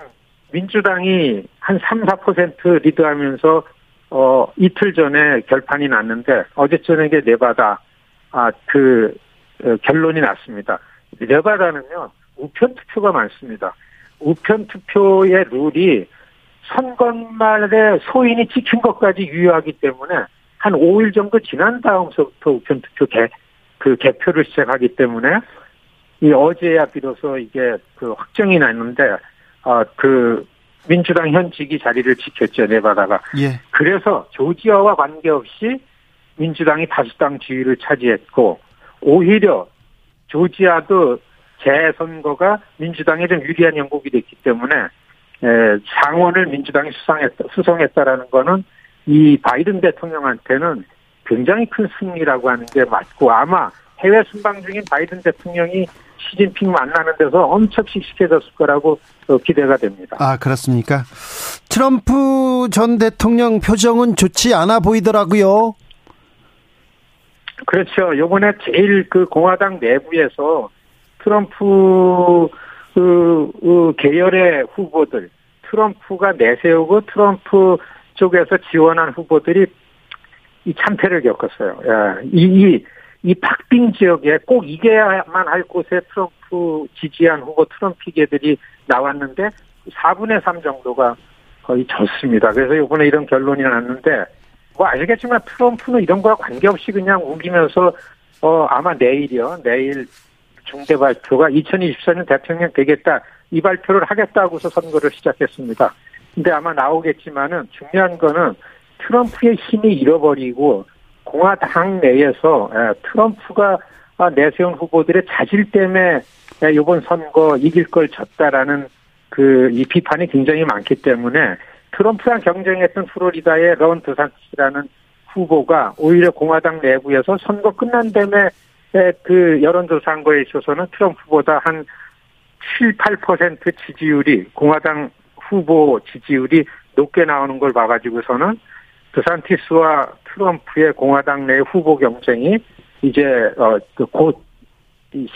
민주당이 한 3, 4% 리드하면서 어 이틀 전에 결판이 났는데 어제 저녁에 네바다 아그 어, 결론이 났습니다. 네바다는요 우편 투표가 많습니다. 우편 투표의 룰이 선거말에 소인이 찍힌 것까지 유효하기 때문에 한 5일 정도 지난 다음서부터 우편 투표 개, 그 개표를 시작하기 때문에 이 어제야 비로소 이게 그 확정이 났는데 어그 민주당 현직이 자리를 지켰죠 네바다가 예. 그래서 조지아와 관계없이 민주당이 다수당 지위를 차지했고 오히려 조지아도 재선거가 민주당에 좀 유리한 형국이 됐기 때문에 에, 상원을 민주당이 수상했다, 수성했다라는 거는 이 바이든 대통령한테는 굉장히 큰 승리라고 하는 게 맞고 아마 해외 순방 중인 바이든 대통령이 시진핑 만나는 데서 엄청 씩씩해졌을 거라고 어, 기대가 됩니다. 아, 그렇습니까? 트럼프 전 대통령 표정은 좋지 않아 보이더라고요. 그렇죠. 요번에 제일 그 공화당 내부에서 트럼프 그, 그 계열의 후보들, 트럼프가 내세우고 트럼프 쪽에서 지원한 후보들이 이 참패를 겪었어요. 야, 이, 이, 이 박빙 지역에 꼭 이겨야만 할 곳에 트럼프 지지한 후보 트럼피계들이 나왔는데 4분의 3 정도가 거의 졌습니다. 그래서 이번에 이런 결론이 났는데 뭐 아시겠지만 트럼프는 이런 거와 관계없이 그냥 우기면서 어 아마 내일이요. 내일 중대 발표가 2024년 대통령 되겠다. 이 발표를 하겠다고서 선거를 시작했습니다. 근데 아마 나오겠지만은 중요한 거는 트럼프의 힘이 잃어버리고 공화당 내에서 트럼프가 내세운 후보들의 자질 때문에 이번 선거 이길 걸 졌다라는 그 이 비판이 굉장히 많기 때문에 트럼프랑 경쟁했던 플로리다의 런 드산티스라는 후보가 오히려 공화당 내부에서 선거 끝난 다음에 그 여론조사 한 거에 있어서는 트럼프보다 한 7, 8% 지지율이 공화당 후보 지지율이 높게 나오는 걸 봐가지고서는 드산티스와 트럼프의 공화당 내 후보 경쟁이 이제 어곧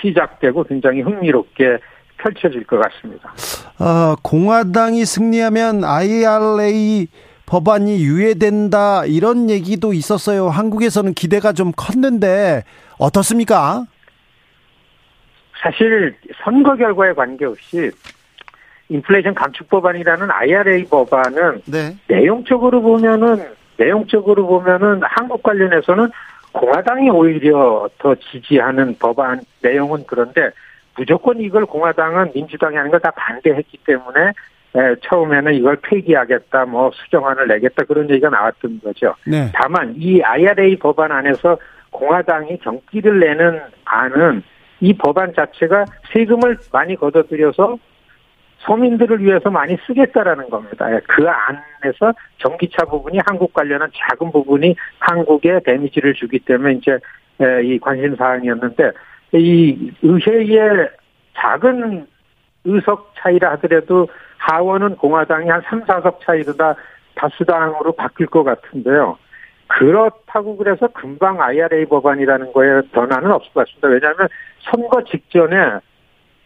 시작되고 굉장히 흥미롭게 펼쳐질 것 같습니다. 어, 공화당이 승리하면 IRA 법안이 유예된다 이런 얘기도 있었어요. 한국에서는 기대가 좀 컸는데 어떻습니까? 사실 선거 결과에 관계없이 인플레이션 감축 법안이라는 IRA 법안은 네. 내용적으로 보면은 내용적으로 보면은 한국 관련해서는 공화당이 오히려 더 지지하는 법안 내용은 그런데 무조건 이걸 공화당은 민주당이 하는 걸 다 반대했기 때문에 처음에는 이걸 폐기하겠다, 뭐 수정안을 내겠다 그런 얘기가 나왔던 거죠. 네. 다만 이 IRA 법안 안에서 공화당이 경기를 내는 안은 이 법안 자체가 세금을 많이 걷어들여서 서민들을 위해서 많이 쓰겠다라는 겁니다. 예, 그 안에서 전기차 부분이 한국 관련한 작은 부분이 한국에 데미지를 주기 때문에 이제 예, 이 관심 사항이었는데 이 의회의 작은 의석 차이라 하더라도 하원은 공화당이 한 3, 4석 차이로 다 다수당으로 바뀔 것 같은데요. 그렇다고 그래서 금방 IRA 법안이라는 거에 변화는 없을 것 같습니다. 왜냐하면 선거 직전에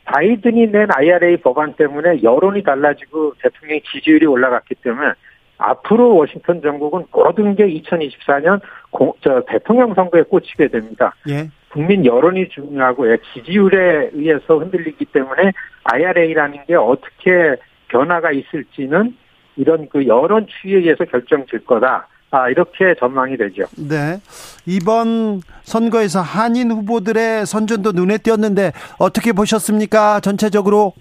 바이든이 낸 IRA 법안 때문에 여론이 달라지고 대통령 지지율이 올라갔기 때문에 앞으로 워싱턴 정국은 모든 게 2024년 공, 저 대통령 선거에 꽂히게 됩니다. 예. 국민 여론이 중요하고 예, 지지율에 의해서 흔들리기 때문에 IRA라는 게 어떻게 변화가 있을지는 이런 그 여론 추이에 의해서 결정될 거다. 아, 이렇게 전망이 되죠. 네. 이번 선거에서 한인 후보들의 선전도 눈에 띄었는데 어떻게 보셨습니까? 전체적으로?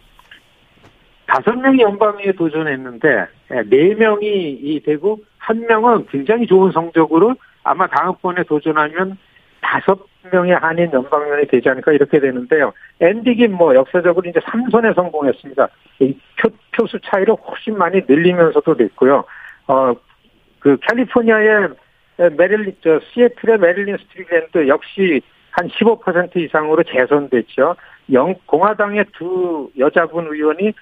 다섯 명이 연방의회에 도전했는데 예, 네 명이 되고 한 명은 굉장히 좋은 성적으로 아마 다음번에 도전하면 다섯 명의 한인 연방의원이 되지 않을까 이렇게 되는데요. 앤디 김 뭐 역사적으로 이제 3선에 성공했습니다. 이 표, 표수 차이를 훨씬 많이 늘리면서도 됐고요. 어, 그 캘리포니아의 메릴린 저 시애틀의 메릴린 스트릭랜드 역시 한 15% 이상으로 재선됐죠. 영 공화당의 두 여자분 의원이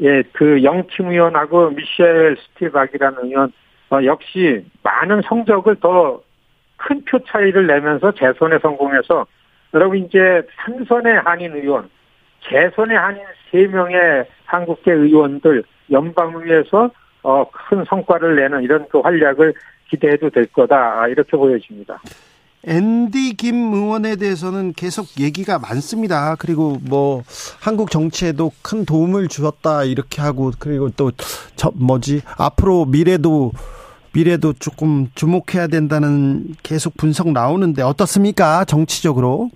예, 그 영팀 의원하고 미셸 스티박이라는 의원 어, 역시 많은 성적을 더 큰 표 차이를 내면서 재선에 성공해서 여러분 이제 삼선의 한인 의원, 재선의 한인 세명의 한국계 의원들 연방의회에서 어, 큰 성과를 내는 이런 그 활약을 기대해도 될 거다 이렇게 보여집니다. 앤디 김 의원에 대해서는 계속 얘기가 많습니다. 그리고 뭐 한국 정치에도 큰 도움을 주었다 이렇게 하고 그리고 또 저 뭐지 앞으로 미래도 미래도 조금 주목해야 된다는 계속 분석 나오는데 어떻습니까 정치적으로?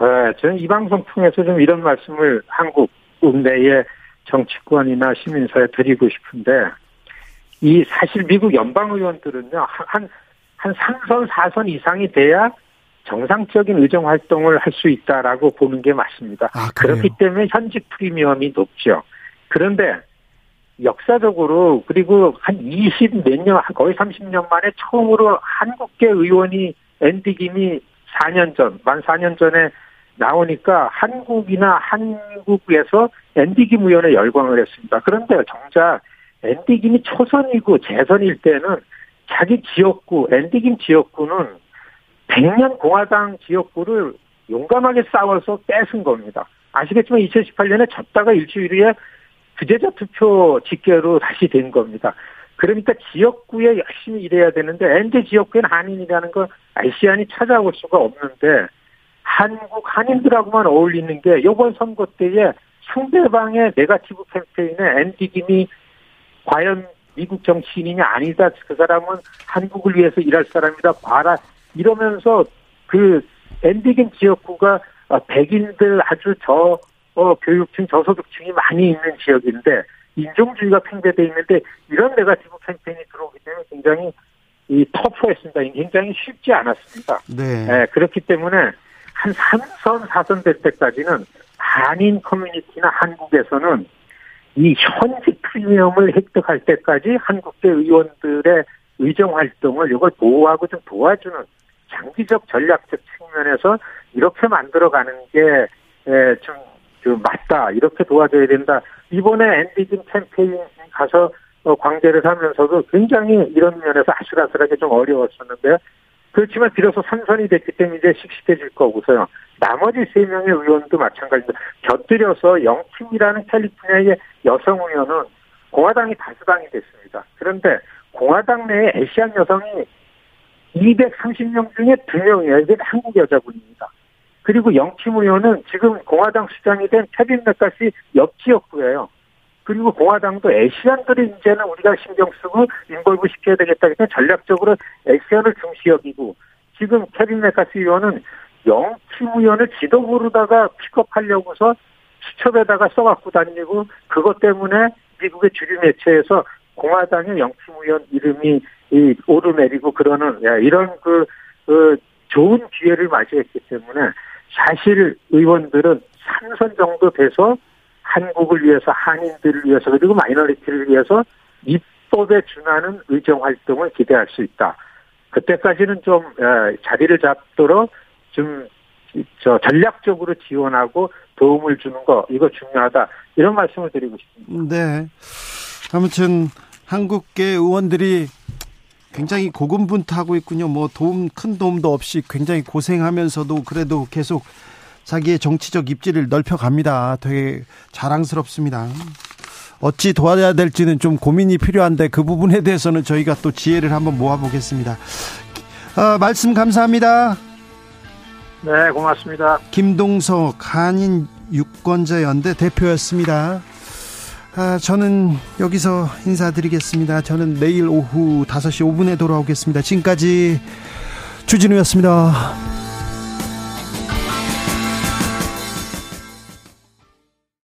네, 저는 이 방송 통해서 좀 이런 말씀을 한국 내의 정치권이나 시민사에 드리고 싶은데 이 사실 미국 연방 의원들은요 한한 3선 4선 이상이 돼야 정상적인 의정 활동을 할 수 있다라고 보는 게 맞습니다. 아, 그렇기 때문에 현직 프리미엄이 높죠. 그런데 역사적으로 그리고 한 20 몇 년, 거의 30년 만에 처음으로 한국계 의원이 엔디 김이 4년 전, 만 4년 전에 나오니까 한국이나 한국에서 엔디김 의원에 열광을 했습니다. 그런데 정작 엔디김이 초선이고 재선일 때는 자기 지역구, 엔디김 지역구는 100년 공화당 지역구를 용감하게 싸워서 뺏은 겁니다. 아시겠지만 2018년에 졌다가 일주일 후에 부재자 투표 집계로 다시 된 겁니다. 그러니까 지역구에 열심히 일해야 되는데 엔디 지역구엔 한인이라는 거 아시안이 찾아올 수가 없는데 한국 한인들하고만 어울리는 게 이번 선거 때에 상대방의 네가티브 캠페인에 엔디김이 과연 미국 정치인이냐 아니다 그 사람은 한국을 위해서 일할 사람이다 봐라 이러면서 그 엔디김 지역구가 백인들 아주 저 어, 교육층 저소득층이 많이 있는 지역인데 인종주의가 팽배돼 있는데 이런 네가티브 캠페인이 들어오기 때문에 굉장히 이 터프했습니다. 굉장히 쉽지 않았습니다. 네. 네 그렇기 때문에 한 3선, 4선 될 때까지는 한인 커뮤니티나 한국에서는 이 현직 프리미엄을 획득할 때까지 한국계 의원들의 의정 활동을 이걸 보호하고 좀 도와주는 장기적 전략적 측면에서 이렇게 만들어가는 게좀 좀 맞다 이렇게 도와줘야 된다. 이번에 엔디진 캠페인 가서 어, 광대를 하면서도 굉장히 이런 면에서 아슬아슬하게 좀 어려웠었는데요. 그렇지만 비로소 삼선이 됐기 때문에 이제 씩씩해질 거고서요. 나머지 세 명의 의원도 마찬가지입니다. 곁들여서 영팀이라는 캘리포니아의 여성 의원은 공화당이 다수당이 됐습니다. 그런데 공화당 내에 애시안 여성이 230명 중에 2명이에요. 이게 한국 여자분입니다. 그리고 영팀 의원은 지금 공화당 수장이 된 케빈 맥카시 옆 지역구예요. 그리고 공화당도 Asian들을 이제는 우리가 신경 쓰고 involve 시켜야 되겠다. 그래서 전략적으로 Asian을 중시 여기고 지금 케빈 맥카시 의원은 영 김 의원을 지도부로다가 픽업하려고서 수첩에다가 써갖고 다니고 그것 때문에 미국의 주류 매체에서 공화당의 영 김 의원 이름이 오르내리고 그러는 이런 그, 그 좋은 기회를 맞이했기 때문에 사실 의원들은 3선 정도 돼서 한국을 위해서 한인들을 위해서 그리고 minority를 위해서 입법에 준하는 의정 활동을 기대할 수 있다. 그때까지는 좀 자리를 잡도록 좀 저 전략적으로 지원하고 도움을 주는 거 이거 중요하다 이런 말씀을 드리고 싶습니다. 네. 아무튼 한국계 의원들이 굉장히 고군분투하고 있군요. 뭐 도움 큰 도움도 없이 굉장히 고생하면서도 그래도 계속 자기의 정치적 입지를 넓혀갑니다. 되게 자랑스럽습니다. 어찌 도와야 될지는 좀 고민이 필요한데 그 부분에 대해서는 저희가 또 지혜를 한번 모아보겠습니다. 아, 말씀 감사합니다. 네, 고맙습니다. 김동석 한인 유권자 연대 대표였습니다. 아, 저는 여기서 인사드리겠습니다. 저는 내일 오후 5시 5분에 돌아오겠습니다. 지금까지 주진우였습니다.